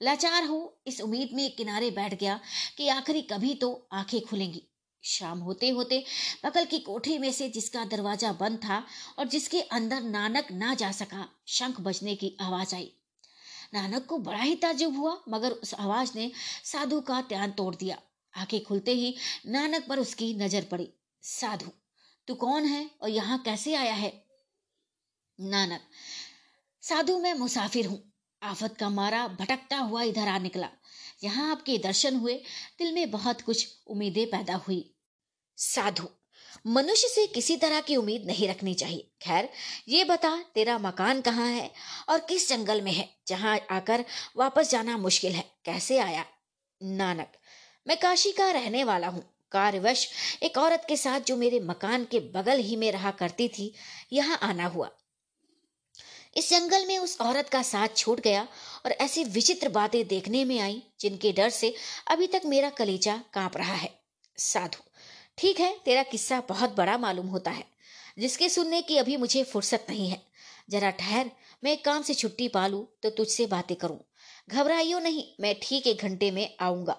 [SPEAKER 1] लाचार हो इस उम्मीद में किनारे बैठ गया कि आखिरी कभी तो आँखें खुलेंगी। शाम होते होते बगल की कोठरी में से जिसका दरवाज़ा बंद था और जिसके अंदर नानक ना जा सका, शंख बजने की आवाज़ आई। नानक को बड़ा ही ताजुब हुआ, मगर उस आवाज़ ने साधु का ध्यान तोड़ दिया। आँखें खुलते ही नानक पर उसकी नज़र पड़ी। साधु, तू कौन है और यहाँ कैसे आया है? नानक, साधु, मैं मुसाफिर हूँ। आफत का मारा भटकता हुआ इधर आ निकला। यहाँ आपके दर्शन हुए, दिल में बहुत कुछ उम्मीदें पैदा हुई। साधु, मनुष्य से किसी तरह की उम्मीद नहीं रखनी चाहिए। खैर, ये बता तेरा मकान कहाँ है और किस जंगल में है, जहाँ आकर वापस जाना मुश्किल है? कैसे आया? नानक, मैं काशी का रहने वाला हूँ। कार्यवश एक औरत के साथ जो मेरे मकान के बगल ही में रहा करती थी, यहाँ आना हुआ। इस जंगल में उस औरत का साथ छूट गया और ऐसी विचित्र बातें देखने में आई, जिनके डर से अभी तक मेरा कलेजा काँप रहा है। साधु, ठीक है, तेरा किस्सा बहुत बड़ा मालूम होता है, जिसके सुनने की अभी मुझे फुर्सत नहीं है। जरा ठहर, मैं काम से छुट्टी पा लू तो तुझसे बातें करूँ। घबराइयो नहीं, मैं ठीक एक घंटे में आऊँगा।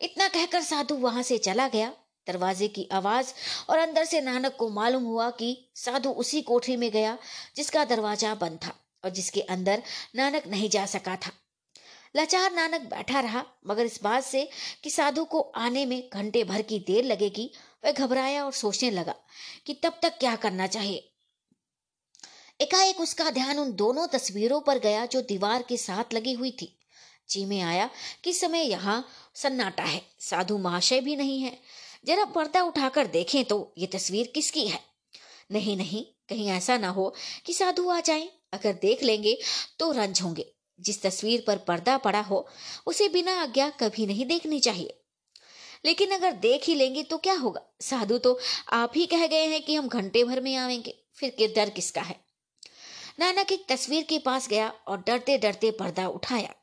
[SPEAKER 1] इतना कहकर साधु वहाँ से चला गया दरवाजे की आवाज़ और अंदर से नानक को मालूम हुआ कि साधु उसी कोठरी में गया, जिसका दरवाज़ा बंद था और जिसके अंदर नानक नहीं जा सका था। लाचार नानक बैठा रहा, मगर इस बात से कि साधु को आने में घंटे भर की देर लगेगी, वह घबराया और सोचने लगा कि तब तक क्या करना चाहिए। एकाएक उसका ध्यान उन दोनों तस्वीरों पर गया जो दीवार के साथ लगी हुई थी। जी में आया कि समय यहाँ सन्नाटा है, साधु महाशय भी नहीं है। जरा पर्दा उठाकर देखें तो ये तस्वीर किसकी है? नहीं नहीं, कहीं ऐसा ना हो कि साधु आ जाए। अगर देख लेंगे तो रंज होंगे। जिस तस्वीर पर पर्दा पड़ा हो, उसे बिना आज्ञा कभी नहीं देखनी चाहिए। लेकिन अगर देख ही लेंगे तो क्या होगा? साधु तो आप ही कह गए हैं कि हम घंटे भर में आवेंगे। फिर के डर किसका है? नानक एक तस्वीर के पास गया और डरते डरते पर्दा उठाया।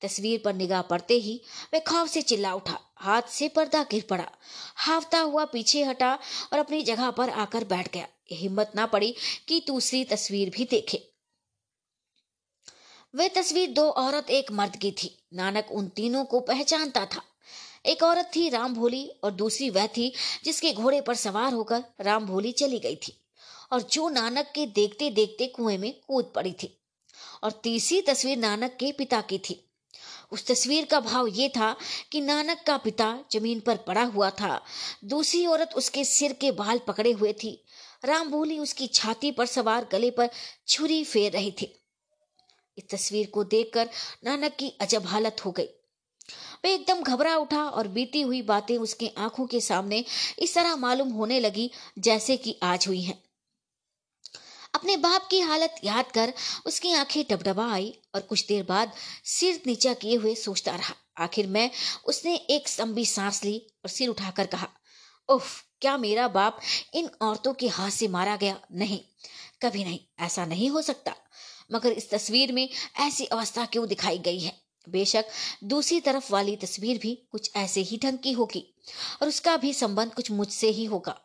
[SPEAKER 1] तस्वीर पर निगाह पड़ते ही वह खौफ से चिल्ला उठा। हाथ से पर्दा गिर पड़ा। हाफता हुआ पीछे हटा और अपनी जगह पर आकर बैठ गया। हिम्मत ना पड़ी कि दूसरी तस्वीर भी देखे। वह तस्वीर दो औरत, एक मर्द की थी। नानक उन तीनों को पहचानता था। एक औरत थी राम भोली और दूसरी वह थी जिसके घोड़े पर सवार होकर राम भोली चली गई थी और जो नानक के देखते देखते कुएँ में कूद पड़ी थी। और तीसरी तस्वीर नानक के पिता की थी। उस तस्वीर का भाव ये था कि नानक का पिता ज़मीन पर पड़ा हुआ था। दूसरी औरत उसके सिर के बाल पकड़े हुए थी। राम भोली उसकी छाती पर सवार गले पर छुरी फेर रही थी। इस तस्वीर को देखकर नानक की अजब हालत हो गई। वे एकदम घबरा उठा और बीती हुई बातें उसके आँखों के सामने इस तरह मालूम होने लगी जैसे कि आज हुई हैं। अपने बाप की हालत याद कर उसकी आँखें डबडबा आई और कुछ देर बाद सिर नीचा किए हुए सोचता रहा। आखिर में, उसने एक लंबी सांस ली और सिर उठाकर कहा, उफ, क्या मेरा बाप इन औरतों के हाथ से मारा गया? नहीं, कभी नहीं, ऐसा नहीं हो सकता। मगर इस तस्वीर में ऐसी अवस्था क्यों दिखाई गई है? बेशक दूसरी तरफ़ वाली तस्वीर भी कुछ ऐसे ही ढंग की होगी और उसका भी संबंध कुछ मुझसे ही होगा।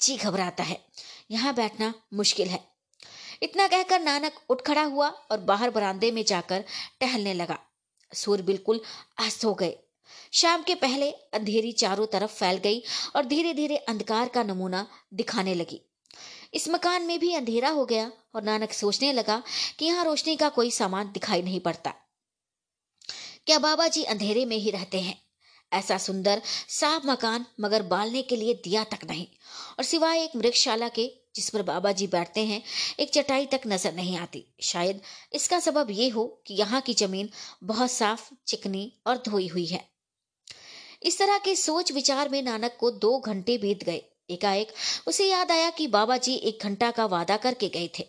[SPEAKER 1] जी घबराता है। यहाँ बैठना मुश्किल है। इतना कहकर नानक उठ खड़ा हुआ और बाहर बरामदे में जाकर टहलने लगा। सूर्य बिल्कुल अस्त हो गए। शाम के पहले अंधेरी चारों तरफ़ फैल गई और धीरे धीरे अंधकार का नमूना दिखाने लगी। इस मकान में भी अंधेरा हो गया और नानक सोचने लगा कि यहाँ रोशनी का कोई सामान दिखाई नहीं पड़ता। क्या बाबा जी अंधेरे में ही रहते हैं? ऐसा सुंदर, साफ़ मकान मगर बालने के लिए दिया तक नहीं। और सिवाय एक मृगशाला के जिस पर बाबा जी बैठते हैं, एक चटाई तक नज़र नहीं आती। शायद इसका सबब ये हो कि यहाँ की ज़मीन बहुत साफ़, चिकनी और धोई हुई है। इस तरह के सोच विचार में नानक को दो घंटे बीत गए। एकाएक उसे याद आया कि बाबा जी एक घंटा का वादा करके गए थे।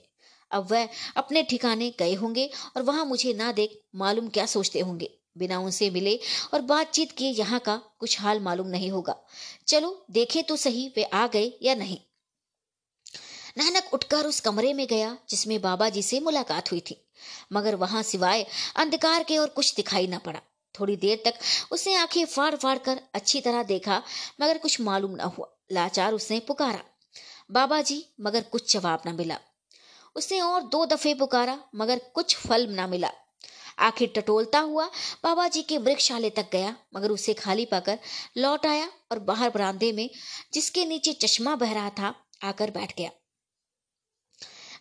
[SPEAKER 1] अब वह अपने ठिकाने गए होंगे और वहाँ मुझे ना देख मालूम क्या सोचते होंगे। बिना उनसे मिले और बातचीत किए यहाँ का कुछ हाल मालूम नहीं होगा। चलो देखे तो सही वे आ गए या नहीं। नानक उठकर उस कमरे में गया, जिसमें बाबा जी से मुलाकात हुई थी। मगर वहाँ सिवाय अंधकार के और कुछ दिखाई न पड़ा। थोड़ी देर तक उसने आँखें फाड़ फाड़ कर अच्छी तरह देखा, मगर कुछ मालूम न हुआ। लाचार उसने पुकारा। बाबा जी मगर कुछ जवाब न मिला। उसने और दो दफे पुकारा, मगर कुछ फल न मिला। आखिर टटोलता हुआ बाबा जी के वृक्षशाले तक गया, मगर उसे खाली पाकर लौट आया और बाहर बरामदे में, जिसके नीचे चश्मा बह रहा था, आकर बैठ गया।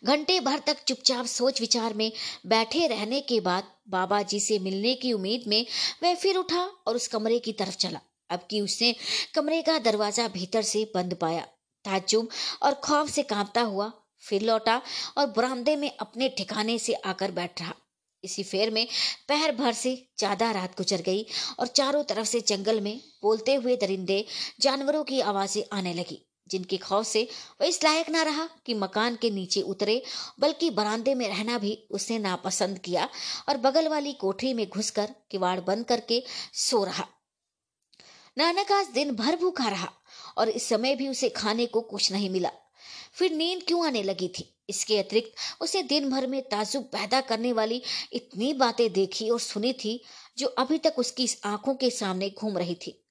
[SPEAKER 1] घंटे भर तक चुपचाप सोच विचार में बैठे रहने के बाद बाबा जी से मिलने की उम्मीद में वह फिर उठा और उस कमरे की तरफ़ चला। अब कि उसने कमरे का दरवाज़ा भीतर से बंद पाया ताजुब और खौफ से कांपता हुआ फिर लौटा और बरामदे में अपने ठिकाने से आकर बैठ रहा। इसी फेर में पहर भर से ज़्यादा रात गुजर गई और चारों तरफ़ से जंगल में बोलते हुए दरिंदे जानवरों की आवाज़ें आने लगी। जिनके खौफ से वह इस लायक ना रहा कि मकान के नीचे उतरे, बल्कि बरामदे में रहना भी उसने नापसंद किया और बगल वाली कोठरी में घुसकर किवाड़ बंद करके सो रहा। नानक आज दिन भर भूखा रहा और इस समय भी उसे खाने को कुछ नहीं मिला। फिर नींद क्यों आने लगी थी? इसके अतिरिक्त उसे दिन भर में ताजुब पैदा करने वाली इतनी बातें देखी और सुनी थी जो अभी तक उसकी आँखों के सामने घूम रही थी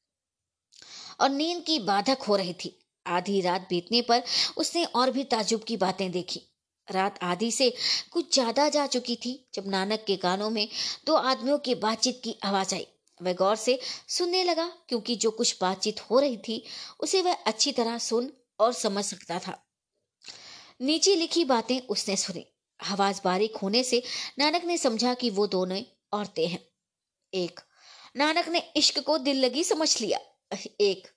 [SPEAKER 1] और नींद की बाधक हो रही थी। आधी रात बीतने पर उसने और भी ताजुब की बातें देखी। रात आधी से कुछ ज़्यादा जा चुकी थी, जब नानक के कानों में दो आदमियों की बातचीत की आवाज़ आई। वह गौर से सुनने लगा, क्योंकि जो कुछ बातचीत हो रही थी, उसे वह अच्छी तरह सुन और समझ सकता था। नीचे लिखी बातें उसने सुनी। आवाज़ बारीक होने से नानक ने समझा कि वो दोनों औरतें हैं। एक, नानक ने इश्क को दिल लगी समझ लिया। एक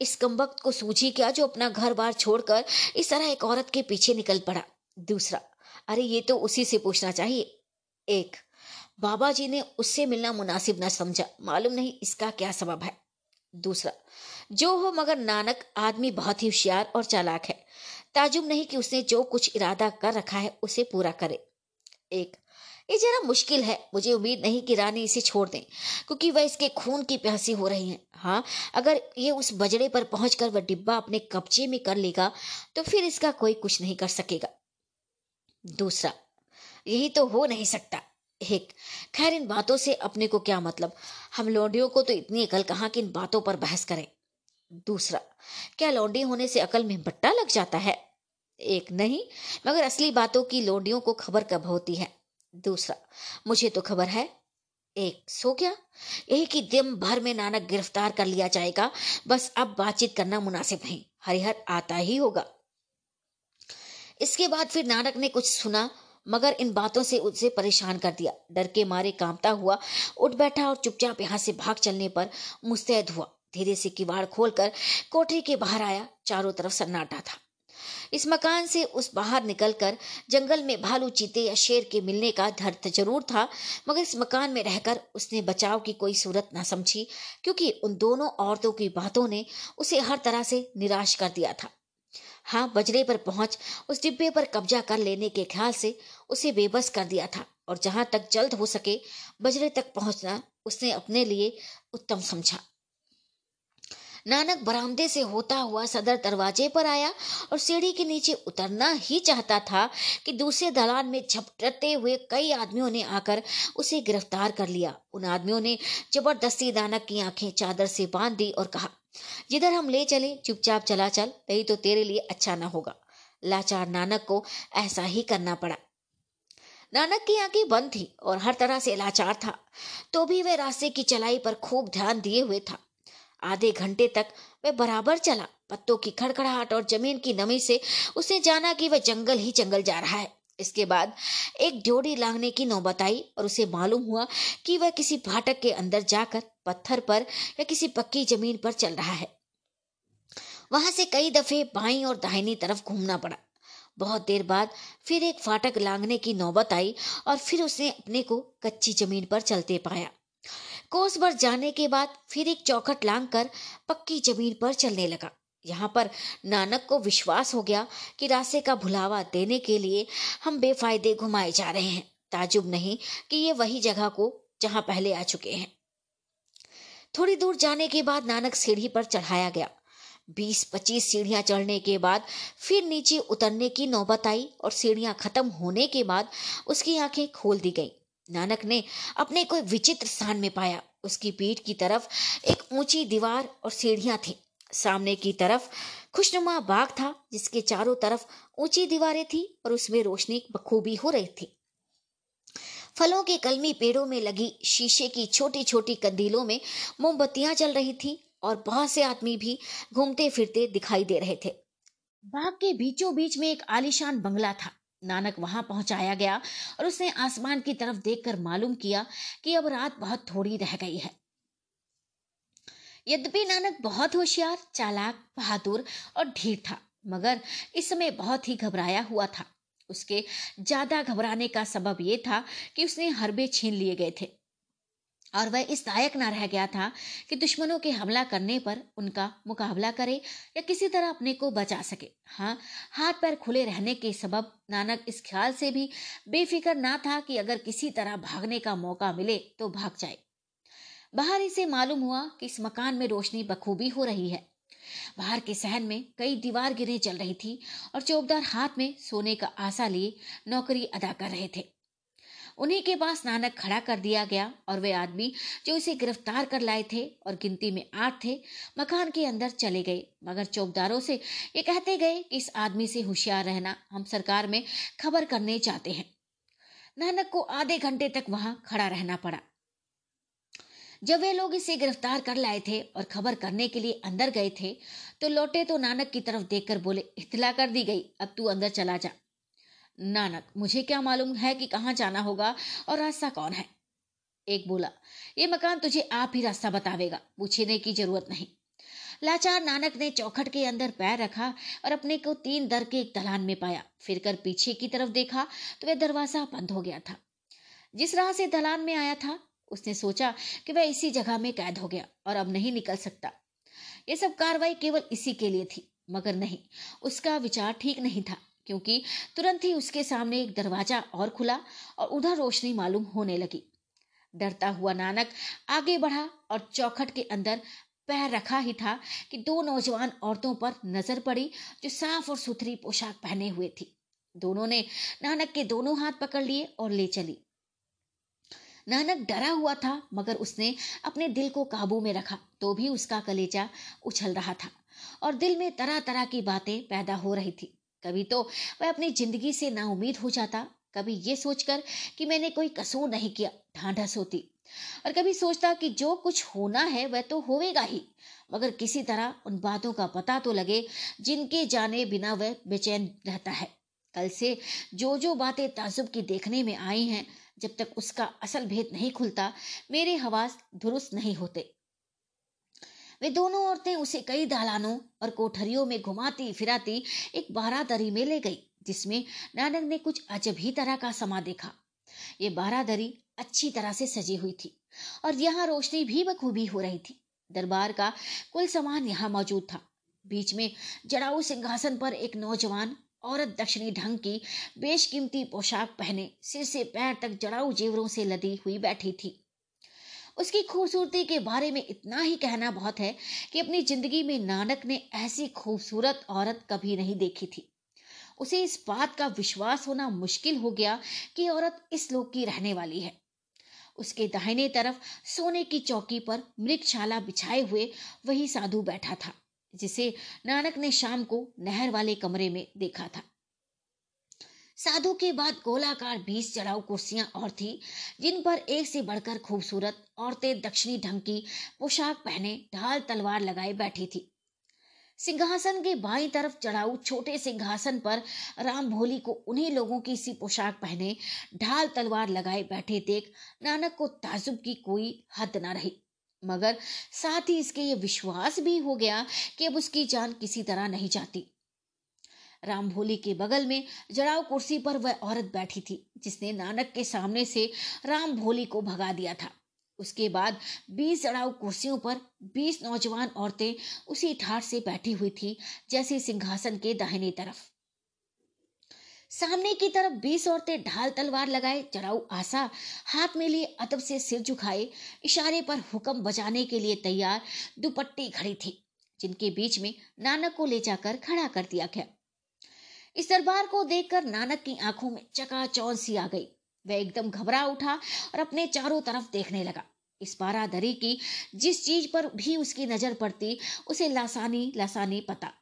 [SPEAKER 1] इस कमबख्त को सूझी क्या जो अपना घर बार छोड़कर इस तरह एक औरत के पीछे निकल पड़ा। दूसरा, अरे ये तो उसी से पूछना चाहिए। एक बाबा जी ने उससे मिलना मुनासिब ना समझा। मालूम नहीं इसका क्या सबब है। दूसरा, जो हो मगर नानक आदमी बहुत ही होशियार और चालाक है। ताजुब नहीं कि उसने जो कुछ इरादा कर रखा है उसे पूरा करे। एक ये जरा मुश्किल है, मुझे उम्मीद नहीं कि रानी इसे छोड़ दें, क्योंकि वह इसके खून की प्यासी हो रही है। हाँ अगर ये उस बजड़े पर पहुंचकर वह डिब्बा अपने कब्जे में कर लेगा तो फिर इसका कोई कुछ नहीं कर सकेगा। दूसरा, यही तो हो नहीं सकता। एक, खैर इन बातों से अपने को क्या मतलब? हम लौंडियों को तो इतनी अकल कहाँ कि इन बातों पर बहस करें। दूसरा, क्या लौंडी होने से अकल में बट्टा लग जाता है? एक, नहीं, मगर असली बातों की लौंडियों को खबर कब होती है? दूसरा, मुझे तो खबर है, एक सो क्या एक ही दिन भर में नानक गिरफ़्तार कर लिया जाएगा, बस अब बातचीत करना मुनासिब नहीं, हरिहर आता ही होगा। इसके बाद फिर नानक ने कुछ सुना, मगर इन बातों से उसे परेशान कर दिया। डर के मारे कांपता हुआ, उठ बैठा और चुपचाप यहाँ से भाग चलने पर मुस्तैद हुआ। धीरे से किवाड़ खोलकर कोठरी के बाहर आया, चारों तरफ़ सन्नाटा था। इस मकान से उस बाहर निकलकर जंगल में भालू, चीते या शेर के मिलने का धर्त ज़रूर था, मगर इस मकान में रहकर उसने बचाव की कोई सूरत ना समझी, क्योंकि उन दोनों औरतों की बातों ने उसे हर तरह से निराश कर दिया था। हाँ बजरे पर पहुँच, उस डिब्बे पर कब्जा कर लेने के ख्याल से उसे बेबस कर दिया था, और जहाँ तक जल्द हो सके बजरे तक पहुँचना उसने अपने लिए उत्तम समझा। नानक बरामदे से होता हुआ सदर दरवाजे पर आया और सीढ़ी के नीचे उतरना ही चाहता था कि दूसरे दलान में झपटते हुए कई आदमियों ने आकर उसे गिरफ़्तार कर लिया। उन आदमियों ने ज़बरदस्ती नानक की आँखें चादर से बाँध दी और कहा, जिधर हम ले चले, चुपचाप चला चल, नहीं तो तेरे लिए अच्छा ना होगा। लाचार नानक को ऐसा ही करना पड़ा। नानक की आँखें बंद थी और हर तरह से लाचार था। तो भी वह रास्ते की चलाई पर खूब ध्यान दिए हुए था। आधे घंटे तक वह बराबर चला। पत्तों की खड़खड़ाहट और ज़मीन की नमी से उसने जाना कि वह जंगल ही जंगल जा रहा है। इसके बाद एक ड्योड़ी लांगने की नौबत आई और उसे मालूम हुआ कि वह किसी फाटक के अंदर जाकर पत्थर पर या किसी पक्की ज़मीन पर चल रहा है। वहाँ से कई दफे बाई और दाहिनी तरफ़ घूमना पड़ा। बहुत देर बाद फिर एक फाटक लांगने की नौबत आई और फिर उसने अपने को कच्ची ज़मीन पर चलते पाया। कोस भर जाने के बाद फिर एक चौखट लांग कर पक्की ज़मीन पर चलने लगा। यहाँ पर नानक को विश्वास हो गया कि रास्ते का भुलावा देने के लिए हम बेफायदे घुमाए जा रहे हैं। ताजुब नहीं कि ये वही जगह को जहाँ पहले आ चुके हैं। थोड़ी दूर जाने के बाद नानक सीढ़ी पर चढ़ाया गया। बीस पच्चीस सीढ़ियाँ चढ़ने के बाद फिर नीचे उतरने की नौबत आई और सीढ़ियाँ खत्म होने के बाद उसकी आँखें खोल दी गई। नानक ने अपने को विचित्र स्थान में पाया। उसकी पीठ की तरफ़ एक ऊँची दीवार और सीढ़ियाँ थी। सामने की तरफ़ खुशनुमा बाग था, जिसके चारों तरफ़ ऊँची दीवारें थी और उसमें रोशनी बखूबी हो रही थी। फलों के कलमी पेड़ों में लगी शीशे की छोटी छोटी कंदीलों में मोमबत्तियाँ जल रही थी और बहुत से आदमी भी घूमते फिरते दिखाई दे रहे थे। बाग के बीचों बीच में एक आलिशान बंगला था। नानक वहाँ पहुँचाया गया और उसने आसमान की तरफ़ देखकर मालूम किया कि अब रात बहुत थोड़ी रह गई है। यद्यपि नानक बहुत होशियार, चालाक, बहादुर और ढीर था, मगर इस समय बहुत ही घबराया हुआ था। उसके ज़्यादा घबराने का सबब यह था कि उसने हरबे छीन लिए गए थे। और वह इस लायक न रह गया था कि दुश्मनों के हमला करने पर उनका मुकाबला करे या किसी तरह अपने को बचा सके। हाँ हाथ पैर खुले रहने के सबब नानक इस ख्याल से भी बेफिक्र ना था कि अगर किसी तरह भागने का मौका मिले तो भाग जाए। बाहर इसे मालूम हुआ कि इस मकान में रोशनी बखूबी हो रही है। बाहर के सहन में कई दीवार गिरे चल रही थी और चौबदार हाथ में सोने का आशा लिए नौकरी अदा कर रहे थे। उन्हीं के पास नानक खड़ा कर दिया गया और वे आदमी जो इसे गिरफ़्तार कर लाए थे और गिनती में आठ थे, मकान के अंदर चले गए। मगर चौकदारों से ये कहते गए कि इस आदमी से होशियार रहना हम सरकार में खबर करने चाहते हैं। नानक को आधे घंटे तक वहाँ खड़ा रहना पड़ा। जब वे लोग इसे गिरफ़्तार कर लाए थे और खबर करने के लिए अंदर गए थे तो लौटे तो नानक की तरफ़ देखकर बोले इतला कर दी गई, अब तू अंदर चला जा। नानक, मुझे क्या मालूम है कि कहाँ जाना होगा और रास्ता कौन है? एक बोला, ये मकान तुझे आप ही रास्ता बतावेगा, पूछने की ज़रूरत नहीं। लाचार नानक ने चौखट के अंदर पैर रखा और अपने को तीन दर के एक दलान में पाया। फिर कर पीछे की तरफ़ देखा तो वह दरवाज़ा बंद हो गया था। जिस राह से दलान में आया था, उसने सोचा कि वह इसी जगह में कैद हो गया और अब नहीं निकल सकता। यह सब कार्रवाई केवल इसी के लिए थी, मगर नहीं, उसका विचार ठीक नहीं था। क्योंकि तुरंत ही उसके सामने एक दरवाज़ा और खुला और उधर रोशनी मालूम होने लगी। डरता हुआ नानक आगे बढ़ा और चौखट के अंदर पैर रखा ही था कि दो नौजवान औरतों पर नज़र पड़ी जो साफ़ और सुथरी पोशाक पहने हुए थी। दोनों ने नानक के दोनों हाथ पकड़ लिए और ले चली। नानक डरा हुआ था, मगर उसने अपने दिल को काबू में रखा तो भी उसका कलेजा उछल रहा था और दिल में तरह तरह की बातें पैदा हो रही थी। कभी तो वह अपनी ज़िंदगी से नाउमीद हो जाता, कभी ये सोचकर कि मैंने कोई कसूर नहीं किया ढांढस होती और कभी सोचता कि जो कुछ होना है वह तो होवेगा ही, मगर किसी तरह उन बातों का पता तो लगे जिनके जाने बिना वह बेचैन रहता है। कल से जो जो बातें ताजुब की देखने में आई हैं, जब तक उसका असल भेद नहीं खुलता, मेरे हवास दुरुस्त नहीं होते। वे दोनों औरतें उसे कई दालानों और कोठरियों में घुमाती फिराती एक बारादरी में ले गई, जिसमें नानक ने कुछ अजब ही तरह का समा देखा। ये बारादरी अच्छी तरह से सजी हुई थी और यहाँ रोशनी भी बखूबी हो रही थी। दरबार का कुल सामान यहाँ मौजूद था। बीच में जड़ाऊ सिंहासन पर एक नौजवान औरत दक्षिणी ढंग की बेशकीमती पोशाक पहने सिर से पैर तक जड़ाऊ जेवरों से लदी हुई बैठी थी। उसकी खूबसूरती के बारे में इतना ही कहना बहुत है कि अपनी ज़िंदगी में नानक ने ऐसी खूबसूरत औरत कभी नहीं देखी थी। उसे इस बात का विश्वास होना मुश्किल हो गया कि औरत इस लोक की रहने वाली है। उसके दाहिने तरफ़ सोने की चौकी पर मृगशाला बिछाए हुए वही साधु बैठा था, जिसे नानक ने शाम को नहर वाले कमरे में देखा था। साधु के बाद गोलाकार बीस चढ़ाऊ कुर्सियाँ और थी, जिन पर एक से बढ़कर खूबसूरत औरतें दक्षिणी ढंग की पोशाक पहने, ढाल तलवार लगाए बैठी थी। सिंहासन के बाई तरफ़ चढ़ाऊ छोटे सिंहासन पर राम भोली को उन्हीं लोगों की सी पोशाक पहने, ढाल तलवार लगाए बैठे देख नानक को ताजुब की कोई हद न रही। मगर साथ ही इसके ये विश्वास भी हो गया कि अब उसकी जान किसी तरह नहीं जाती। राम भोली के बगल में जड़ाव कुर्सी पर वह औरत बैठी थी, जिसने नानक के सामने से राम भोली को भगा दिया था। उसके बाद बीस जड़ाऊ कुर्सियों पर बीस नौजवान औरतें उसी ठाट से बैठी हुई थी, जैसे सिंहासन के दाहिने तरफ़। सामने की तरफ़ बीस औरतें ढाल तलवार लगाए चढ़ाऊ आशा हाथ में लिए अदब से सिर झुकाए, इशारे पर हुक्म बजाने के लिए तैयार दुपट्टी खड़ी थी, जिनके बीच में नानक को ले जाकर खड़ा कर दिया गया। इस दरबार को देखकर नानक की आँखों में चकाचौंध सी आ गई। वह एकदम घबरा उठा और अपने चारों तरफ़ देखने लगा। इस बारादरी की जिस चीज़ पर भी उसकी नज़र पड़ती, उसे लासानी लासानी पता।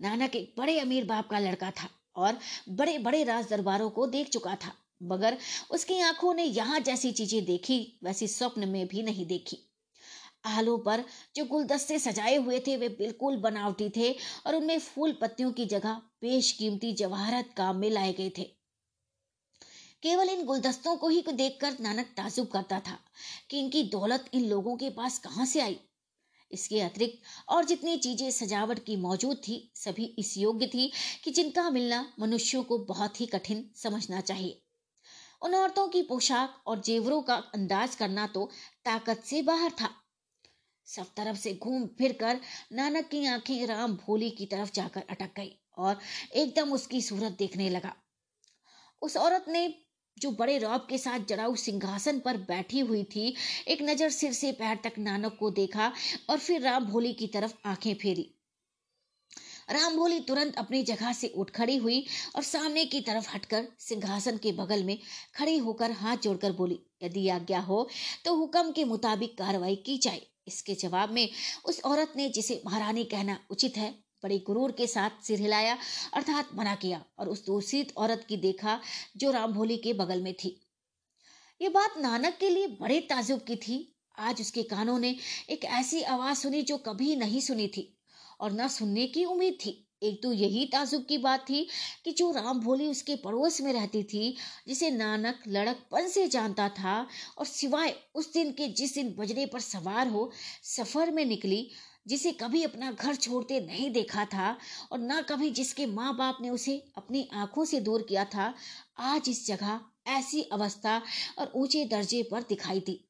[SPEAKER 1] नानक एक बड़े अमीर बाप का लड़का था और बड़े बड़े राज दरबारों को देख चुका था, मगर उसकी आँखों ने यहाँ जैसी चीज़ें देखी, वैसी स्वप्न में भी नहीं देखी। आलों पर जो गुलदस्ते सजाए हुए थे, वे बिल्कुल बनावटी थे और उनमें फूल पत्तियों की जगह बेशकीमती जवाहरत काम में लाए गए थे। केवल इन गुलदस्तों को ही देखकर नानक ताजुब करता था कि इनकी दौलत इन लोगों के पास कहाँ से आई। इसके अतिरिक्त और जितनी चीज़ें सजावट की मौजूद थी, सभी इस योग्य थी कि जिनका मिलना मनुष्यों को बहुत ही कठिन समझना चाहिए। उन औरतों की पोशाक और जेवरों का अंदाज करना तो ताकत से बाहर था। सब तरफ़ से घूम फिर कर नानक की आँखें राम भोली की तरफ़ जाकर अटक गई और एकदम उसकी सूरत देखने लगा। उस औरत ने जो बड़े रौब के साथ जड़ाऊ सिंहासन पर बैठी हुई थी, एक नज़र सिर से पैर तक नानक को देखा और फिर राम भोली की तरफ़ आँखें फेरी। राम भोली तुरंत अपनी जगह से उठ खड़ी हुई और सामने की तरफ़ हटकर सिंहासन के बगल में खड़ी होकर हाथ जोड़कर बोली, यदि आज्ञा हो तो हुक्म के मुताबिक कार्रवाई की जाए। इसके जवाब में उस औरत ने जिसे महारानी कहना उचित है, बड़े गुरूर के साथ सिर हिलाया, अर्थात मना किया और उस दूसरी औरत की देखा जो राम भोली के बगल में थी। ये बात नानक के लिए बड़े ताजुब की थी। आज उसके कानों ने एक ऐसी आवाज़ सुनी जो कभी नहीं सुनी थी और न सुनने की उम्मीद थी। एक तो यही ताजुब की बात थी कि जो राम भोली उसके पड़ोस में रहती थी, जिसे नानक लड़कपन से जानता था और सिवाय उस दिन के जिस दिन बजरे पर सवार हो, सफ़र में निकली, जिसे कभी अपना घर छोड़ते नहीं देखा था और ना कभी जिसके माँ बाप ने उसे अपनी आँखों से दूर किया था, आज इस जगह ऐसी अवस्था और ऊँचे दर्जे पर दिखाई दी।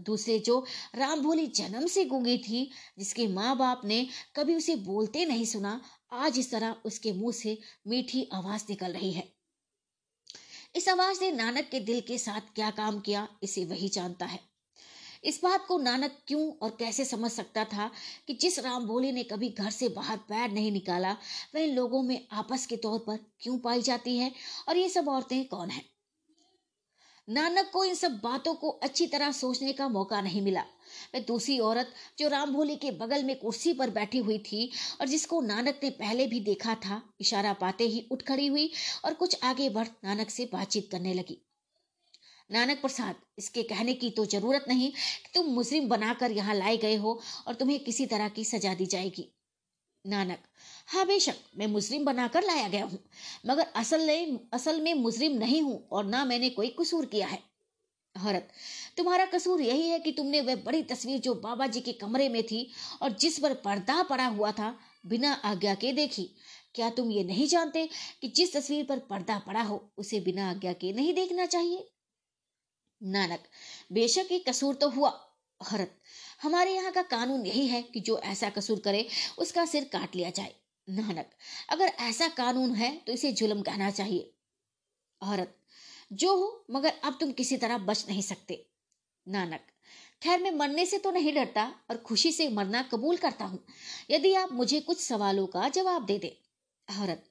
[SPEAKER 1] दूसरे जो राम भोली जन्म से गूँगी थी, जिसके माँ बाप ने कभी उसे बोलते नहीं सुना, आज इस तरह उसके मुँह से मीठी आवाज़ निकल रही है। इस आवाज़ ने नानक के दिल के साथ क्या काम किया, इसे वही जानता है। इस बात को नानक क्यों और कैसे समझ सकता था कि जिस राम भोली ने कभी घर से बाहर पैर नहीं निकाला, वह लोगों में आपस के तौर पर क्यों पाई जाती है और ये सब औरतें कौन है? नानक को इन सब बातों को अच्छी तरह सोचने का मौका नहीं मिला। वह दूसरी औरत, जो राम भोली के बगल में कुर्सी पर बैठी हुई थी और जिसको नानक ने पहले भी देखा था, इशारा पाते ही उठ खड़ी हुई और कुछ आगे बढ़ नानक से बातचीत करने लगी। नानक प्रसाद, इसके कहने की तो ज़रूरत नहीं कि तुम मुस्लिम बनाकर यहाँ लाए गए हो और तुम्हें किसी तरह की सजा दी जाएगी। नानक। हाँ बेशक, मैं मुस्लिम बनाकर लाया गया हूँ, मगर असल में असल में मुस्लिम नहीं हूँ और ना मैंने कोई कसूर किया है। हरत, तुम्हारा कसूर यही है कि तुमने वह बड़ी तस्वीर जो बाबा जी के कमरे में थी और जिस पर पर्दा पड़ा हुआ था, बिना आज्ञा के देखी। क्या तुम ये नहीं जानते कि जिस तस्वीर पर पर्दा पड़ा हो, उसे बिना आज्ञा के नहीं देखना चाहिए? नानक, बेशक ये कसूर तो हुआ। हरत हमारे यहाँ का कानून यही है कि जो ऐसा कसूर करे, उसका सिर काट लिया जाए। नानक, अगर ऐसा कानून है तो इसे जुल्म कहना चाहिए। औरत, जो हो, मगर अब तुम किसी तरह बच नहीं सकते। नानक, खैर मैं मरने से तो नहीं डरता और खुशी से मरना कबूल करता हूँ। यदि आप मुझे कुछ सवालों का जवाब दे दे। औरत,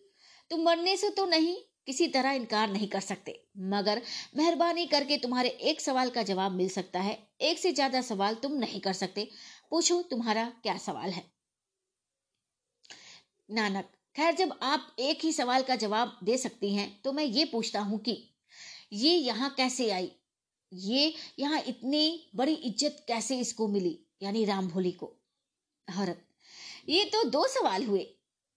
[SPEAKER 1] तुम मरने से तो नहीं किसी तरह इनकार नहीं कर सकते। मगर मेहरबानी करके तुम्हारे एक सवाल का जवाब मिल सकता है। एक से ज़्यादा सवाल तुम नहीं कर सकते। पूछो तुम्हारा क्या सवाल है। नानक, खैर जब आप एक ही सवाल का जवाब दे सकती हैं तो मैं ये पूछता हूँ कि ये यहाँ कैसे आई? ये यहाँ इतनी बड़ी इज़्ज़त कैसे इसको मिली? यानी राम भोली को। हरत, ये तो दो सवाल हुए।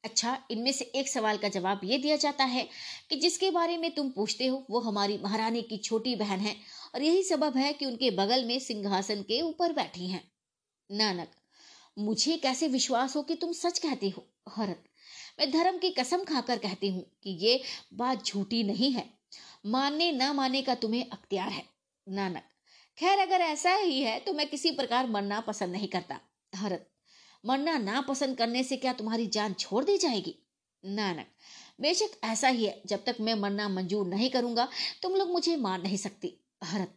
[SPEAKER 1] अच्छा इनमें से एक सवाल का जवाब ये दिया जाता है कि जिसके बारे में तुम पूछते हो, वो हमारी महारानी की छोटी बहन है और यही सबब है कि उनके बगल में सिंहासन के ऊपर बैठी हैं। नानक, मुझे कैसे विश्वास हो कि तुम सच कहती हो? हरत, मैं धर्म की कसम खाकर कहती हूँ कि ये बात झूठी नहीं है। मानने न मानने का तुम्हें अख्तियार है। नानक, खैर अगर ऐसा ही है तो मैं किसी प्रकार मरना पसंद नहीं करता। हरत मरना ना पसंद करने से क्या तुम्हारी जान छोड़ दी जाएगी? नानक, बेशक ऐसा ही है, जब तक मैं मरना मंजूर नहीं करूँगा, तुम लोग मुझे मार नहीं सकती। हरत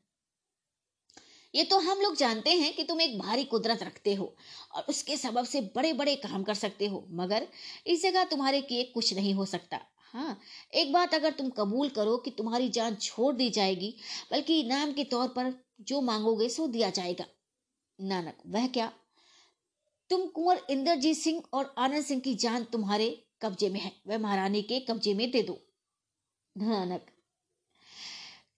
[SPEAKER 1] ये तो हम लोग जानते हैं कि तुम एक भारी कुदरत रखते हो और उसके सबब से बड़े बड़े काम कर सकते हो, मगर इस जगह तुम्हारे किए कुछ नहीं हो सकता। हाँ एक बात अगर तुम कबूल करो कि तुम्हारी जान छोड़ दी जाएगी, बल्कि इनाम के तौर पर जो मांगोगे सो दिया जाएगा। नानक, वह क्या? तुम कुंवर इंद्रजीत सिंह और आनंद सिंह की जान तुम्हारे कब्जे में है। वह महारानी के कब्जे में दे दो। नानक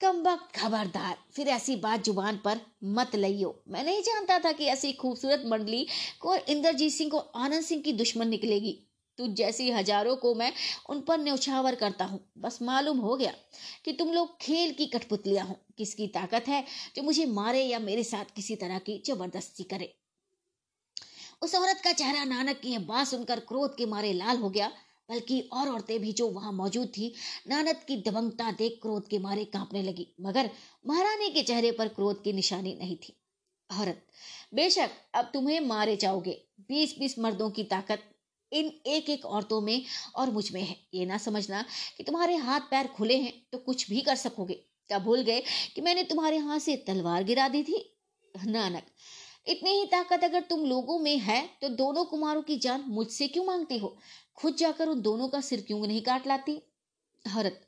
[SPEAKER 1] कम वक्त खबरदार। फिर ऐसी बात ज़ुबान पर मत लियो मैं नहीं जानता था कि ऐसी खूबसूरत मंडली कुंवर इंद्रजीत सिंह को आनंद सिंह की दुश्मन निकलेगी। तुझ जैसी हज़ारों को मैं उन पर न्यौछावर करता हूँ। बस मालूम हो गया कि तुम लोग खेल की कठपुतलियाँ हो। किसकी ताकत है जो मुझे मारे या मेरे साथ किसी तरह की ज़बरदस्ती करे? उस औरत का चेहरा नानक की बात सुनकर क्रोध के मारे लाल हो गया, बल्कि और औरतें भी जो वहाँ मौजूद थी, नानक की दबंगता देख क्रोध के मारे कांपने लगी, मगर महारानी के चेहरे पर क्रोध की निशानी नहीं थी। औरत, बेशक अब तुम्हें मारे जाओगे बीस बीस मर्दों की ताकत इन एक एक औरतों में और मुझमें है। ये ना समझना कि तुम्हारे हाथ पैर खुले हैं तो कुछ भी कर सकोगे। क्या भूल गए कि मैंने तुम्हारे हाथ से तलवार गिरा दी थी? नानक इतनी ही ताकत अगर तुम लोगों में है तो दोनों कुमारों की जान मुझसे क्यों मांगते हो? खुद जाकर उन दोनों का सिर क्यों नहीं काट लाती? हरत,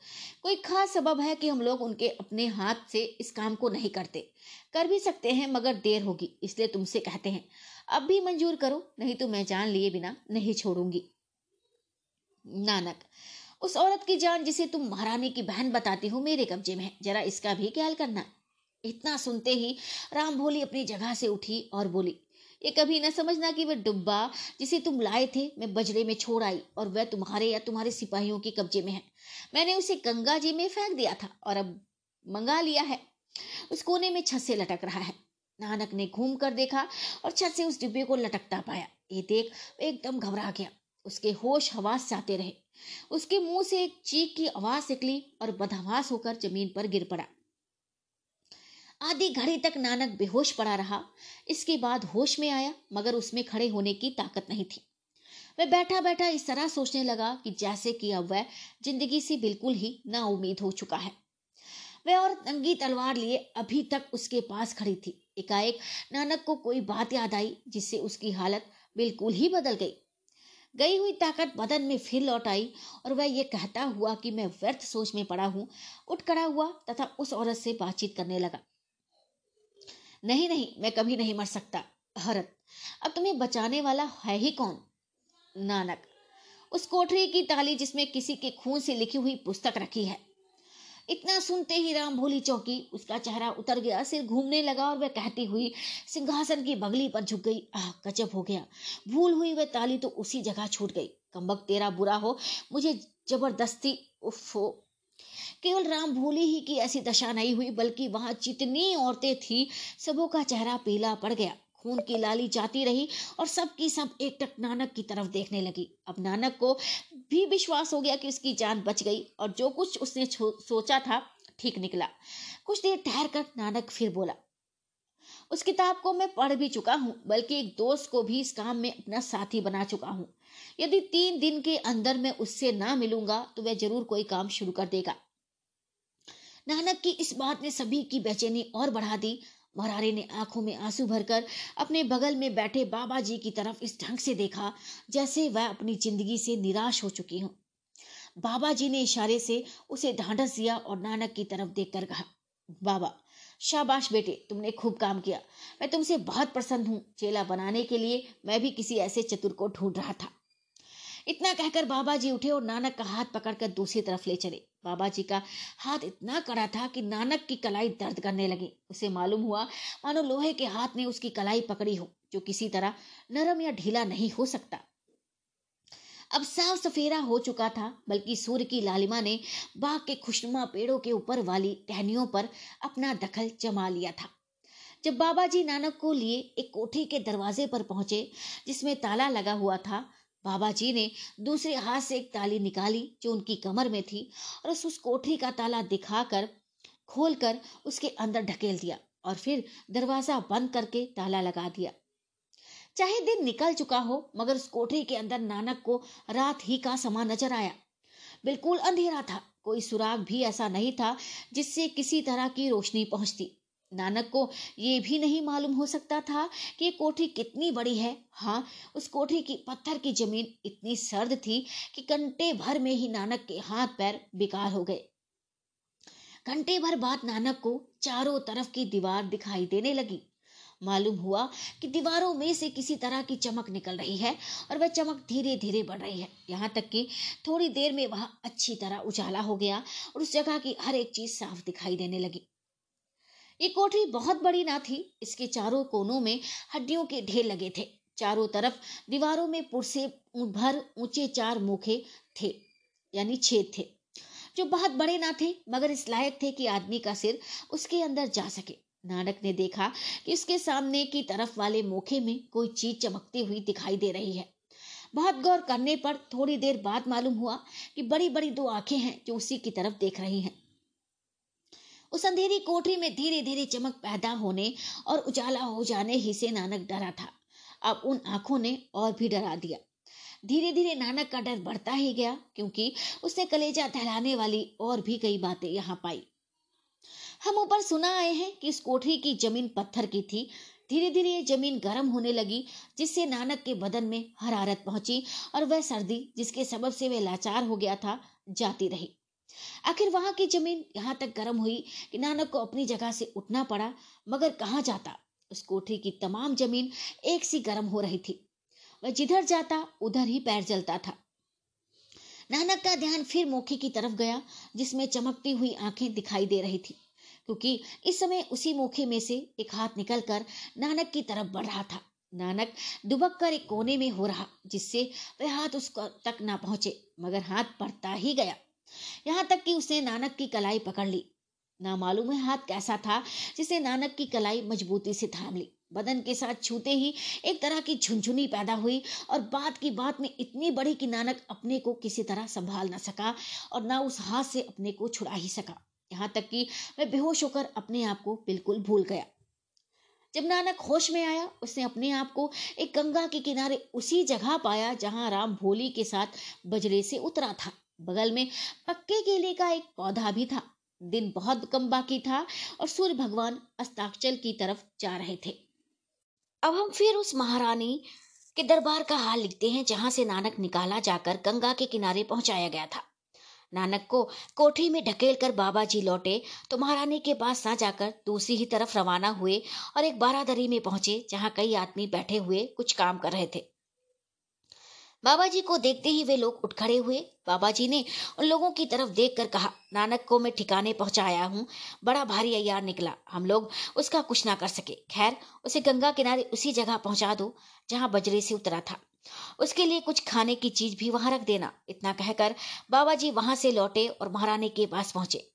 [SPEAKER 1] कोई खास सबब है कि हम लोग उनके अपने हाथ से इस काम को नहीं करते। कर भी सकते हैं, मगर देर होगी, इसलिए तुमसे कहते हैं। अब भी मंजूर करो, नहीं तो मैं जान लिए बिना नहीं छोड़ूँगी। नानक, उस औरत की जान जिसे तुम महारानी की बहन बताती हो, मेरे कब्जे में है। जरा इसका भी ख्याल करना। इतना सुनते ही राम भोली अपनी जगह से उठी और बोली, ये कभी न समझना कि वह डुब्बा जिसे तुम लाए थे, मैं बजरे में छोड़ आई और वह तुम्हारे या तुम्हारे सिपाहियों के कब्जे में है। मैंने उसे गंगा जी में फेंक दिया था और अब मंगा लिया है। उस कोने में छत से लटक रहा है। नानक ने घूम कर देखा और छत से उस डिब्बे को लटकता पाया। ये देख एकदम घबरा गया। उसके होश हवास जाते रहे। उसके मुँह से एक चीख की आवाज़ निकली और बदहवास होकर ज़मीन पर गिर पड़ा। आधी घड़ी तक नानक बेहोश पड़ा रहा। इसके बाद होश में आया, मगर उसमें खड़े होने की ताकत नहीं थी। वह बैठा बैठा इस तरह सोचने लगा कि जैसे कि अब वह ज़िंदगी से बिल्कुल ही ना उम्मीद हो चुका है। वह और नंगी तलवार लिए अभी तक उसके पास खड़ी थी। एकाएक नानक को कोई बात याद आई, जिससे उसकी हालत बिल्कुल ही बदल गई। गई हुई ताकत बदन में फिर लौट आई, और वह ये कहता हुआ कि मैं व्यर्थ सोच में पड़ा हूँ, उठ खड़ा हुआ तथा उस औरत से बातचीत करने लगा। नहीं नहीं, मैं कभी नहीं मर सकता, हरत। अब तुम्हें बचाने वाला है ही कौन? नानक, उस कोठरी की ताली जिसमें किसी के खून से लिखी हुई पुस्तक रखी है। इतना सुनते ही राम भोली चौकी, उसका चेहरा उतर गया, सिर घूमने लगा और वह कहती हुई, सिंहासन की बगली पर झुक गई। आह, गजब हो गया। भूल हुई वह ताली तो उसी जगह छूट गई। कम्बक तेरा बुरा हो, मुझे ज़बरदस्ती, उफ केवल राम भोली ही की ऐसी दशा नहीं हुई, बल्कि वहाँ जितनी औरतें थी, सबों का चेहरा पीला पड़ गया। खून की लाली जाती रही और सब की सब एक टक नानक की तरफ़ देखने लगी। अब नानक को भी विश्वास हो गया कि उसकी जान बच गई और जो कुछ उसने सोचा था, ठीक निकला। कुछ देर ठहर कर नानक फिर बोला, उस किताब को मैं पढ़ भी चुका हूँ, बल्कि एक दोस्त को भी इस काम में अपना साथी बना चुका हूँ। यदि तीन दिन के अंदर मैं उससे ना मिलूँगा तो वह ज़रूर कोई काम शुरू कर देगा। नानक की इस बात ने सभी की बेचैनी और बढ़ा दी। मुरारी ने आँखों में आँसू भरकर अपने बगल में बैठे बाबा जी की तरफ़ इस ढंग से देखा, जैसे वह अपनी ज़िंदगी से निराश हो चुकी हो। बाबा जी ने इशारे से उसे ढांढस दिया और नानक की तरफ़ देखकर कहा, बाबा, शाबाश बेटे, तुमने खूब काम किया। मैं तुमसे बहुत प्रसन्न हूँ। चेला बनाने के लिए मैं भी किसी ऐसे चतुर को ढूंढ रहा था। इतना कहकर बाबा जी उठे और नानक का हाथ पकड़कर दूसरी तरफ़ ले चले। बाबा जी का हाथ इतना कड़ा था कि नानक की कलाई दर्द करने लगी। उसे मालूम हुआ, मानो लोहे के हाथ ने उसकी कलाई पकड़ी हो, जो किसी तरह नरम या ढीला नहीं हो सकता। अब साफ़ सफेरा हो चुका था, बल्कि सूर्य की लालिमा ने बाग के खुशनुमा पेड़ों के ऊपर वाली टहनियों पर अपना दखल जमा लिया था। जब बाबा जी नानक को लिए एक कोठी के दरवाजे पर पहुँचे, जिसमें ताला लगा हुआ था बाबा जी ने दूसरे हाथ से एक ताली निकाली जो उनकी कमर में थी और उस, उस कोठरी का ताला दिखाकर खोलकर उसके अंदर ढकेल दिया और फिर दरवाज़ा बंद करके ताला लगा दिया। चाहे दिन निकल चुका हो मगर उस कोठरी के अंदर नानक को रात ही का समा नज़र आया। बिल्कुल अंधेरा था कोई सुराग भी ऐसा नहीं था जिससे किसी तरह की रोशनी पहुँचती। नानक को ये भी नहीं मालूम हो सकता था कि कोठी कितनी बड़ी है। हाँ उस कोठी की पत्थर की ज़मीन इतनी सर्द थी कि घंटे भर में ही नानक के हाथ पैर बेकार हो गए। घंटे भर बाद नानक को चारों तरफ़ की दीवार दिखाई देने लगी। मालूम हुआ कि दीवारों में से किसी तरह की चमक निकल रही है और वह चमक धीरे धीरे बढ़ रही है। यहाँ तक कि थोड़ी देर में वह अच्छी तरह उजाला हो गया और उस जगह की हर एक चीज़ साफ़ दिखाई देने लगी। ये कोठरी बहुत बड़ी ना थी। इसके चारों कोनों में हड्डियों के ढेर लगे थे। चारों तरफ़ दीवारों में पुरसे भर ऊँचे चार मुखे थे, यानी छेद थे, जो बहुत बड़े ना थे, मगर इस लायक थे कि आदमी का सिर उसके अंदर जा सके। नानक ने देखा कि उसके सामने की तरफ़ वाले मोखे में कोई चीज़ चमकती हुई दिखाई दे रही है। बहुत गौर करने पर थोड़ी देर बाद मालूम हुआ कि बड़ी बड़ी दो आँखें हैं जो उसी की तरफ़ देख रही हैं। उस अंधेरी कोठरी में धीरे धीरे चमक पैदा होने और उजाला हो जाने ही से नानक डरा था। अब उन आँखों ने और भी डरा दिया। धीरे धीरे नानक का डर बढ़ता ही गया क्योंकि उसने कलेजा दहलाने वाली और भी कई बातें यहाँ पाई। हम ऊपर सुना आए हैं कि इस कोठरी की ज़मीन पत्थर की थी। धीरे धीरे ये ज़मीन गर्म होने लगी, जिससे नानक के बदन में हरारत पहुँची और वह सर्दी, जिसके सबब से वह लाचार हो गया था, जाती रही। आखिर वहाँ की ज़मीन यहाँ तक गर्म हुई कि नानक को अपनी जगह से उठना पड़ा, मगर कहाँ जाता? उस कोठरी की तमाम ज़मीन एक सी गर्म हो रही थी। वह जिधर जाता, उधर ही पैर जलता था। नानक का ध्यान फिर मोखे की तरफ़ गया, जिसमें चमकती हुई आँखें दिखाई दे रही थी, क्योंकि इस समय उसी मोखे में से एक हाथ निकलकर नानक की तरफ़ बढ़ रहा था। नानक दुबक कर एक कोने में हो रहा, जिससे वह हाथ उस तक ना पहुँचे, मगर हाथ बढ़ता ही गया। यहाँ तक कि उसने नानक की कलाई पकड़ ली। ना मालूम है हाथ कैसा था, जिसे नानक की कलाई मजबूती से थाम ली। बदन के साथ छूते ही एक तरह की झुंझुनी पैदा हुई और बात की बात में इतनी बड़ी कि नानक अपने को किसी तरह संभाल ना सका और ना उस हाथ से अपने को छुड़ा ही सका। यहाँ तक कि मैं बेहोश होकर अपने आप को बिल्कुल भूल गया। जब नानक होश में आया, उसने अपने आप को एक गंगा के किनारे उसी जगह पाया जहाँ राम भोली के साथ बजरे से उतरा था। बगल में पक्के केले का एक पौधा भी था। दिन बहुत कम बाकी था और सूर्य भगवान अस्ताक्षल की तरफ़ जा रहे थे। अब हम फिर उस महारानी के दरबार का हाल लिखते हैं, जहाँ से नानक निकाला जाकर गंगा के किनारे पहुँचाया गया था। नानक को कोठी में ढकेल कर बाबा जी लौटे तो महारानी के पास ना जाकर दूसरी ही तरफ़ रवाना हुए और एक बारादरी में पहुँचे, जहाँ कई आदमी बैठे हुए कुछ काम कर रहे थे। बाबा जी को देखते ही वे लोग उठ खड़े हुए। बाबा जी ने उन लोगों की तरफ़ देखकर कहा, नानक को मैं ठिकाने पहुँचाया हूँ। बड़ा भारी अयार निकला। हम लोग उसका कुछ ना कर सके। खैर, उसे गंगा किनारे उसी जगह पहुँचा दो, जहाँ बजरे से उतरा था। उसके लिए कुछ खाने की चीज़ भी वहाँ रख देना। इतना कहकर बाबा जी वहाँ से लौटे और महारानी के पास पहुँचे।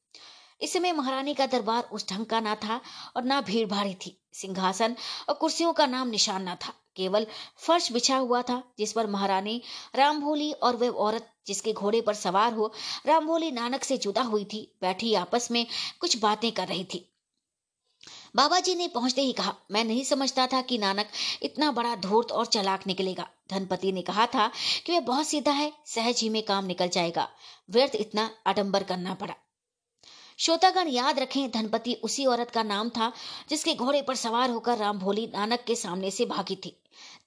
[SPEAKER 1] इस समय महारानी का दरबार उस ढंग का ना था और ना भीड़ भाड़ी थी। सिंहासन और कुर्सियों का नाम निशान ना था। केवल फर्श बिछा हुआ था, जिस पर महारानी रामभोली और वह औरत जिसके घोड़े पर सवार हो रामभोली नानक से जुदा हुई थी, बैठी आपस में कुछ बातें कर रही थी। बाबा जी ने पहुँचते ही कहा, मैं नहीं समझता था कि नानक इतना बड़ा धूर्त और चलाक निकलेगा। धनपति ने कहा था कि वह बहुत सीधा है, सहज ही में काम निकल जाएगा। व्यर्थ इतना आडंबर करना पड़ा। श्रोतागण याद रखें, धनपति उसी औरत का नाम था, जिसके घोड़े पर सवार होकर राम भोली नानक के सामने से भागी थी।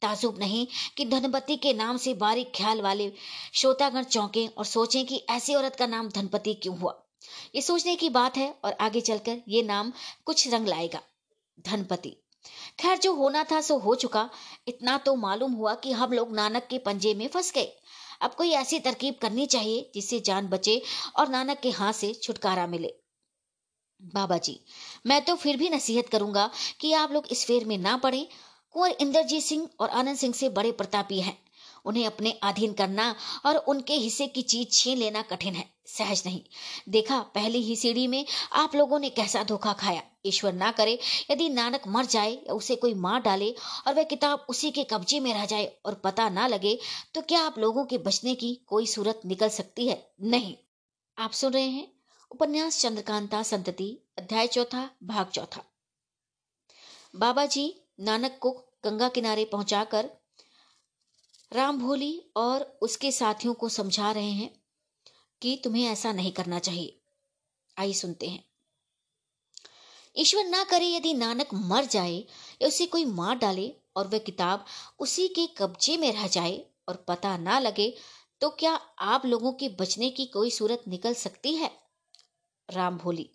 [SPEAKER 1] ताजुब नहीं कि धनपति के नाम से बारीक ख्याल वाले श्रोतागण चौंके और सोचें कि ऐसी औरत का नाम धनपति क्यों हुआ। ये सोचने की बात है और आगे चलकर ये नाम कुछ रंग लाएगा। धनपति, खैर जो होना था सो हो चुका। इतना तो मालूम हुआ कि हम लोग नानक के पंजे में फंस गए। अब कोई ऐसी तरकीब करनी चाहिए जिससे जान बचे और नानक के हाथ से छुटकारा मिले। बाबा जी, मैं तो फिर भी नसीहत करूँगा कि आप लोग इस फेर में ना पड़े। कुंवर इंद्रजीत सिंह और आनंद सिंह से बड़े प्रतापी हैं। उन्हें अपने अधीन करना और उनके हिस्से की चीज़ छीन लेना कठिन है, सहज नहीं। देखा, पहली ही सीढ़ी में आप लोगों ने कैसा धोखा खाया। ईश्वर ना करे, यदि नानक मर जाए या उसे कोई मार डाले और वह किताब उसी के कब्जे में रह जाए और पता ना लगे तो क्या आप लोगों के बचने की कोई सूरत निकल सकती है? नहीं। आप सुन रहे हैं उपन्यास चंद्रकांता संतति, अध्याय चौथा, भाग चौथा। बाबा जी नानक को गंगा किनारे पहुंचाकर राम भोली और उसके साथियों को समझा रहे हैं कि तुम्हें ऐसा नहीं करना चाहिए। आइए सुनते हैं। ईश्वर ना करे यदि नानक मर जाए या उसे कोई मार डाले और वह किताब उसी के कब्जे में रह जाए और पता ना लगे तो क्या आप लोगों के बचने की कोई सूरत निकल सकती है? राम भोली।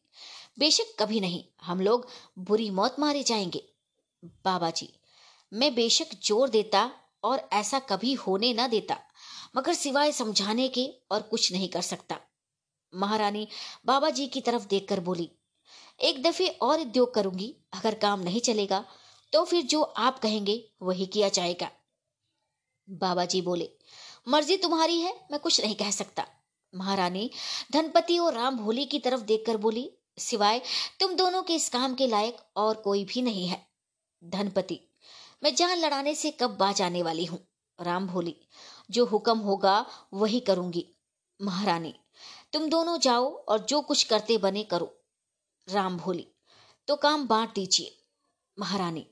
[SPEAKER 1] बेशक कभी नहीं, हम लोग बुरी मौत मारे जाएँगे। बाबा जी, मैं बेशक ज़ोर देता और ऐसा कभी होने ना देता, मगर सिवाय समझाने के और कुछ नहीं कर सकता। महारानी बाबा जी की तरफ़ देखकर बोली, एक दफे और उद्योग करूँगी, अगर काम नहीं चलेगा तो फिर जो आप कहेंगे वही किया जाएगा। बाबा जी बोले, मर्ज़ी तुम्हारी है, मैं कुछ नहीं कह सकता। महारानी, धनपति और राम भोली की तरफ़ देखकर बोली, सिवाय, तुम दोनों के इस काम के लायक और कोई भी नहीं है। धनपति, मैं जान लड़ाने से कब बाज आने वाली हूँ? राम भोली, जो हुक्म होगा वही करूँगी। महारानी, तुम दोनों जाओ और जो कुछ करते बने करो। राम भोली तो काम बांट दीजिए। महारानी,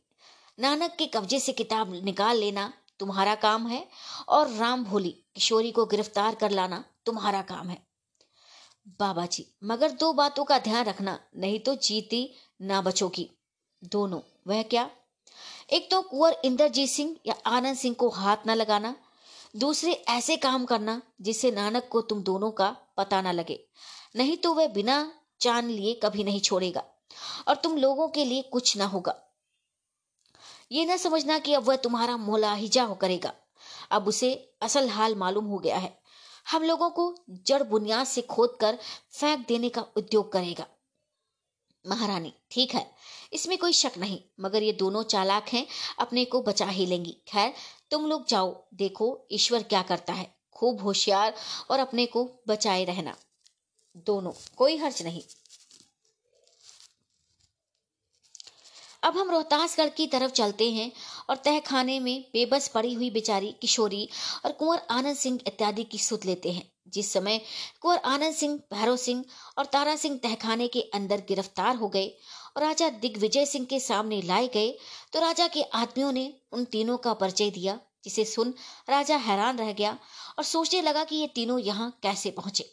[SPEAKER 1] नानक के कब्जे से किताब निकाल लेना तुम्हारा काम है और राम भोली किशोरी को गिरफ़्तार कर लाना तुम्हारा काम है। बाबा जी मगर दो बातों का ध्यान रखना, नहीं तो जीती ना बचोगी। दोनों, वह क्या? एक तो कुंवर इंद्रजीत सिंह या आनंद सिंह को हाथ न लगाना, दूसरे ऐसे काम करना जिससे नानक को तुम दोनों का पता ना लगे। नहीं तो वह बिना जान लिए कभी नहीं छोड़ेगा और तुम लोगों के लिए कुछ ना होगा। ये न समझना कि अब वह तुम्हारा मोलाहिजा हो करेगा। अब उसे असल हाल मालूम हो गया है। हम लोगों को जड़ बुनियाद से खोद कर फेंक देने का उद्योग करेगा। महारानी, ठीक है, इसमें कोई शक नहीं, मगर ये दोनों चालाक हैं, अपने को बचा ही लेंगी। खैर, तुम लोग जाओ, देखो ईश्वर क्या करता है। खूब होशियार और अपने को बचाए रहना। दोनों, कोई हर्ज नहीं। अब हम रोहतासगढ़ की तरफ़ चलते हैं और तहखाने में बेबस पड़ी हुई बेचारी किशोरी और कुंवर आनंद सिंह इत्यादि की सुध लेते हैं। जिस समय कुंवर आनंद सिंह, भैरव सिंह और तारा सिंह तहखाने के अंदर गिरफ़्तार हो गए और राजा दिग्विजय सिंह के सामने लाए गए तो राजा के आदमियों ने उन तीनों का परिचय दिया, जिसे सुन राजा हैरान रह गया और सोचने लगा कि ये तीनों यहाँ कैसे पहुँचे।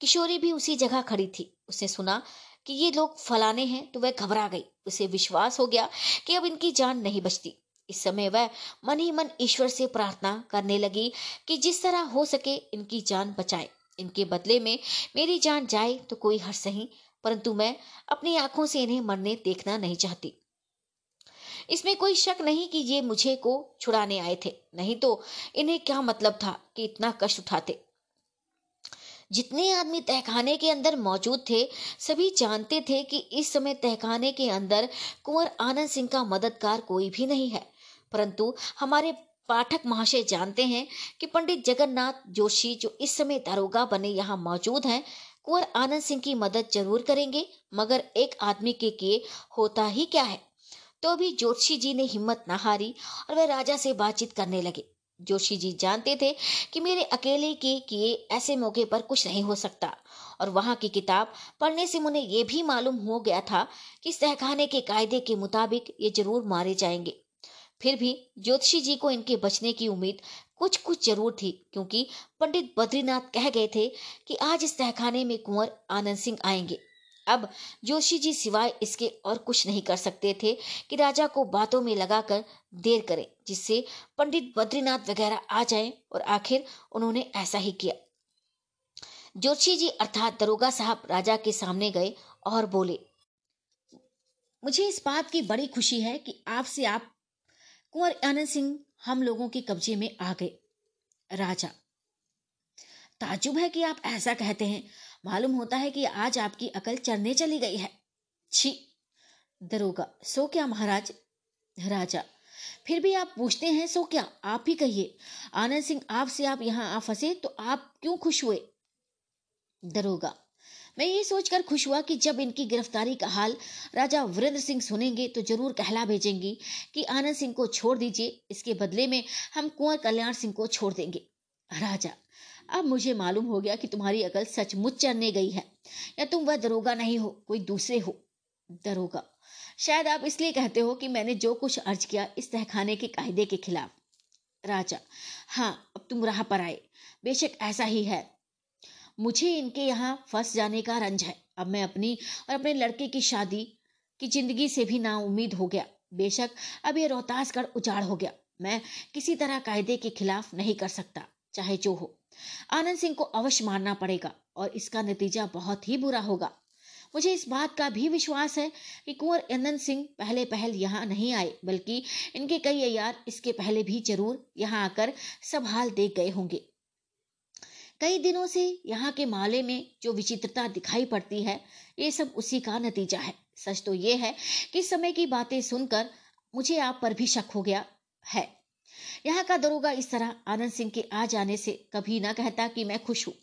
[SPEAKER 1] किशोरी भी उसी जगह खड़ी थी। उसने सुना कि ये लोग फलाने हैं तो वह घबरा गई। उसे विश्वास हो गया कि अब इनकी जान नहीं बचती। इस समय वह मन ही मन ईश्वर से प्रार्थना करने लगी कि जिस तरह हो सके इनकी जान बचाए। इनके बदले में मेरी जान जाए तो कोई हर सही परंतु मैं अपनी आँखों से इन्हें मरने देखना नहीं चाहती। इसमें कोई शक नहीं कि ये मुझे को छुड़ाने आए थे। नहीं तो इन्हें क्या मतलब था कि इतना कष्ट उठाते? जितने आदमी तहखाने के अंदर मौजूद थे, सभी जानते थे कि इस समय तहखाने के अंदर कुंवर आनंद सिंह का मददगार कोई भी नहीं है। परंतु हमारे पाठक महाशय जानते हैं कि पंडित जगन्नाथ जोशी जो इस समय दारोगा बने यहाँ मौजूद हैं, कुंवर आनंद सिंह की मदद ज़रूर करेंगे, मगर एक आदमी के किए होता ही क्या है? तो भी जोशी जी ने हिम्मत न हारी और वह राजा से बातचीत करने लगे। जोशी जी जानते थे कि मेरे अकेले के किए ऐसे मौके पर कुछ नहीं हो सकता। और वहाँ की किताब पढ़ने से मुझे ये भी मालूम हो गया था कि सहखाने के कायदे के मुताबिक ये ज़रूर मारे जाएँगे। फिर भी ज्योतिषी जी को इनके बचने की उम्मीद कुछ कुछ ज़रूर थी, क्योंकि पंडित बद्रीनाथ कह गए थे कि आज इस तहखाने में कुंवर आनंद सिंह आएँगे। अब जोशी जी सिवाय इसके और कुछ नहीं कर सकते थे कि राजा को बातों में लगाकर देर करें, जिससे पंडित बद्रीनाथ वगैरह आ जाएँ और आखिर उन्होंने ऐसा ही किया। जोशी जी अर्थात दरोगा साहब राजा के सामने गए और बोले, मुझे इस बात की बड़ी खुशी है कि आपसे आप कुंवर आनंद सिंह हम लोगों के कब्जे में आ गए। राजा, ताजुब है कि आप ऐसा कहते हैं। मालूम होता है कि आज आपकी अकल चढ़ने चली गई है। छी। दरोगा। सो क्या महाराज? राजा। फिर भी आप पूछते हैं, सो क्या? आप ही कहिए। आनंद सिंह आपसे आप यहाँ आ फंसे तो आप क्यों खुश हुए? दरोगा। मैं ये सोचकर खुश हुआ कि जब इनकी गिरफ्तारी का हाल राजा वीरेंद्र सिंह सुनेंगे तो ज़रूर कहला भेजेंगी कि आनंद सिंह को छोड़ दीजिए। इसके बदले में हम कुंवर कल्याण सिंह को छोड़ देंगे। राजा। अब मुझे मालूम हो गया कि तुम्हारी अकल सचमुच चढ़ने गई है। या तुम वह दरोगा नहीं हो, कोई दूसरे हो, दरोगा। शायद आप इसलिए कहते हो कि मैंने जो कुछ अर्ज़ किया इस तहखाने के कायदे के खिलाफ। राजा हाँ अब तुम राह पर आए। बेशक ऐसा ही है। मुझे इनके यहाँ फंस जाने का रंज है। अब मैं अपनी और अपने लड़के की शादी की ज़िंदगी से भी ना उम्मीद हो गया। बेशक अब ये रोहतासगढ़ उजाड़ हो गया। मैं किसी तरह कायदे के खिलाफ नहीं कर सकता, चाहे जो हो। आनंद सिंह को अवश्य मारना पड़ेगा और इसका नतीजा बहुत ही बुरा होगा। मुझे इस बात का भी विश्वास है कि कुंवर आनंद सिंह पहले पहल यहाँ नहीं आए, बल्कि इनके कई अयार इसके पहले भी ज़रूर यहाँ आकर सब हाल देख गए होंगे। कई दिनों से यहाँ के माले में जो विचित्रता दिखाई पड़ती है, ये सब उसी का नतीजा है। सच तो ये है कि समय की बातें सुनकर मुझे आप पर भी शक हो गया है। यहाँ का दरोगा इस तरह आनंद सिंह के आ जाने से कभी ना कहता कि मैं खुश हूँ।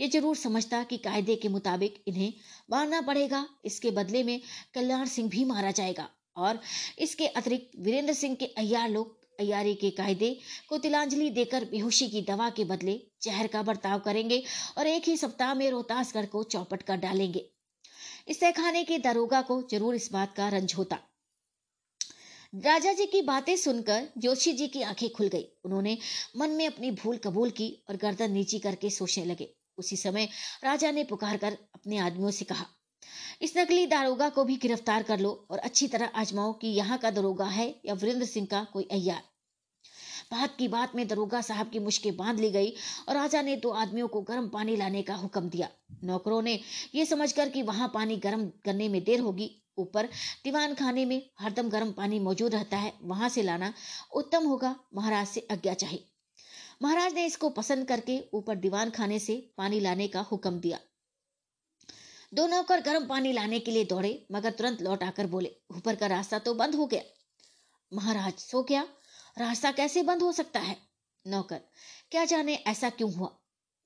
[SPEAKER 1] ये ज़रूर समझता कि कायदे के मुताबिक इन्हें मारना पड़ेगा। इसके बदले में कल्याण सिंह भी मारा जाएगा और इसके अतिरिक्त वीरेंद्र सिंह के अयार लोग अयारी के कायदे को तिलांजलि देकर बेहोशी की दवा के बदले जहर का बर्ताव करेंगे और एक ही सप्ताह में रोहतासगढ़ को चौपट कर डालेंगे। इस तहखाने के दरोगा को ज़रूर इस बात का रंज होता। राजा जी की बातें सुनकर जोशी जी की आँखें खुल गई। उन्होंने मन में अपनी भूल कबूल की और गर्दन नीची करके सोचने लगे। उसी समय राजा ने पुकार कर अपने आदमियों से कहा, इस नकली दारोगा को भी गिरफ़्तार कर लो और अच्छी तरह आजमाओ कि यहाँ का दरोगा है या वीरेंद्र सिंह का कोई अयार बात की बात में दरोगा साहब की मुश्किल बाँध ली गई और राजा ने दो आदमियों को गर्म पानी लाने का हुक्म दिया। नौकरों ने यह समझकर कि वहाँ पानी गर्म करने में देर होगी ऊपर दीवान खाने में हरदम गर्म पानी मौजूद रहता है, वहाँ से लाना उत्तम होगा, महाराज से आज्ञा चाहिए। महाराज ने इसको पसंद करके ऊपर दीवान खाने से पानी लाने का हुक्म दिया। दो नौकर गर्म पानी लाने के लिए दौड़े, मगर तुरंत लौट आकर बोले, ऊपर का रास्ता तो बंद हो गया। महाराज, सो गया रास्ता कैसे बंद हो सकता है? नौकर, क्या जाने ऐसा क्यों हुआ?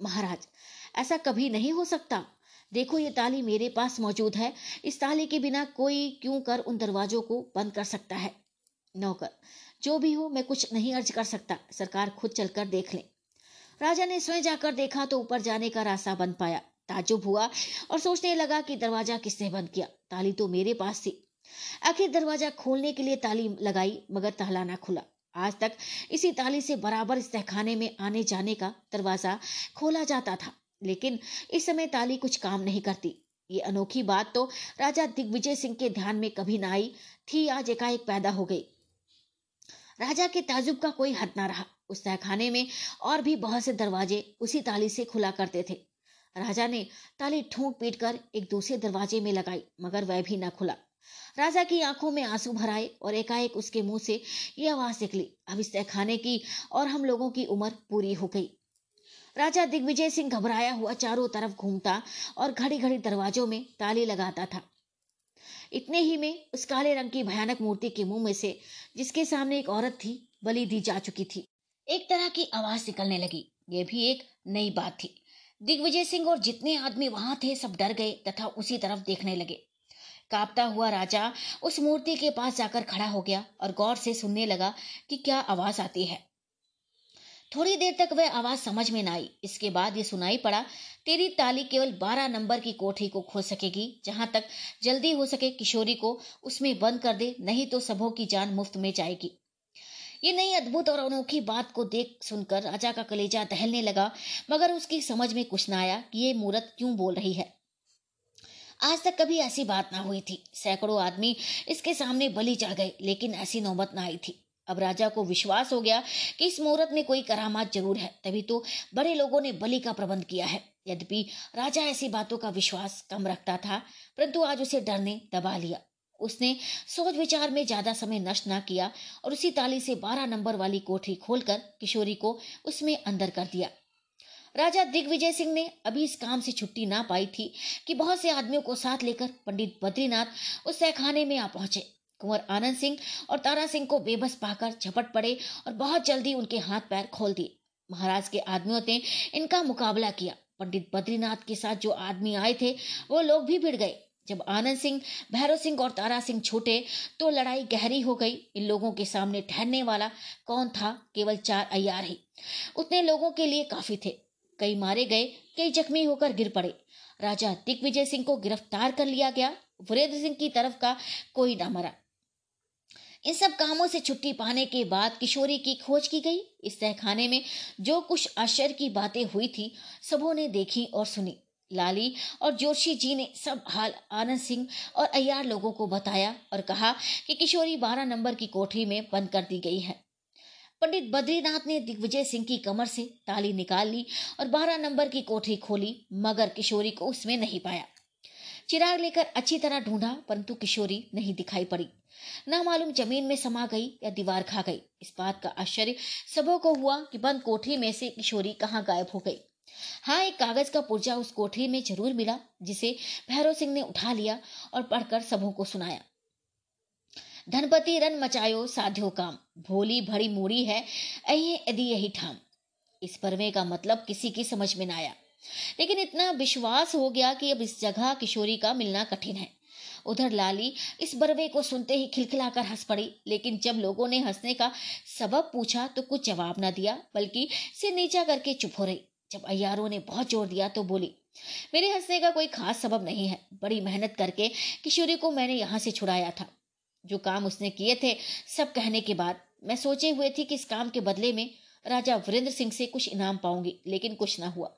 [SPEAKER 1] महाराज, ऐसा कभी नहीं हो सकता। देखो ये ताली मेरे पास मौजूद है। इस ताली के बिना कोई क्यों कर उन दरवाजों को बंद कर सकता है? नौकर, जो भी हो मैं कुछ नहीं अर्ज़ कर सकता। सरकार खुद चलकर देख ले। राजा ने स्वयं जाकर देखा तो ऊपर जाने का रास्ता बंद पाया। ताजुब हुआ और सोचने लगा कि दरवाज़ा किसने बंद किया? ताली तो मेरे पास थी। आखिर दरवाज़ा खोलने के लिए ताली लगाई, मगर ताला ना खुला। आज तक इसी ताली से बराबर इस तहखाने में आने जाने का दरवाज़ा खोला जाता था। लेकिन इस समय ताली कुछ काम नहीं करती। ये अनोखी बात तो राजा दिग्विजय सिंह के ध्यान में कभी ना आई। थी, आज एकाएक पैदा हो गई। राजा के ताजुब का कोई हद ना रहा। उस तहखाने में और भी बहुत से दरवाजे उसी ताली से खुला करते थे। राजा ने ताली ठूंक पीट कर एक दूसरे दरवाजे में लगाई, मगर वह भी ना खुला। राजा की आँखों में आँसू भराए और एकाएक उसके मुँह से ये आवाज़ निकली। अब इस तहखाने की और हम लोगों की उम्र पूरी हो गई। राजा दिग्विजय सिंह घबराया हुआ चारों तरफ़ घूमता और घड़ी घड़ी दरवाजों में ताली लगाता था। इतने ही में उस काले रंग की भयानक मूर्ति के मुँह में से, जिसके सामने एक औरत थी, बलि दी जा चुकी थी। एक तरह की आवाज़ निकलने लगी। ये भी एक नई बात थी। दिग्विजय सिंह और जितने आदमी वहाँ थे, सब डर गए तथा उसी तरफ़ देखने लगे। कांपता हुआ राजा उस मूर्ति के पास जाकर खड़ा हो गया और गौर से सुनने लगा कि क्या आवाज़ आती है। थोड़ी देर तक वह आवाज़ समझ में न आई। इसके बाद ये सुनाई पड़ा, तेरी ताली केवल बारह नंबर की कोठरी को खोल सकेगी। जहाँ तक जल्दी हो सके किशोरी को उसमें बंद कर दे, नहीं तो सबों की जान मुफ़्त में जाएगी। ये नई अद्भुत और अनोखी बात को देख सुनकर राजा का कलेजा दहलने लगा, मगर उसकी समझ में कुछ न आया कि ये मूर्त क्यों बोल रही है। आज तक कभी ऐसी बात ना हुई थी। सैकड़ों आदमी इसके सामने बलि जा गए, लेकिन ऐसी नौबत ना आई थी। अब राजा को विश्वास हो गया कि इस मुहूर्त में कोई करामात ज़रूर है। तभी तो बड़े लोगों ने बलि का प्रबंध किया है। यद्यपि राजा ऐसी बातों का विश्वास कम रखता था, परंतु आज उसे डर ने दबा लिया। उसने सोच विचार में ज़्यादा समय नष्ट ना किया और उसी ताली से बारह नंबर वाली कोठरी खोलकर किशोरी को उसमें अंदर कर दिया। राजा दिग्विजय सिंह ने अभी इस काम से छुट्टी ना पाई थी कि बहुत से आदमियों को साथ लेकर पंडित बद्रीनाथ उस तहखाने में आ पहुँचे। कुंवर आनंद सिंह और तारा सिंह को बेबस पाकर झपट पड़े और बहुत जल्दी उनके हाथ पैर खोल दिए। महाराज के आदमियों ने इनका मुकाबला किया। पंडित बद्रीनाथ के साथ जो आदमी आए थे, वो लोग भी भिड़ गए। जब आनंद सिंह, भैरव सिंह और तारा सिंह छूटे तो लड़ाई गहरी हो गई। इन लोगों के सामने ठहरने वाला कौन था? केवल चार अयार ही। उतने लोगों के लिए काफ़ी थे। कई मारे गए, कई जख्मी होकर गिर पड़े। राजा दिग्विजय सिंह को गिरफ़्तार कर लिया गया। वीरेंद्र सिंह की तरफ़ का कोई ना मरा। इन सब कामों से छुट्टी पाने के बाद किशोरी की खोज की गई। इस तहखाने में जो कुछ आश्चर्य की बातें हुई थी, सबों ने देखी और सुनी। लाली और जोशी जी ने सब हाल आनंद सिंह और अयार लोगों को बताया और कहा कि किशोरी बारह नंबर की कोठरी में बंद कर दी गई है। पंडित बद्रीनाथ ने दिग्विजय सिंह की कमर से ताली निकाल ली और बारह नंबर की कोठरी खोली, मगर किशोरी को उसमें नहीं पाया। चिराग लेकर अच्छी तरह ढूंढा, परंतु किशोरी नहीं दिखाई पड़ी। न मालूम ज़मीन में समा गई या दीवार खा गई। इस बात का आश्चर्य सबों को हुआ कि बंद कोठरी में से किशोरी कहाँ गायब हो गई। हाँ एक कागज़ का पुर्जा उस कोठरी में ज़रूर मिला, जिसे भैरव सिंह ने उठा लिया और पढ़कर सबों को सुनाया। धनपति रन मचायो साध्यो काम, भोली भरी मूड़ी है अही यदि यही ठाम। इस परमे का मतलब किसी की समझ में न आया। लेकिन इतना विश्वास हो गया कि अब इस जगह किशोरी का मिलना कठिन है। उधर लाली इस बरवे को सुनते ही खिलखिलाकर हंस पड़ी, लेकिन जब लोगों ने हंसने का सबब पूछा तो कुछ जवाब न दिया, बल्कि सिर नीचा करके चुप हो रही। जब अयारों ने बहुत ज़ोर दिया तो बोली, मेरे हंसने का कोई खास सबब नहीं है। बड़ी मेहनत करके किशोरी को मैंने यहाँ से छुड़ाया था। जो काम उसने किए थे सब कहने के बाद मैं सोचे हुए थी कि इस काम के बदले में राजा वीरेंद्र सिंह से कुछ इनाम पाऊँगी, लेकिन कुछ ना हुआ।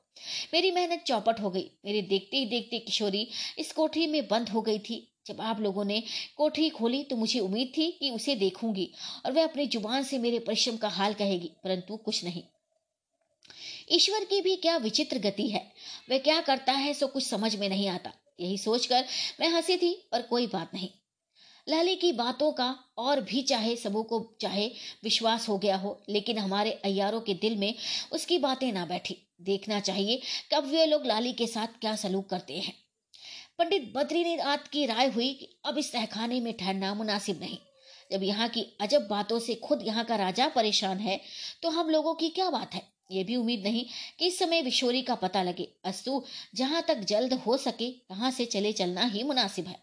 [SPEAKER 1] मेरी मेहनत चौपट हो गई। मेरे देखते ही देखते किशोरी इस कोठरी में बंद हो गई थी। जब आप लोगों ने कोठरी खोली तो मुझे उम्मीद थी कि उसे देखूँगी और वह अपनी ज़ुबान से मेरे परिश्रम का हाल कहेगी, परंतु कुछ नहीं। ईश्वर की भी क्या विचित्र गति है। वह क्या करता है सो कुछ समझ में नहीं आता। यही सोचकर मैं हँसी थी और कोई बात नहीं। लाली की बातों का और भी चाहे सबों को चाहे विश्वास हो गया हो, लेकिन हमारे अयारों के दिल में उसकी बातें ना बैठी। देखना चाहिए, कब वे लोग लाली के साथ क्या सलूक करते हैं। पंडित बद्रीनाथ की राय हुई कि अब इस तहखाने में ठहरना मुनासिब नहीं। जब यहाँ की अजब बातों से खुद यहाँ का राजा परेशान है तो हम लोगों की क्या बात है? ये भी उम्मीद नहीं कि इस समय विशोरी का पता लगे। अस्तु, जहाँ तक जल्द हो सके वहाँ से चले चलना ही मुनासिब है।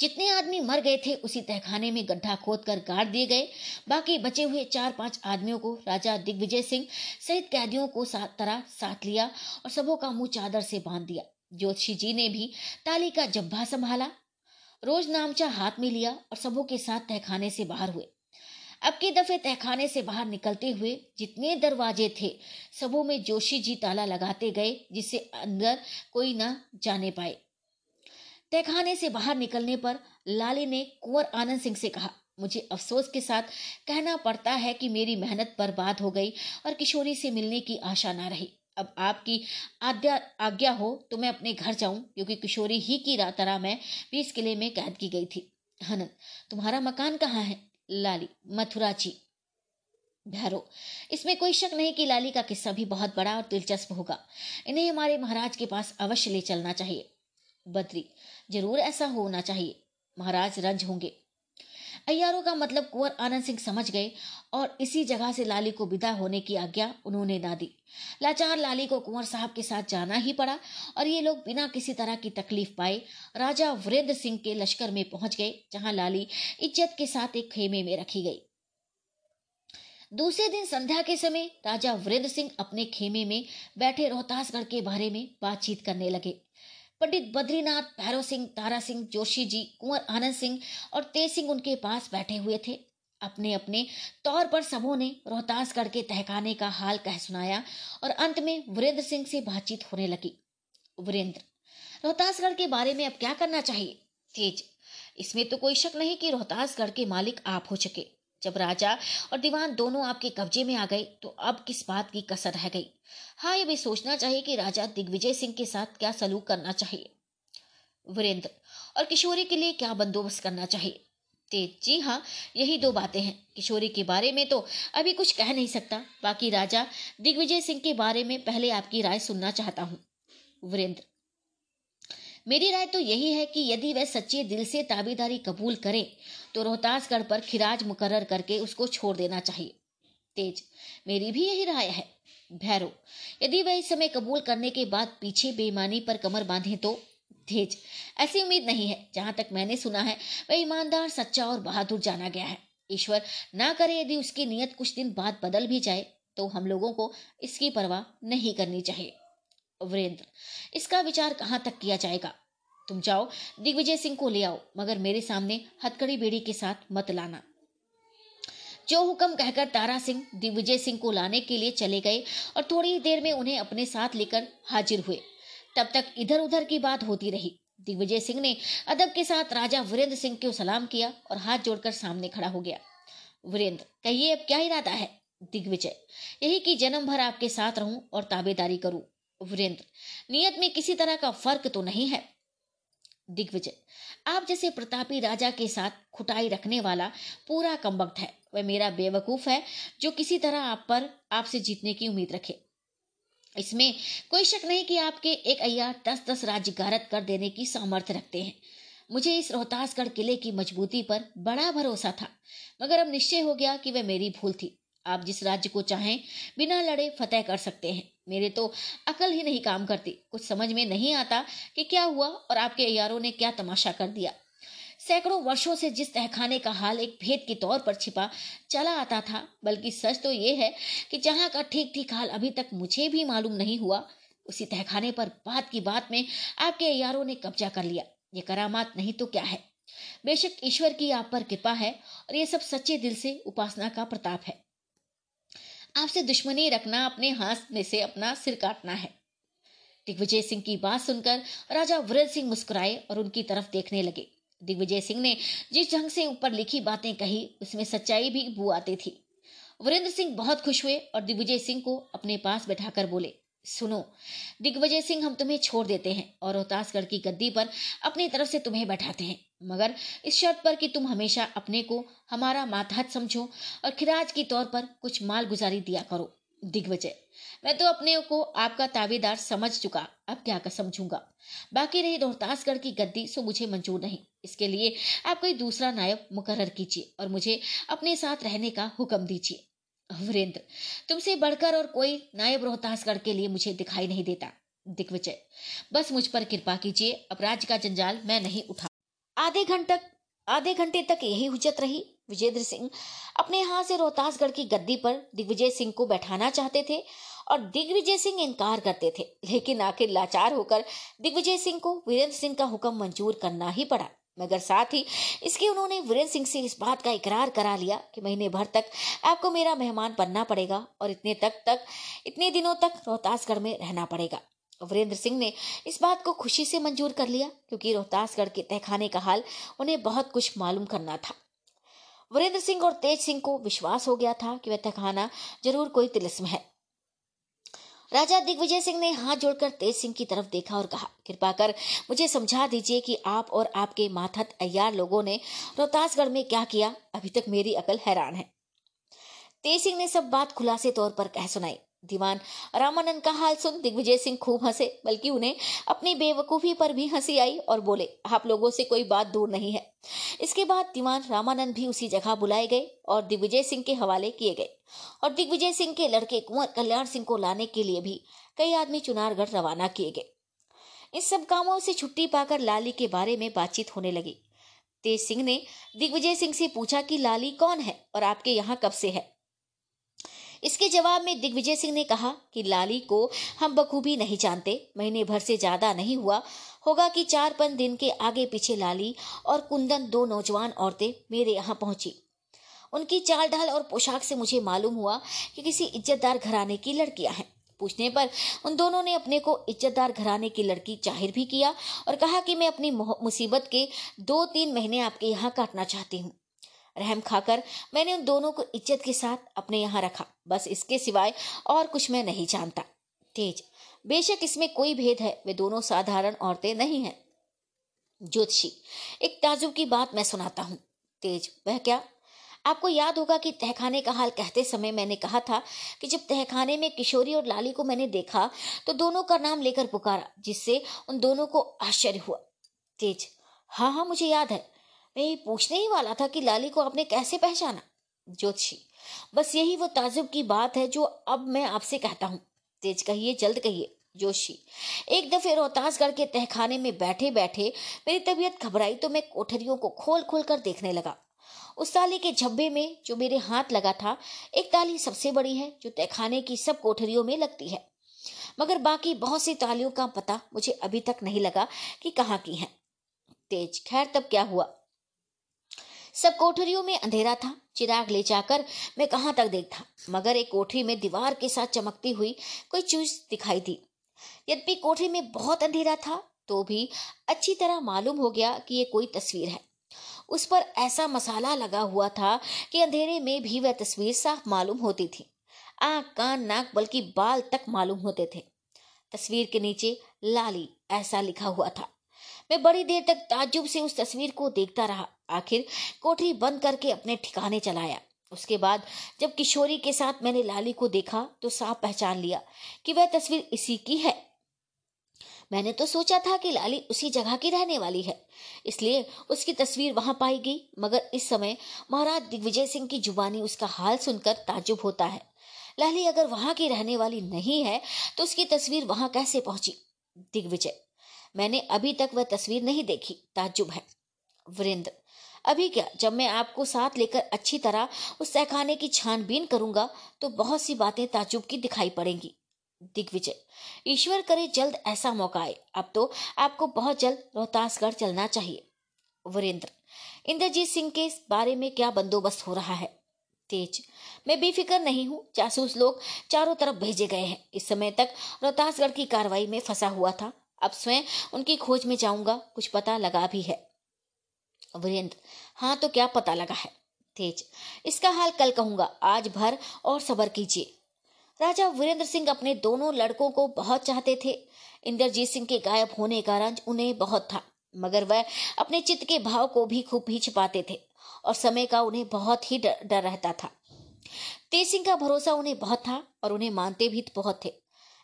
[SPEAKER 1] जितने आदमी मर गए थे, उसी तहखाने में गड्ढा खोद कर गाड़ दिए गए। बाकी बचे हुए चार पाँच आदमियों को राजा दिग्विजय सिंह सहित कैदियों को साथ तरह साथ लिया और सबों का मुँह चादर से बाँध दिया। ज्योतिषी जी ने भी ताली का जब्बा संभाला, रोज नामचा हाथ में लिया और सबों के साथ तहखाने से बाहर हुए। अब के दफे तहखाने से बाहर निकलते हुए जितने दरवाजे थे, सबों में जोशी जी ताला लगाते गए, जिससे अंदर कोई न जाने पाए। तहखाने से बाहर निकलने पर लाली ने कुंवर आनंद सिंह से कहा, मुझे अफसोस के साथ कहना पड़ता है कि मेरी मेहनत बर्बाद हो गई और किशोरी से मिलने की आशा ना रही। अब आपकी आज्ञा आज्ञा हो तो मैं अपने घर जाऊँ, क्योंकि किशोरी ही की तरह मैं बीस किले में कैद की गई थी। हनन तुम्हारा मकान कहाँ है? लाली मथुरा जी भैरो, इसमें कोई शक नहीं कि लाली का किस्सा भी बहुत बड़ा और दिलचस्प होगा। इन्हें हमारे महाराज के पास अवश्य ले चलना चाहिए। बद्री ज़रूर ऐसा होना चाहिए। महाराज रंज होंगे। अयारों का मतलब कुंवर आनंद सिंह समझ गए और इसी जगह से लाली को विदा होने की आज्ञा उन्होंने ना दी। लाचार लाली को कुंवर साहब के साथ जाना ही पड़ा और ये लोग बिना किसी तरह की तकलीफ़ पाए राजा वीरेंद्र सिंह के लश्कर में पहुँच गए, जहाँ लाली इज़्ज़त के साथ एक खेमे में रखी गई। दूसरे दिन संध्या के समय राजा वीरेंद्र सिंह अपने खेमे में बैठे रोहतासगढ़ के बारे में बातचीत करने लगे। पंडित बद्रीनाथ, भैरव सिंह, तारा सिंह, जोशी जी, कुंवर आनंद सिंह और तेज सिंह उनके पास बैठे हुए थे। अपने अपने तौर पर सबों ने रोहतासगढ़ के तहखाने का हाल कह सुनाया और अंत में वीरेंद्र सिंह से बातचीत होने लगी। वीरेंद्र रोहतासगढ़ के बारे में अब क्या करना चाहिए? तेज, इसमें तो कोई शक नहीं कि रोहतासगढ़ के मालिक आप हो चुके। जब राजा और दीवान दोनों आपके कब्जे में आ गए तो अब किस बात की कसर रह गई? हाँ ये भी सोचना चाहिए कि राजा दिग्विजय सिंह के साथ क्या सलूक करना चाहिए। वीरेंद्र, और किशोरी के लिए क्या बंदोबस्त करना चाहिए? तेज, जी हाँ यही दो बातें हैं। किशोरी के बारे में तो अभी कुछ कह नहीं सकता। बाकी राजा दिग्विजय सिंह के बारे में पहले आपकी राय सुनना चाहता हूँ। वीरेंद्र मेरी राय तो यही है कि यदि वह सच्चे दिल से ताबेदारी कबूल करें तो रोहतासगढ़ पर खिराज मुकर्र करके उसको छोड़ देना चाहिए। तेज, मेरी भी यही राय है। भैरव यदि वह इस समय कबूल करने के बाद पीछे बेईमानी पर कमर बांधे तो? तेज, ऐसी उम्मीद नहीं है। जहाँ तक मैंने सुना है, वह ईमानदार, सच्चा और बहादुर जाना गया है। ईश्वर ना करे यदि उसकी नीयत कुछ दिन बाद बदल भी जाए तो हम लोगों को इसकी परवाह नहीं करनी चाहिए। वीरेंद्र, इसका विचार कहाँ तक किया जाएगा? तुम जाओ, दिग्विजय सिंह को ले आओ, मगर मेरे सामने हथकड़ी बेड़ी के साथ मत लाना। जो हुक्म कहकर तारा सिंह दिग्विजय सिंह को लाने के लिए चले गए और थोड़ी देर में उन्हें अपने साथ लेकर हाजिर हुए, तब तक इधर उधर की बात होती रही। दिग्विजय सिंह ने अदब के साथ राजा वीरेंद्र सिंह को सलाम किया और हाथ जोड़कर सामने खड़ा हो गया। वीरेंद्र, कहिए अब क्या इरादा है? दिग्विजय, यही कि जन्म भर आपके साथ रहूँ और ताबेदारी करूँ। वीरेंद्र, नियत में किसी तरह का फ़र्क तो नहीं है। दिग्विजय, आप जैसे प्रतापी राजा के साथ खुटाई रखने वाला पूरा कमबख्त है। वह मेरा बेवकूफ़ है, जो किसी तरह आप पर आपसे जीतने की उम्मीद रखे। इसमें कोई शक नहीं कि आपके एक अय्या दस दस राज्य गारत कर देने की सामर्थ्य रखते हैं। मुझे इस रोहतासगढ़ किले की मजबूती पर बड़ा भरोसा था, मगर अब निश्चय हो गया कि वह मेरी भूल थी। आप जिस राज्य को चाहें, बिना लड़े फतेह कर सकते हैं। मेरे तो अकल ही नहीं काम करती। कुछ समझ में नहीं आता कि क्या हुआ और आपके यारों ने क्या तमाशा कर दिया। सैकड़ों वर्षों से जिस तहखाने का हाल एक भेद के तौर पर छिपा, चला आता था, बल्कि सच तो ये है कि जहाँ का ठीक ठीक हाल अभी तक मुझे भी मालूम नहीं हुआ, उसी तहखाने पर बात की बात में आपके यारों ने कब्जा कर लिया। ये करामात नहीं तो क्या है? बेशक ईश्वर की आप पर कृपा है और ये सब सच्चे दिल से उपासना का प्रताप है। आपसे दुश्मनी रखना, अपने हाथ में से अपना सिर काटना है। दिग्विजय सिंह की बात सुनकर राजा वीरेंद्र सिंह मुस्कुराए और उनकी तरफ़ देखने लगे। दिग्विजय सिंह ने जिस ढंग से ऊपर लिखी बातें कही, उसमें सच्चाई भी बू आती थी। वीरेंद्र सिंह बहुत खुश हुए और दिग्विजय सिंह को अपने पास बैठाकर बोले, सुनो, दिग्विजय सिंह हम तुम्हें छोड़ देते हैं और रोहतासगढ़ की गद्दी पर अपनी तरफ़ से तुम्हें बैठाते हैं। मगर इस शर्त पर कि तुम हमेशा अपने को हमारा मातहत समझो और खिराज की तौर पर कुछ माल गुजारी दिया करो। दिग्विजय, मैं तो अपने को आपका ताबेदार समझ चुका, अब क्या कर समझूँगा? बाकी रही रोहतासगढ़ की गद्दी, सो मुझे मंजूर नहीं। इसके लिए आप कोई दूसरा नायब मुकर्र कीजिए और मुझे अपने साथ रहने का हुक्म दीजिए। वीरेंद्र, तुमसे बढ़कर और कोई नायब रोहतासगढ़ के लिए मुझे दिखाई नहीं देता। दिग्विजय, बस मुझ पर कृपा कीजिए अपराध का जंजाल मैं नहीं उठा। आधे घंटे आधे घंटे तक यही हुजत रही। विजेंद्र सिंह अपने हाथ से रोहतासगढ़ की गद्दी पर दिग्विजय सिंह को बैठाना चाहते थे और दिग्विजय सिंह इनकार करते थे, लेकिन आखिर लाचार होकर दिग्विजय सिंह को वीरेंद्र सिंह का हुक्म मंजूर करना ही पड़ा। मगर साथ ही इसके उन्होंने वीरेंद्र सिंह से इस बात का इकरार करा लिया कि महीने भर तक आपको मेरा मेहमान बनना पड़ेगा और इतने तक तक, इतने दिनों तक रोहतासगढ़ में रहना पड़ेगा। वीरेंद्र सिंह ने इस बात को खुशी से मंजूर कर लिया, क्योंकि रोहतासगढ़ के तहखाने का हाल उन्हें बहुत कुछ मालूम करना था। वीरेंद्र सिंह और तेज सिंह को विश्वास हो गया था कि वह तहखाना ज़रूर कोई तिलिस्म है। राजा दिग्विजय सिंह ने हाथ जोड़कर तेज सिंह की तरफ़ देखा और कहा, कृपा कर मुझे समझा दीजिए कि आप और आपके माथत अयार लोगों ने रोहतासगढ़ में क्या किया। अभी तक मेरी अकल हैरान है। तेज सिंह ने सब बात खुलासे तौर पर कह सुनाई। दीवान। रामानंद का हाल सुन दिग्विजय सिंह खूब हंसे, बल्कि उन्हें अपनी बेवकूफ़ी पर भी हँसी आई और बोले, आप लोगों से कोई बात दूर नहीं है। इसके बाद दीवान रामानंद भी उसी जगह बुलाए गए और दिग्विजय सिंह के हवाले किए गए। और दिग्विजय सिंह के लड़के कुंवर कल्याण सिंह को लाने के लिए भी कई आदमी चुनारगढ़ रवाना किए गए। इन सब कामों से छुट्टी पाकर लाली के बारे में बातचीत होने लगी। तेज सिंह ने दिग्विजय सिंह से पूछा कि, लाली कौन है और आपके यहाँ कब से है? इसके जवाब में दिग्विजय सिंह ने कहा कि लाली को हम बखूबी नहीं जानते, महीने भर से ज़्यादा नहीं हुआ। होगा कि चार पाँच दिन के आगे पीछे लाली और कुंदन दो नौजवान औरतें मेरे यहाँ पहुँची। उनकी चाल ढाल और पोशाक से मुझे मालूम हुआ कि किसी इज्जतदार घराने की लड़कियाँ हैं। पूछने पर उन दोनों ने अपने को इज्जतदार घराने की लड़की ज़ाहिर भी किया और कहा कि मैं अपनी मुसीबत के दो तीन महीने आपके यहाँ काटना चाहती हूँ। रहम खाकर मैंने उन दोनों को इज़्ज़त के साथ अपने यहाँ रखा। बस इसके सिवाय और कुछ मैं नहीं जानता। तेज, बेशक इसमें कोई भेद है, वे दोनों साधारण औरतें नहीं हैं। ज्योतिषी, एक ताजुब की बात मैं सुनाता हूँ। तेज, वह क्या? आपको याद होगा कि तहखाने का हाल कहते समय मैंने कहा था कि जब तहखाने में किशोरी और लाली को मैंने देखा तो दोनों का नाम लेकर पुकारा, जिससे उन दोनों को आश्चर्य हुआ। तेज हाँ हाँ मुझे याद है। मैं ये पूछने ही वाला था कि लाली को आपने कैसे पहचाना? ज्योतिषी, बस यही वो ताजुब की बात है जो अब मैं आपसे कहता हूँ। तेज कहिए, जल्द कहिए जोशी एक दफे रोहतासगढ़ के तहखाने में बैठे बैठे मेरी तबीयत घबराई तो मैं कोठरियों को खोल खोल कर देखने लगा। उस ताली के झब्बे में जो मेरे हाथ लगा था, एक ताली सबसे बड़ी है जो तहखाने की सब कोठरियों में लगती है। मगर बाकी बहुत सी तालियों का पता मुझे अभी तक नहीं लगा कि कहाँ की है। तेज, खैर तब क्या हुआ? सब कोठरियों में अंधेरा था, चिराग ले जाकर मैं कहाँ तक देखता। मगर एक कोठरी में दीवार के साथ चमकती हुई कोई चीज़ दिखाई दी। यद्यपि कोठरी में बहुत अंधेरा था तो भी अच्छी तरह मालूम हो गया कि ये कोई तस्वीर है। उस पर ऐसा मसाला लगा हुआ था कि अंधेरे में भी वह तस्वीर साफ़ मालूम होती थी। आँख, कान, नाक, बल्कि बाल तक मालूम होते थे। तस्वीर के नीचे लाली ऐसा लिखा हुआ था। मैं बड़ी देर तक ताजुब से उस तस्वीर को देखता रहा। आखिर कोठरी बंद करके अपने ठिकाने चलाया। उसके बाद जब किशोरी के साथ मैंने लाली को देखा तो साफ़ पहचान लिया कि वह तस्वीर इसी की है। मैंने तो सोचा था कि लाली उसी जगह की रहने वाली है, इसलिए उसकी तस्वीर वहाँ पाई गई, मगर इस समय महाराज दिग्विजय सिंह की जुबानी उसका हाल सुनकर ताजुब होता है। लाली अगर वहाँ की रहने वाली नहीं है तो उसकी तस्वीर वहाँ कैसे पहुँची? दिग्विजय मैंने अभी तक वह तस्वीर नहीं देखी। ताजुब है। वृंद, अभी क्या? जब मैं आपको साथ लेकर अच्छी तरह उस तहखाने की छानबीन करूँगा तो बहुत सी बातें ताजुब की दिखाई पड़ेंगी। दिग्विजय, ईश्वर करे जल्द ऐसा मौका आए। अब तो आपको बहुत जल्द रोहतासगढ़ चलना चाहिए। वरेंद्र इंद्रजीत सिंह के बारे में क्या बंदोबस्त हो रहा है? तेज, मैं बेफिक्र नहीं हूँ। जासूस लोग चारों तरफ़ भेजे गए हैं। इस समय तक रोहतासगढ़ की कार्रवाई में फंसा हुआ था। अब स्वयं उनकी खोज में जाऊँगा कुछ पता लगा भी है। वीरेंद्र हाँ तो क्या पता लगा है? तेज इसका हाल कल कहूँगा आज भर और सबर कीजिए। राजा वीरेंद्र सिंह अपने दोनों लड़कों को बहुत चाहते थे। इंद्रजीत सिंह के गायब होने का रंज उन्हें बहुत था मगर वह अपने चित्त के भाव को भी खूब ही छिपाते थे और समय का उन्हें बहुत ही डर, रहता था। तेज सिंह का भरोसा उन्हें बहुत था और उन्हें मानते भी बहुत थे।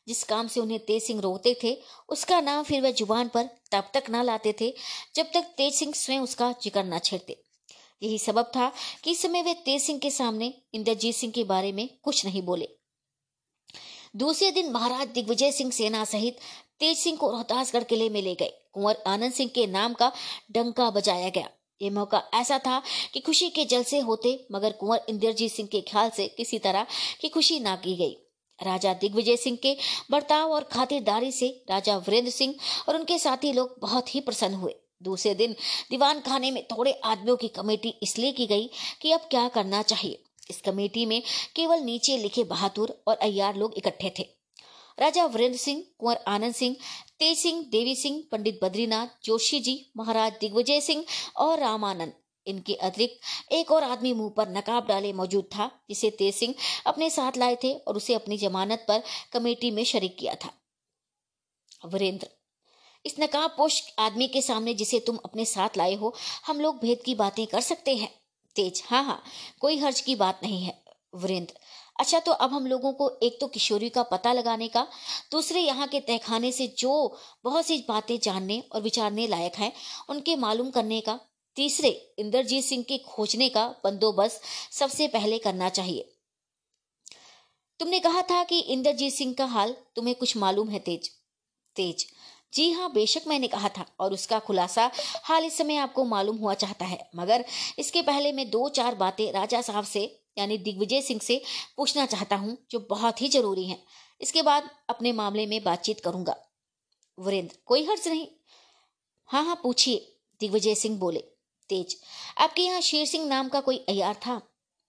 [SPEAKER 1] जिस काम से उन्हें तेज सिंह रोकते थे, उसका नाम फिर वह ज़ुबान पर तब तक ना लाते थे, जब तक तेज सिंह स्वयं उसका ज़िक्र न छेड़ते। यही सबब था कि इस समय वे तेज सिंह के सामने इंद्रजीत सिंह के बारे में कुछ नहीं बोले। दूसरे दिन महाराज दिग्विजय सिंह सेना सहित तेज सिंह को रोहतासगढ़ किले में ले गए। कुंवर आनंद सिंह के नाम का डंका बजाया गया। ये मौका ऐसा था कि खुशी के जलसे होते, मगर कुंवर इंद्रजीत सिंह के ख्याल से किसी तरह की खुशी ना की गई। राजा दिग्विजय सिंह के बर्ताव और खातिरदारी से राजा वीरेंद्र सिंह और उनके साथी लोग बहुत ही प्रसन्न हुए। दूसरे दिन दीवान खाने में थोड़े आदमियों की कमेटी इसलिए की गई कि अब क्या करना चाहिए। इस कमेटी में केवल नीचे लिखे बहादुर और अयार लोग इकट्ठे थे। राजा वीरेंद्र सिंह, कुंवर आनंद सिंह, तेज सिंह, देवी सिंह, पंडित बद्रीनाथ, जोशी जी, महाराज दिग्विजय सिंह और रामानंद इनके अतिरिक्त एक और आदमी मुँह पर नकाब डाले मौजूद था, जिसे तेज सिंह अपने साथ लाए थे और उसे अपनी जमानत पर कमेटी में शरीक किया था। वीरेंद्र, इस नकाब पोश आदमी के सामने जिसे तुम अपने साथ लाए हो, हम लोग भेद की बातें कर सकते हैं। तेज हाँ हाँ कोई हर्ज की बात नहीं है। वीरेंद्र अच्छा तो अब हम लोगों को एक तो किशोरी का पता लगाने का, दूसरे यहाँ के तहखाने से जो बहुत सी बातें जानने और विचारने लायक हैं, उनके मालूम करने का तीसरे, इंद्रजीत सिंह के खोजने का बंदोबस्त सबसे पहले करना चाहिए। तुमने कहा था कि इंद्रजीत सिंह का हाल तुम्हें कुछ मालूम है, तेज। तेज। जी हाँ बेशक मैंने कहा था और उसका खुलासा हाल इस समय आपको मालूम हुआ चाहता है। मगर इसके पहले मैं दो चार बातें राजा साहब से, यानी दिग्विजय सिंह से पूछना चाहता हूँ, जो बहुत ही ज़रूरी हैं। इसके बाद अपने मामले में बातचीत करूँगा। वीरेंद्र, कोई हर्ज नहीं। हाँ हाँ पूछिए। दिग्विजय सिंह बोले। तेज। आपके यहाँ शेर सिंह नाम का कोई अयार था?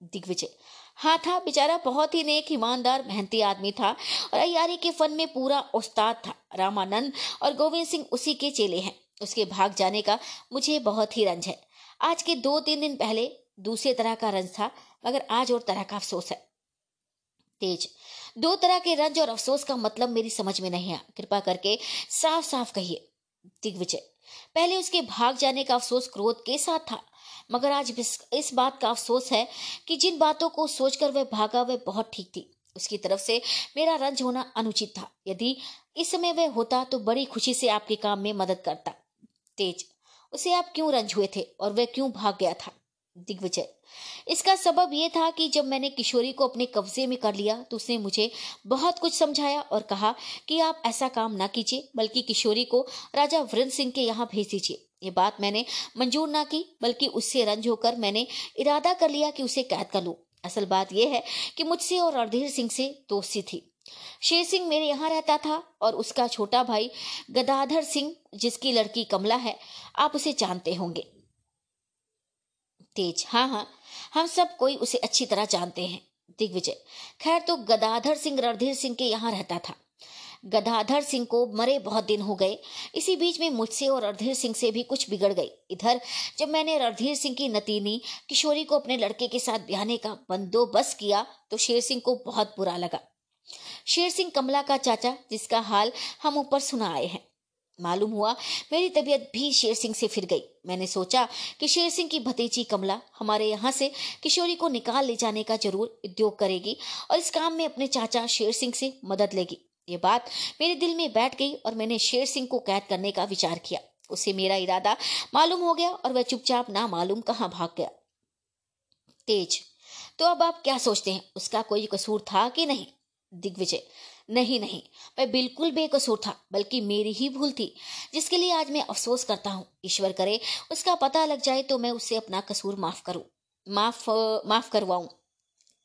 [SPEAKER 1] दिग्विजय। हाँ था, बेचारा बहुत ही नेक, ईमानदार, मेहनती आदमी था और अयारी के फन में पूरा उस्ताद था। रामानंद और गोविंद सिंह उसी के चेले हैं। उसके भाग जाने का मुझे बहुत ही रंज है। आज के दो तीन दिन पहले दूसरे तरह का रंज था, मगर आज और तरह का अफसोस है। तेज। दो तरह के रंज और अफसोस का मतलब मेरी समझ में नहीं आया। कृपा करके साफ़ साफ़ कहिए। दिग्विजय। पहले उसके भाग जाने का अफसोस क्रोध के साथ था, मगर आज इस बात का अफसोस है कि जिन बातों को सोचकर वह भागा, वह बहुत ठीक थी। उसकी तरफ़ से मेरा रंज होना अनुचित था। यदि इस समय वह होता तो बड़ी खुशी से आपके काम में मदद करता। तेज, उसे आप क्यों रंज हुए थे और वह क्यों भाग गया था? दिग्विजय। इसका सबब यह था कि जब मैंने किशोरी को अपने कब्जे में कर लिया तो उसने मुझे बहुत कुछ समझाया और कहा कि आप ऐसा काम ना कीजिए, बल्कि किशोरी को राजा वृंद सिंह के यहाँ भेज दीजिए। ये बात मैंने मंजूर ना की, बल्कि उससे रंज होकर मैंने इरादा कर लिया कि उसे कैद कर लूँ। असल बात यह है कि मुझसे और रणधीर सिंह से दोस्ती थी। शेर सिंह मेरे यहाँ रहता था और उसका छोटा भाई गदाधर सिंह, जिसकी लड़की कमला है, आप उसे जानते होंगे। तेज। हाँ हाँ हम सब कोई उसे अच्छी तरह जानते हैं, दिग्विजय। खैर तो गदाधर सिंह रणधीर सिंह के यहाँ रहता था। गदाधर सिंह को मरे बहुत दिन हो गए। इसी बीच में मुझसे और रणधीर सिंह से भी कुछ बिगड़ गई। इधर, जब मैंने रणधीर सिंह की नतीनी, किशोरी को अपने लड़के के साथ ब्याहने का बंदोबस्त किया तो शेर सिंह को बहुत बुरा लगा। शेर सिंह कमला का चाचा, जिसका हाल हम ऊपर सुना आए हैं। मालूम हुआ, मेरी तबीयत भी शेर सिंह से फिर गई। मैंने सोचा कि शेर सिंह की भतीजी कमला हमारे यहाँ से किशोरी को निकाल ले जाने का ज़रूर उद्योग करेगी और इस काम में अपने चाचा शेर सिंह से मदद लेगी। ये बात मेरे दिल में बैठ गई और मैंने शेर सिंह को कैद करने का विचार किया। उसे मेरा इरादा मालूम हो गया और वह चुपचाप ना मालूम कहाँ भाग गया। तेज तो अब आप क्या सोचते हैं? उसका कोई कसूर था कि नहीं? दिग्विजय नहीं नहीं, मैं बिल्कुल बेकसूर था, बल्कि मेरी ही भूल थी, जिसके लिए आज मैं अफसोस करता हूँ। ईश्वर करे, उसका पता लग जाए तो मैं उससे अपना कसूर माफ़ करूँ, माफ़ माफ़ करवाऊं।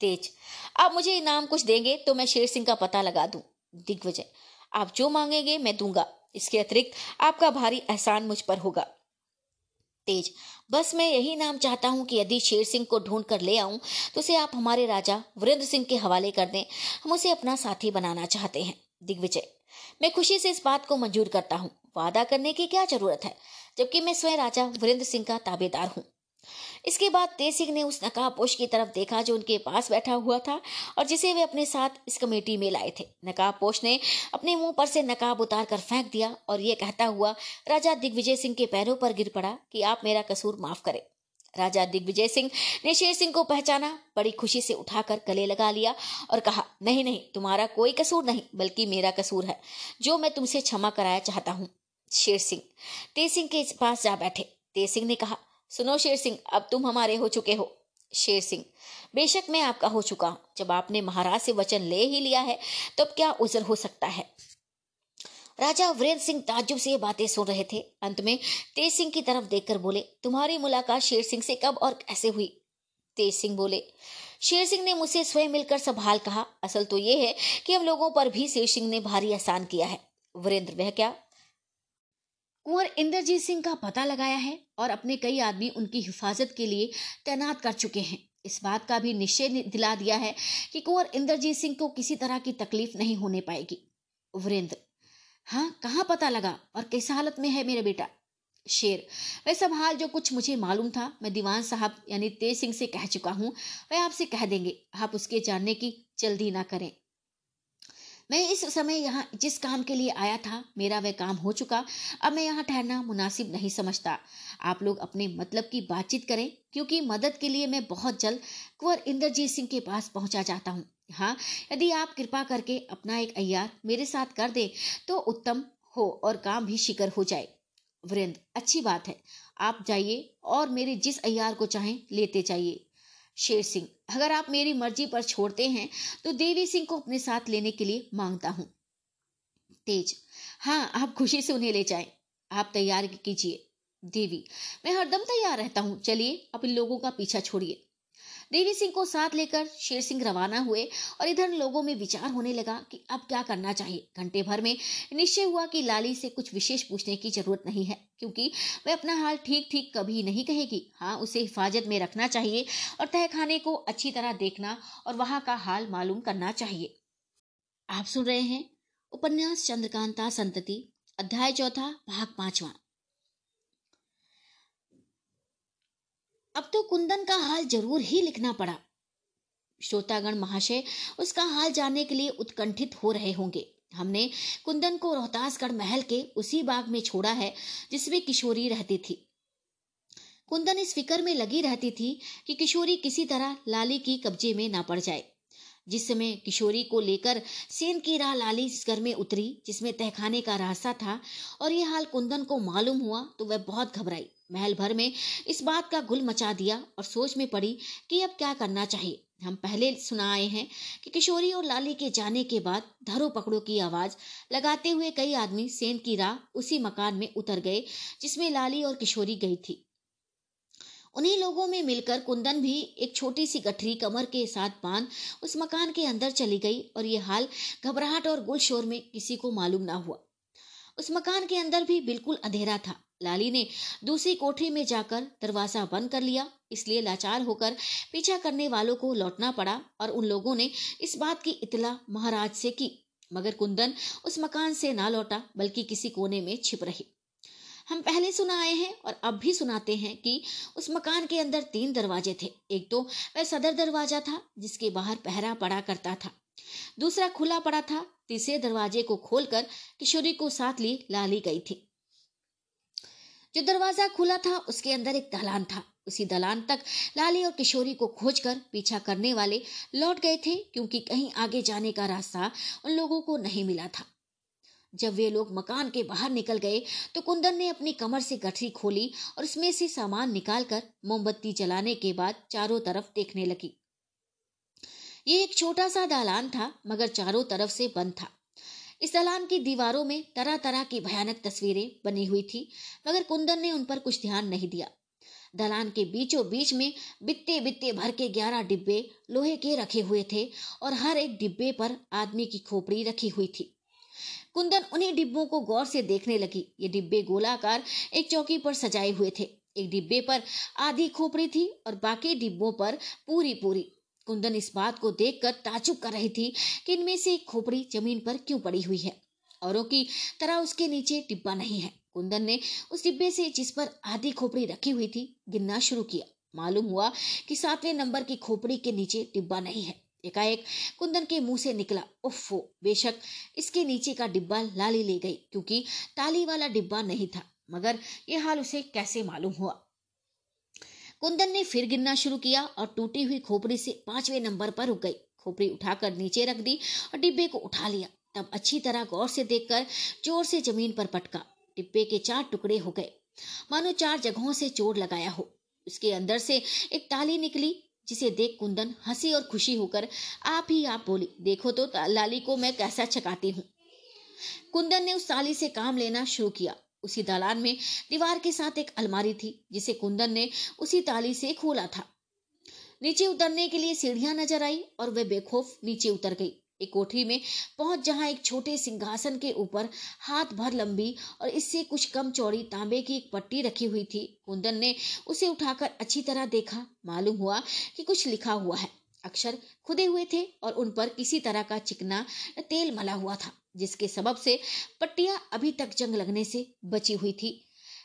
[SPEAKER 1] तेज, आप मुझे इनाम कुछ देंगे तो मैं शेर सिंह का पता लगा दूँ। दिग्विजय, आप जो मांगेंगे मैं दूँगा, इसके अतिरिक्त आपका भारी एहसान मुझ पर होगा। तेज। बस मैं यही नाम चाहता हूँ कि यदि शेर सिंह को ढूंढ कर ले आऊँ तो उसे आप हमारे राजा वीरेंद्र सिंह के हवाले कर दें। हम उसे अपना साथी बनाना चाहते हैं, दिग्विजय। मैं खुशी से इस बात को मंजूर करता हूँ। वादा करने की क्या ज़रूरत है? जबकि मैं स्वयं राजा वीरेंद्र सिंह का ताबेदार हूँ। इसके बाद तेज सिंह ने उस नकाबपोश की तरफ़ देखा जो उनके पास बैठा हुआ था और जिसे वे अपने साथ इस कमेटी में लाए थे। नकाबपोश ने अपने मुँह पर से नकाब उतार कर फेंक दिया और ये कहता हुआ, राजा दिग्विजय सिंह के पैरों पर गिर पड़ा कि आप मेरा कसूर माफ़ करें। राजा दिग्विजय सिंह ने शेर सिंह को पहचाना, बड़ी खुशी से उठाकर गले लगा लिया और कहा, नहीं नहीं, तुम्हारा कोई कसूर नहीं, बल्कि मेरा कसूर है, जो मैं तुमसे क्षमा कराया चाहता हूँ। शेर सिंह तेज सिंह के पास जा बैठे। तेज सिंह ने कहा सुनो शेर सिंह, अब तुम हमारे हो चुके हो। शेर सिंह, बेशक मैं आपका हो चुका हूँ। जब आपने महाराज से वचन ले ही लिया है, तब तो क्या उजर हो सकता है? राजा वीरेंद्र सिंह ताजुब से ये बातें सुन रहे थे। अंत में तेज सिंह की तरफ़ देखकर बोले, तुम्हारी मुलाकात शेर सिंह से कब और कैसे हुई? तेज सिंह बोले, शेर सिंह ने मुझसे स्वयं मिलकर संभाल कहा। असल तो ये है कि हम लोगों पर भी शेर सिंह ने भारी एहसान किया है। वीरेंद्र, वह क्या? कुंवर इंद्रजीत सिंह का पता लगाया है और अपने कई आदमी उनकी हिफाजत के लिए तैनात कर चुके हैं। इस बात का भी निश्चय दिला दिया है कि कुंवर इंद्रजीत सिंह को किसी तरह की तकलीफ़ नहीं होने पाएगी। वीरेंद्र हाँ कहाँ पता लगा और किस हालत में है मेरा बेटा? शेर, वह सब हाल जो कुछ मुझे मालूम था, मैं दीवान साहब यानी तेज सिंह से कह चुका हूँ, वह आपसे कह देंगे। आप उसके जानने की जल्दी ना करें। मैं इस समय यहाँ जिस काम के लिए आया था, मेरा वह काम हो चुका। अब मैं यहाँ ठहरना मुनासिब नहीं समझता। आप लोग अपने मतलब की बातचीत करें, क्योंकि मदद के लिए मैं बहुत जल्द कुंवर इंद्रजीत सिंह के पास पहुँचा जाता हूँ। हाँ यदि आप कृपा करके अपना एक अयार मेरे साथ कर दे तो उत्तम हो और काम भी शिकर हो जाए। वृंद, अच्छी बात है। आप जाइए और मेरे जिस अयार को चाहें, लेते जाइए। शेर सिंह, अगर आप मेरी मर्ज़ी पर छोड़ते हैं तो देवी सिंह को अपने साथ लेने के लिए माँगता हूँ। तेज हाँ आप खुशी से उन्हें ले जाएँ। आप तैयार कीजिए। देवी, मैं हरदम तैयार रहता हूँ। चलिए, अब इन लोगों का पीछा छोड़िए। देवी सिंह को साथ लेकर शेर सिंह रवाना हुए और इधर लोगों में विचार होने लगा कि अब क्या करना चाहिए। घंटे भर में निश्चय हुआ कि लाली से कुछ विशेष पूछने की ज़रूरत नहीं है, क्योंकि वह अपना हाल ठीक ठीक कभी नहीं कहेगी। हाँ उसे हिफाजत में रखना चाहिए और तह खाने को अच्छी तरह देखना और वहाँ का हाल मालूम करना चाहिए। आप सुन रहे हैं उपन्यास चंद्रकांता संतति, अध्याय चौथा, भाग पांचवा। अब तो कुंदन का हाल ज़रूर ही लिखना पड़ा। श्रोतागण महाशय, उसका हाल जानने के लिए उत्कंठित हो रहे होंगे। हमने कुंदन को रोहतासगढ़ महल के उसी बाग में छोड़ा है, जिसमें किशोरी रहती थी। कुंदन इस फ़िक्र में लगी रहती थी कि किशोरी किसी तरह लाली की कब्जे में ना पड़ जाए। जिस समय किशोरी को लेकर सेन की राह लाली इस घर में उतरी, जिसमें तहखाने का रास्ता था और यह हाल कुंदन को मालूम हुआ तो वह बहुत घबराई। महल भर में इस बात का गुल मचा दिया और सोच में पड़ी कि अब क्या करना चाहिए। हम पहले सुनाए हैं कि किशोरी और लाली के जाने के बाद धरो पकड़ो की आवाज़ लगाते हुए कई आदमी सेन की राह उसी मकान में उतर गए, जिसमें लाली और किशोरी गई थी। उन्हीं लोगों में मिलकर कुंदन भी एक छोटी सी गठरी कमर के साथ बाँध उस मकान के अंदर चली गई और ये हाल घबराहट और गुल शोर में किसी को मालूम ना हुआ। उस मकान के अंदर भी बिल्कुल अंधेरा था। लाली ने दूसरी कोठरी में जाकर दरवाज़ा बंद कर लिया, इसलिए लाचार होकर पीछा करने वालों को लौटना पड़ा और उन लोगों ने इस बात की इतला महाराज से की। मगर कुंदन उस मकान से ना लौटा, बल्कि किसी कोने में छिप रही। हम पहले सुनाए हैं और अब भी सुनाते हैं कि उस मकान के अंदर तीन दरवाजे थे। एक तो वह सदर दरवाज़ा था, जिसके बाहर पहरा पड़ा करता था। दूसरा खुला पड़ा था, तीसरे दरवाजे को खोलकर किशोरी को साथ ली, लाली गई थी। जो दरवाज़ा खुला था, उसके अंदर एक दलान था। उसी दलान तक लाली और किशोरी को खोजकर पीछा करने वाले लौट गए थे, क्योंकि कहीं आगे जाने का रास्ता उन लोगों को नहीं मिला था। जब वे लोग मकान के बाहर निकल गए तो कुंदन ने अपनी कमर से गठरी खोली और उसमें से सामान निकालकर मोमबत्ती जलाने के बाद चारों तरफ़ देखने लगी। ये एक छोटा सा दालान था, मगर चारों तरफ़ से बंद था। इस दलान की दीवारों में तरह तरह की भयानक तस्वीरें बनी हुई थी, मगर कुंदन ने उन पर कुछ ध्यान नहीं दिया। दलान के बीचों बीच में बित्ते बित्ते भर के ग्यारह डिब्बे लोहे के रखे हुए थे और हर एक डिब्बे पर आदमी की खोपड़ी रखी हुई थी। कुंदन उन्हीं डिब्बों को गौर से देखने लगी। ये डिब्बे गोलाकार एक चौकी पर सजाए हुए थे। एक डिब्बे पर आधी खोपड़ी थी और बाकी डिब्बों पर पूरी पूरी कुंदन इस बात को देखकर ताजुब कर रही थी कि इनमें से एक खोपड़ी ज़मीन पर क्यों पड़ी हुई है? औरों की तरह उसके नीचे डिब्बा नहीं है। कुंदन ने उस डिब्बे से जिस पर आधी खोपड़ी रखी हुई थी गिनना शुरू किया। मालूम हुआ कि सातवें नंबर की खोपड़ी के नीचे डिब्बा नहीं है। एकाएक कुंदन के मुँह से निकला। उफ्फो बेशक इसके नीचे का डिब्बा लाली ले गई, क्योंकि ताली वाला डिब्बा नहीं था, मगर यह हाल उसे कैसे मालूम हुआ? कुंदन ने फिर गिरना शुरू किया और टूटी हुई खोपड़ी से पाँचवें नंबर पर रुक गई। खोपड़ी उठाकर नीचे रख दी और डिब्बे को उठा लिया। तब अच्छी तरह गौर से देखकर ज़ोर से ज़मीन पर पटका। डिब्बे के चार टुकड़े हो गए। मानो चार जगहों से चोट लगाया हो। उसके अंदर से एक ताली निकली जिसे देख कुंदन हँसी और खुशी होकर आप ही आप बोली, देखो तो लाली को मैं कैसा छकाती हूँ। कुंदन ने उस ताली से काम लेना शुरू किया। उसी दालान में दीवार के साथ एक अलमारी थी, जिसे कुंदन ने उसी ताली से खोला था। नीचे उतरने के लिए सीढ़ियाँ नज़र आई और वह बेखौफ नीचे उतर गई। एक कोठरी में पहुँच जहाँ एक छोटे सिंहासन के ऊपर हाथ भर लंबी और इससे कुछ कम चौड़ी तांबे की एक पट्टी रखी हुई थी। कुंदन ने उसे उठाकर अच्छी तरह देखा। मालूम हुआ कि कुछ लिखा हुआ है। अक्षर खुदे हुए थे और उन पर किसी तरह का चिकना तेल मला हुआ था, जिसके सबब से पट्टियाँ अभी तक जंग लगने से बची हुई थी।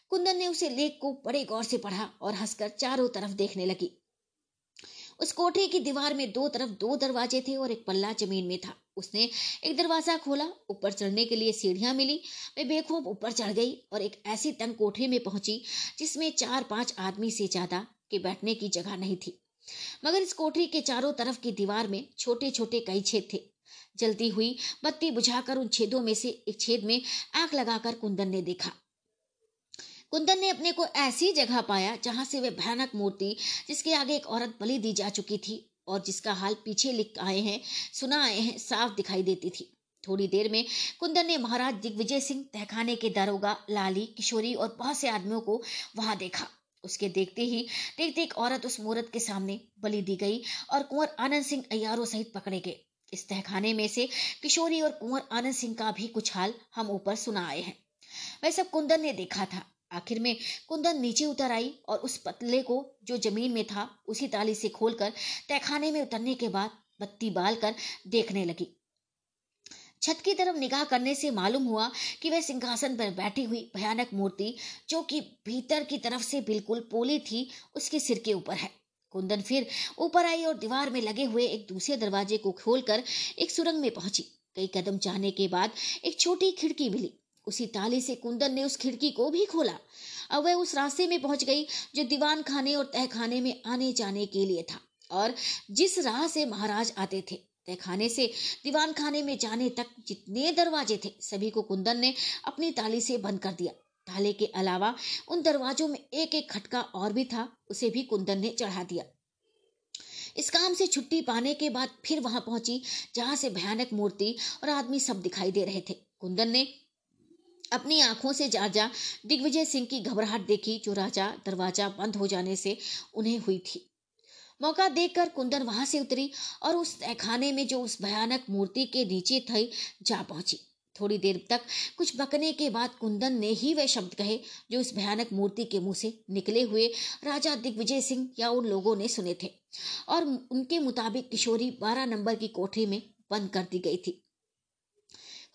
[SPEAKER 1] कुंदन ने उसे लेख को बड़े गौर से पढ़ा और हंसकर चारों तरफ़ देखने लगी। उस कोठे की दीवार में दो तरफ़ दो दरवाजे थे और एक पल्ला ज़मीन में था। उसने एक दरवाज़ा खोला, ऊपर चढ़ने के लिए सीढ़ियाँ मिली। मैं बेखूब ऊपर चढ़ गई और एक ऐसी तंग कोठे में पहुँची जिसमें चार पाँच आदमी से ज़्यादा के बैठने की जगह नहीं थी। मगर इस कोठरी के चारों तरफ़ की दीवार में छोटे छोटे कई छेद थे। जलती हुई बत्ती बुझाकर उन छेदों में से एक छेद में आँख लगाकर कुंदन ने देखा। कुंदन ने अपने को ऐसी जगह पाया जहाँ से वे भयानक मूर्ति, जिसके आगे एक औरत बलि दी जा चुकी थी और जिसका हाल पीछे लिख आए हैं, सुना आए हैं, साफ़ दिखाई देती थी। थोड़ी देर में कुंदन ने महाराज दिग्विजय सिंह, तहखाने के दारोगा लाली, किशोरी और बहुत से आदमियों को वहाँ देखा। उसके देखते ही, देखते एक औरत उस मूर्त के सामने बलि दी गई और कुंवर आनंद सिंह अयारों सहित पकड़े गए। इस तहखाने में से किशोरी और कुंवर आनंद सिंह का भी कुछ हाल हम ऊपर सुना आए हैं। वह सब कुंदन ने देखा था। आखिर में कुंदन नीचे उतर आई और उस पतले को जो ज़मीन में था, उसी ताली से खोलकर तहखाने में उतरने के बाद बत्ती बाल कर देखने लगी। छत की तरफ़ निगाह करने से मालूम हुआ कि वह सिंहासन पर बैठी हुई भयानक मूर्ति, जो कि भीतर की तरफ़ से बिल्कुल पोली थी, उसके सिर के ऊपर है। कुंदन फिर ऊपर आई और दीवार में लगे हुए एक दूसरे दरवाजे को खोलकर एक सुरंग में पहुँची। कई कदम जाने के बाद एक छोटी खिड़की मिली। उसी ताले से कुंदन ने उस खिड़की को भी खोला। अब वह उस रास्ते में पहुँच गई जो दीवान खाने और तहखाने में आने जाने के लिए था और जिस राह से महाराज आते थे, तहखाने से दीवान खाने में जाने तक जितने दरवाजे थे, सभी को कुंदन ने अपनी ताली से बंद कर दिया। ताले के अलावा उन दरवाजों में एक एक खटका और भी था, उसे भी कुंदन ने चढ़ा दिया। इस काम से छुट्टी पाने के बाद फिर वहाँ पहुँची, जहाँ से भयानक मूर्ति और आदमी सब दिखाई दे रहे थे। कुंदन ने अपनी आँखों से जा जा दिग्विजय सिंह की घबराहट देखी, जो राजा दरवाज़ा बंद हो जाने से उन्हें हुई थी। मौका देखकर कुंदन वहाँ से उतरी और उस तहखाने में जो उस भयानक मूर्ति के नीचे थी जा पहुँची। थोड़ी देर तक कुछ बकने के बाद कुंदन ने ही वह शब्द कहे, जो उस भयानक मूर्ति के मुँह से निकले हुए राजा दिग्विजय सिंह या उन लोगों ने सुने थे। और उनके मुताबिक किशोरी बारह नंबर की कोठरी में बंद कर दी गई थी।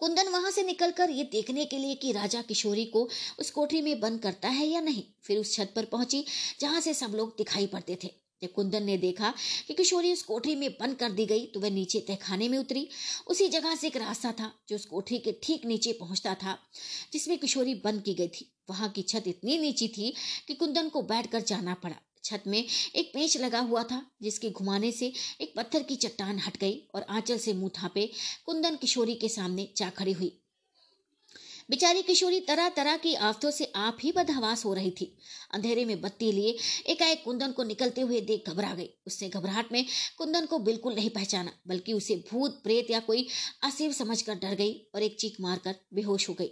[SPEAKER 1] कुंदन वहाँ से निकलकर ये देखने के लिए कि राजा किशोरी को उस कोठरी में बंद करता है या नहीं। फिर उस छत पर पहुँची, जहाँ से सब लोग दिखाई पड़ते थे। जब कुंदन ने देखा कि किशोरी उस कोठरी में बंद कर दी गई तो वह नीचे तहखाने में उतरी। उसी जगह से एक रास्ता था, जो उस कोठरी के ठीक नीचे पहुँचता था, जिसमें किशोरी बंद की गई थी। वहाँ की छत इतनी नीची थी कि कुंदन को बैठकर जाना पड़ा। छत में एक पेच लगा हुआ था, जिसके घुमाने से एक पत्थर की चट्टान हट गई और आंचल से मुँह थापे कुंदन किशोरी के सामने जा खड़ी हुई। बेचारी किशोरी तरह तरह की आफतों से आप ही बदहवास हो रही थी। अंधेरे में बत्ती लिए एकाएक कुंदन को निकलते हुए देख घबरा गई। उसने घबराहट में कुंदन को बिल्कुल नहीं पहचाना, बल्कि उसे भूत, प्रेत या कोई असीब समझकर डर गई और एक चीख मारकर बेहोश हो गई।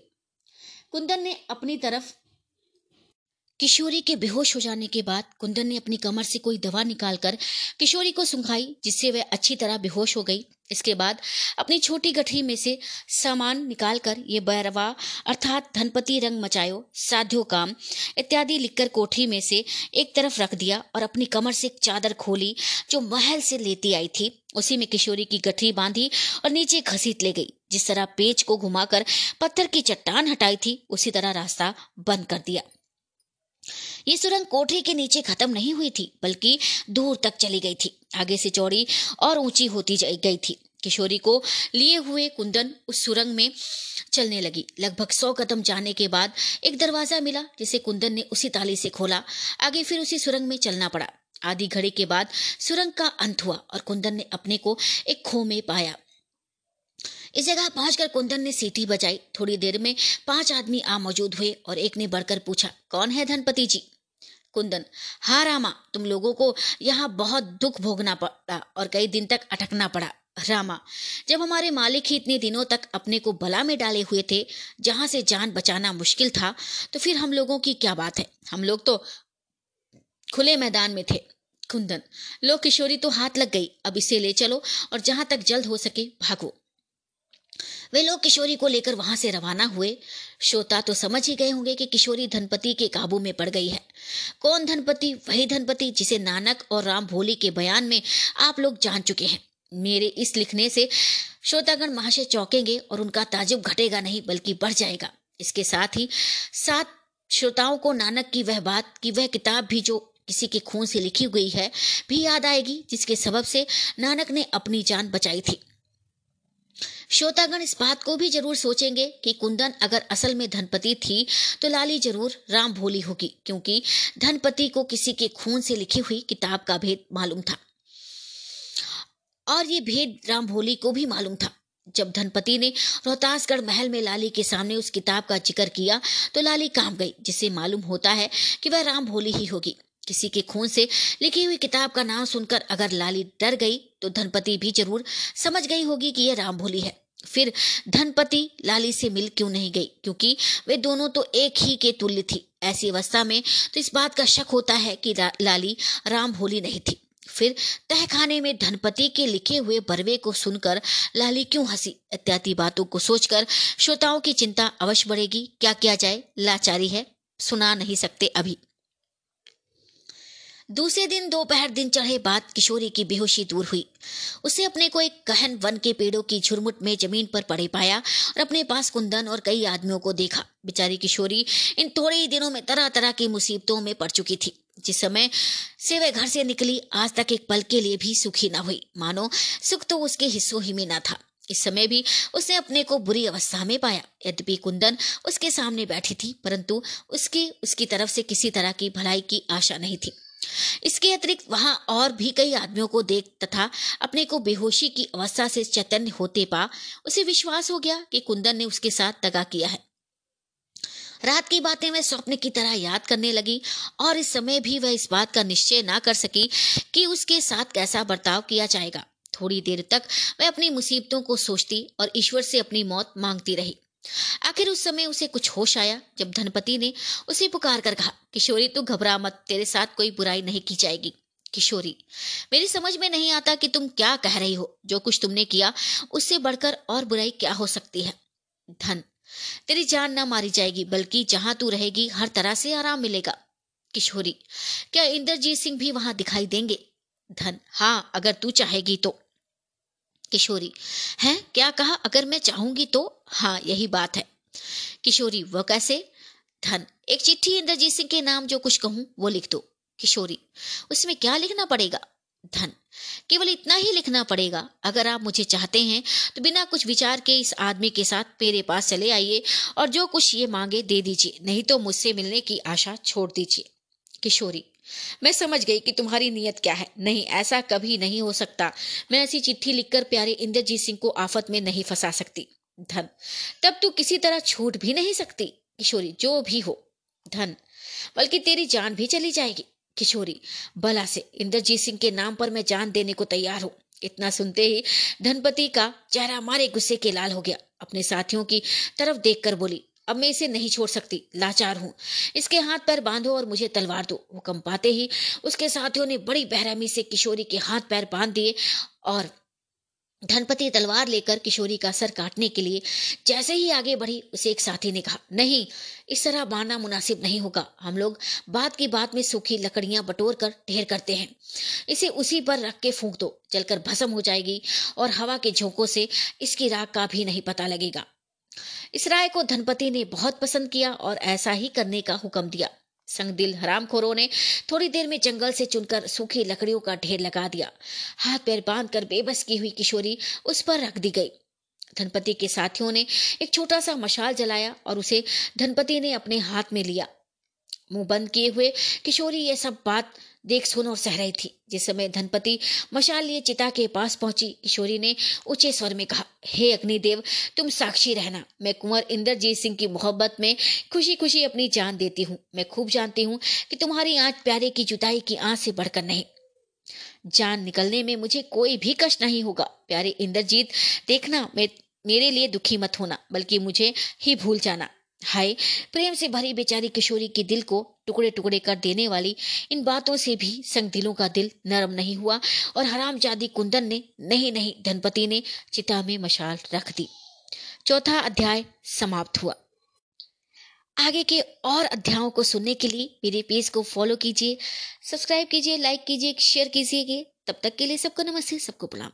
[SPEAKER 1] कुंदन ने अपनी तरफ़ किशोरी के बेहोश हो जाने के बाद कुंदन ने अपनी कमर से कोई दवा निकालकर किशोरी को सुंघाई, जिससे वह अच्छी तरह बेहोश हो गई। इसके बाद अपनी छोटी गठरी में से सामान निकालकर ये बैरवा अर्थात धनपति रंग मचायो, साध्यो काम इत्यादि लिखकर कोठरी में से एक तरफ़ रख दिया और अपनी कमर से एक चादर खोली, जो महल से लेती आई थी। उसी में किशोरी की गठरी बांधी और नीचे घसीट ले गई, जिस तरह पेच को घुमाकर पत्थर की चट्टान हटाई थी, उसी तरह रास्ता बंद कर दिया। ये सुरंग कोठरी के नीचे खत्म नहीं हुई थी, बल्कि दूर तक चली गई थी। आगे से चौड़ी और ऊँची होती गई थी। किशोरी को लिए हुए कुंदन उस सुरंग में चलने लगी। लगभग सौ कदम जाने के बाद एक दरवाज़ा मिला, जिसे कुंदन ने उसी ताली से खोला। आगे फिर उसी सुरंग में चलना पड़ा। आधी घड़ी के बाद सुरंग का अंत हुआ और कुंदन ने अपने को एक खो में पाया। इस जगह पहुंचकर कुंदन ने सीटी बजाई। थोड़ी देर में पाँच आदमी आ मौजूद हुए और एक ने बढ़कर पूछा, कौन है धनपति जी? कुंदन, हा रामा, तुम लोगों को यहाँ बहुत दुख भोगना पड़ा और कई दिन तक अटकना पड़ा। रामा, जब हमारे मालिक ही इतने दिनों तक अपने को बला में डाले हुए थे, जहाँ से जान बचाना मुश्किल था तो फिर हम लोगों की क्या बात है? हम लोग तो खुले मैदान में थे। कुंदन, लो किशोरी तो हाथ लग गई। अब इसे ले चलो और जहाँ तक जल्द हो सके भागो। वे लोग किशोरी को लेकर वहाँ से रवाना हुए। श्रोता तो समझ ही गए होंगे कि किशोरी धनपति के काबू में पड़ गई है। कौन धनपति? वही धनपति जिसे नानक और राम भोली के बयान में आप लोग जान चुके हैं। मेरे इस लिखने से श्रोतागण महाशय चौंकेंगे और उनका ताजुब घटेगा नहीं, बल्कि बढ़ जाएगा। इसके साथ ही सात श्रोताओं को नानक की वह बात, की वह किताब भी जो किसी के खून से लिखी गई है, भी याद आएगी, जिसके सबब से नानक ने अपनी जान बचाई थी। श्रोतागण, इस बात को भी ज़रूर सोचेंगे कि कुंदन अगर असल में धनपति थी तो लाली ज़रूर राम भोली होगी, क्योंकि धनपति को किसी के खून से लिखी हुई किताब का भेद मालूम था। और ये भेद राम भोली को भी मालूम था। जब धनपति ने रोहतासगढ़ महल में लाली के सामने उस किताब का ज़िक्र किया तो लाली काम गई, जिससे मालूम होता है कि वह राम भोली ही होगी। किसी के खून से लिखी हुई किताब का नाम सुनकर अगर लाली डर गई तो धनपति भी ज़रूर समझ गई होगी कि यह राम भोली है। फिर धनपति लाली से मिल क्यों नहीं गई? क्योंकि वे दोनों तो एक ही के तुल्य थी। ऐसी अवस्था में तो इस बात का शक होता है कि लाली राम भोली नहीं थी। फिर तहखाने में धनपति के लिखे हुए बरवे को सुनकर लाली क्यों हँसी? इत्यादि बातों को सोचकर श्रोताओं की चिंता अवश्य बढ़ेगी। क्या किया जाए? लाचारी है। सुना नहीं सकते अभी। दूसरे दिन दोपहर दिन चढ़े बाद किशोरी की बेहोशी दूर हुई। उसे अपने को एक कहन वन के पेड़ों की झुरमुट में ज़मीन पर पड़े पाया और अपने पास कुंदन और कई आदमियों को देखा। बेचारी किशोरी इन थोड़े ही दिनों में तरह तरह की मुसीबतों में पड़ चुकी थी। जिस समय से वह घर से निकली, आज तक एक पल के लिए भी सुखी न हुई। मानो सुख तो उसके हिस्सों ही में न था। इस समय भी उसने अपने को बुरी अवस्था में पाया। यद्यपि कुंदन उसके सामने बैठी थी, परंतु उसकी उसकी तरफ़ से किसी तरह की भलाई की आशा नहीं थी। इसके अतिरिक्त वहाँ और भी कई आदमियों को देख तथा अपने को बेहोशी की अवस्था से चैतन्य होते पा, उसे विश्वास हो गया कि कुंदन ने उसके साथ दगा किया है। रात की बातें वह स्वप्न की तरह याद करने लगी और इस समय भी वह इस बात का निश्चय ना कर सकी कि उसके साथ कैसा बर्ताव किया जाएगा। थोड़ी देर तक वह अपनी मुसीबतों को सोचती और ईश्वर से अपनी मौत मांगती रही। आखिर उस समय उसे कुछ होश आया, जब धनपति ने उसे पुकार कर कहा, किशोरी, तू घबरा मत, तेरे साथ कोई बुराई नहीं की जाएगी। किशोरी, मेरी समझ में नहीं आता कि तुम क्या कह रही हो। जो कुछ तुमने किया, उससे बढ़कर और बुराई क्या हो सकती है? धन, तेरी जान ना मारी जाएगी, बल्कि जहाँ तू रहेगी, हर तरह से आराम मिलेगा। किशोरी, क्या इंद्रजीत सिंह भी वहाँ दिखाई देंगे? धन हाँ अगर तू चाहेगी तो। किशोरी। है? क्या कहा? अगर मैं चाहूँगी तो? हाँ यही बात है। किशोरी, वह कैसे? धन। एक चिट्ठी इंद्रजीत सिंह के नाम जो कुछ कहूँ, वो लिख दो। किशोरी, उसमें क्या लिखना पड़ेगा? धन। केवल इतना ही लिखना पड़ेगा। अगर आप मुझे चाहते हैं तो बिना कुछ विचार के इस आदमी के साथ मेरे पास चले आइए और जो कुछ ये मांगे दे दीजिए। नहीं तो मुझसे मिलने की आशा छोड़ दीजिए। किशोरी मैं समझ गई कि तुम्हारी नीयत क्या है। नहीं, ऐसा कभी नहीं हो सकता। मैं ऐसी चिट्ठी लिखकर प्यारे इंद्रजीत सिंह को आफत में नहीं फंसा सकती। धन, तब तू किसी तरह छूट भी नहीं सकती। किशोरी, जो भी हो। धन, बल्कि तेरी जान भी चली जाएगी। किशोरी बला से इंद्रजीत सिंह के नाम पर मैं जान देने को तैयार हूँ। इतना सुनते ही धनपति का चेहरा मारे गुस्से के लाल हो गया। अपने साथियों की तरफ़ देखकर बोली अब मैं इसे नहीं छोड़ सकती, लाचार हूँ। इसके हाथ पैर बांधो और मुझे तलवार दो। हुक्म पाते ही उसके साथियों ने बड़ी बेरहमी से किशोरी के हाथ पैर बाँध दिए और धनपति तलवार लेकर किशोरी का सर काटने के लिए जैसे ही आगे बढ़ी, उसे एक साथी ने कहा, नहीं, इस तरह बांधना मुनासिब नहीं होगा। हम लोग बात की बात में सूखी लकड़ियाँ बटोर कर ढेर करते हैं। इसे उसी पर रख के फूंक दो, जलकर भस्म हो जाएगी और हवा के झोंकों से इसकी राग का भी नहीं पता लगेगा। इस राय को धनपति ने बहुत पसंद किया और ऐसा ही करने का हुक्म दिया। संग दिल हरामखोरों ने थोड़ी देर में जंगल से चुनकर सूखी लकड़ियों का ढेर लगा दिया। हाथ पैर बाँध कर बेबस की हुई किशोरी उस पर रख दी गई। धनपति के साथियों ने एक छोटा सा मशाल जलाया और उसे धनपति ने अपने हाथ में लिया। मुँह बंद किए हुए किशोरी, ये सब बात देख सुन और सह रही थी। जिस समय धनपति मशाल लिए चिता के पास पहुँची, किशोरी ने ऊँचे स्वर में कहा, हे अग्निदेव, तुम साक्षी रहना। मैं कुंवर इंद्रजीत सिंह की मोहब्बत में खुशी खुशी अपनी जान देती हूँ। मैं खूब जानती हूँ कि तुम्हारी आँच प्यारे की जुताई की आँच से बढ़कर नहीं। जान निकलने में मुझे कोई भी कष्ट नहीं होगा। प्यारे इंद्रजीत, देखना, मैं मेरे लिए दुखी मत होना, बल्कि मुझे ही भूल जाना। हाय, प्रेम से भरी बेचारी किशोरी के दिल को टुकड़े टुकड़े कर देने वाली इन बातों से भी संग दिलों का दिल नरम नहीं हुआ और हराम जादी कुंदन ने नहीं नहीं धनपति ने चिता में मशाल रख दी। चौथा अध्याय समाप्त हुआ। आगे के और अध्यायों को सुनने के लिए मेरे पेज को फॉलो कीजिए सब्सक्राइब कीजिए लाइक कीजिए शेयर कीजिए, तब तक के लिए सबको नमस्ते, सबको प्रणाम।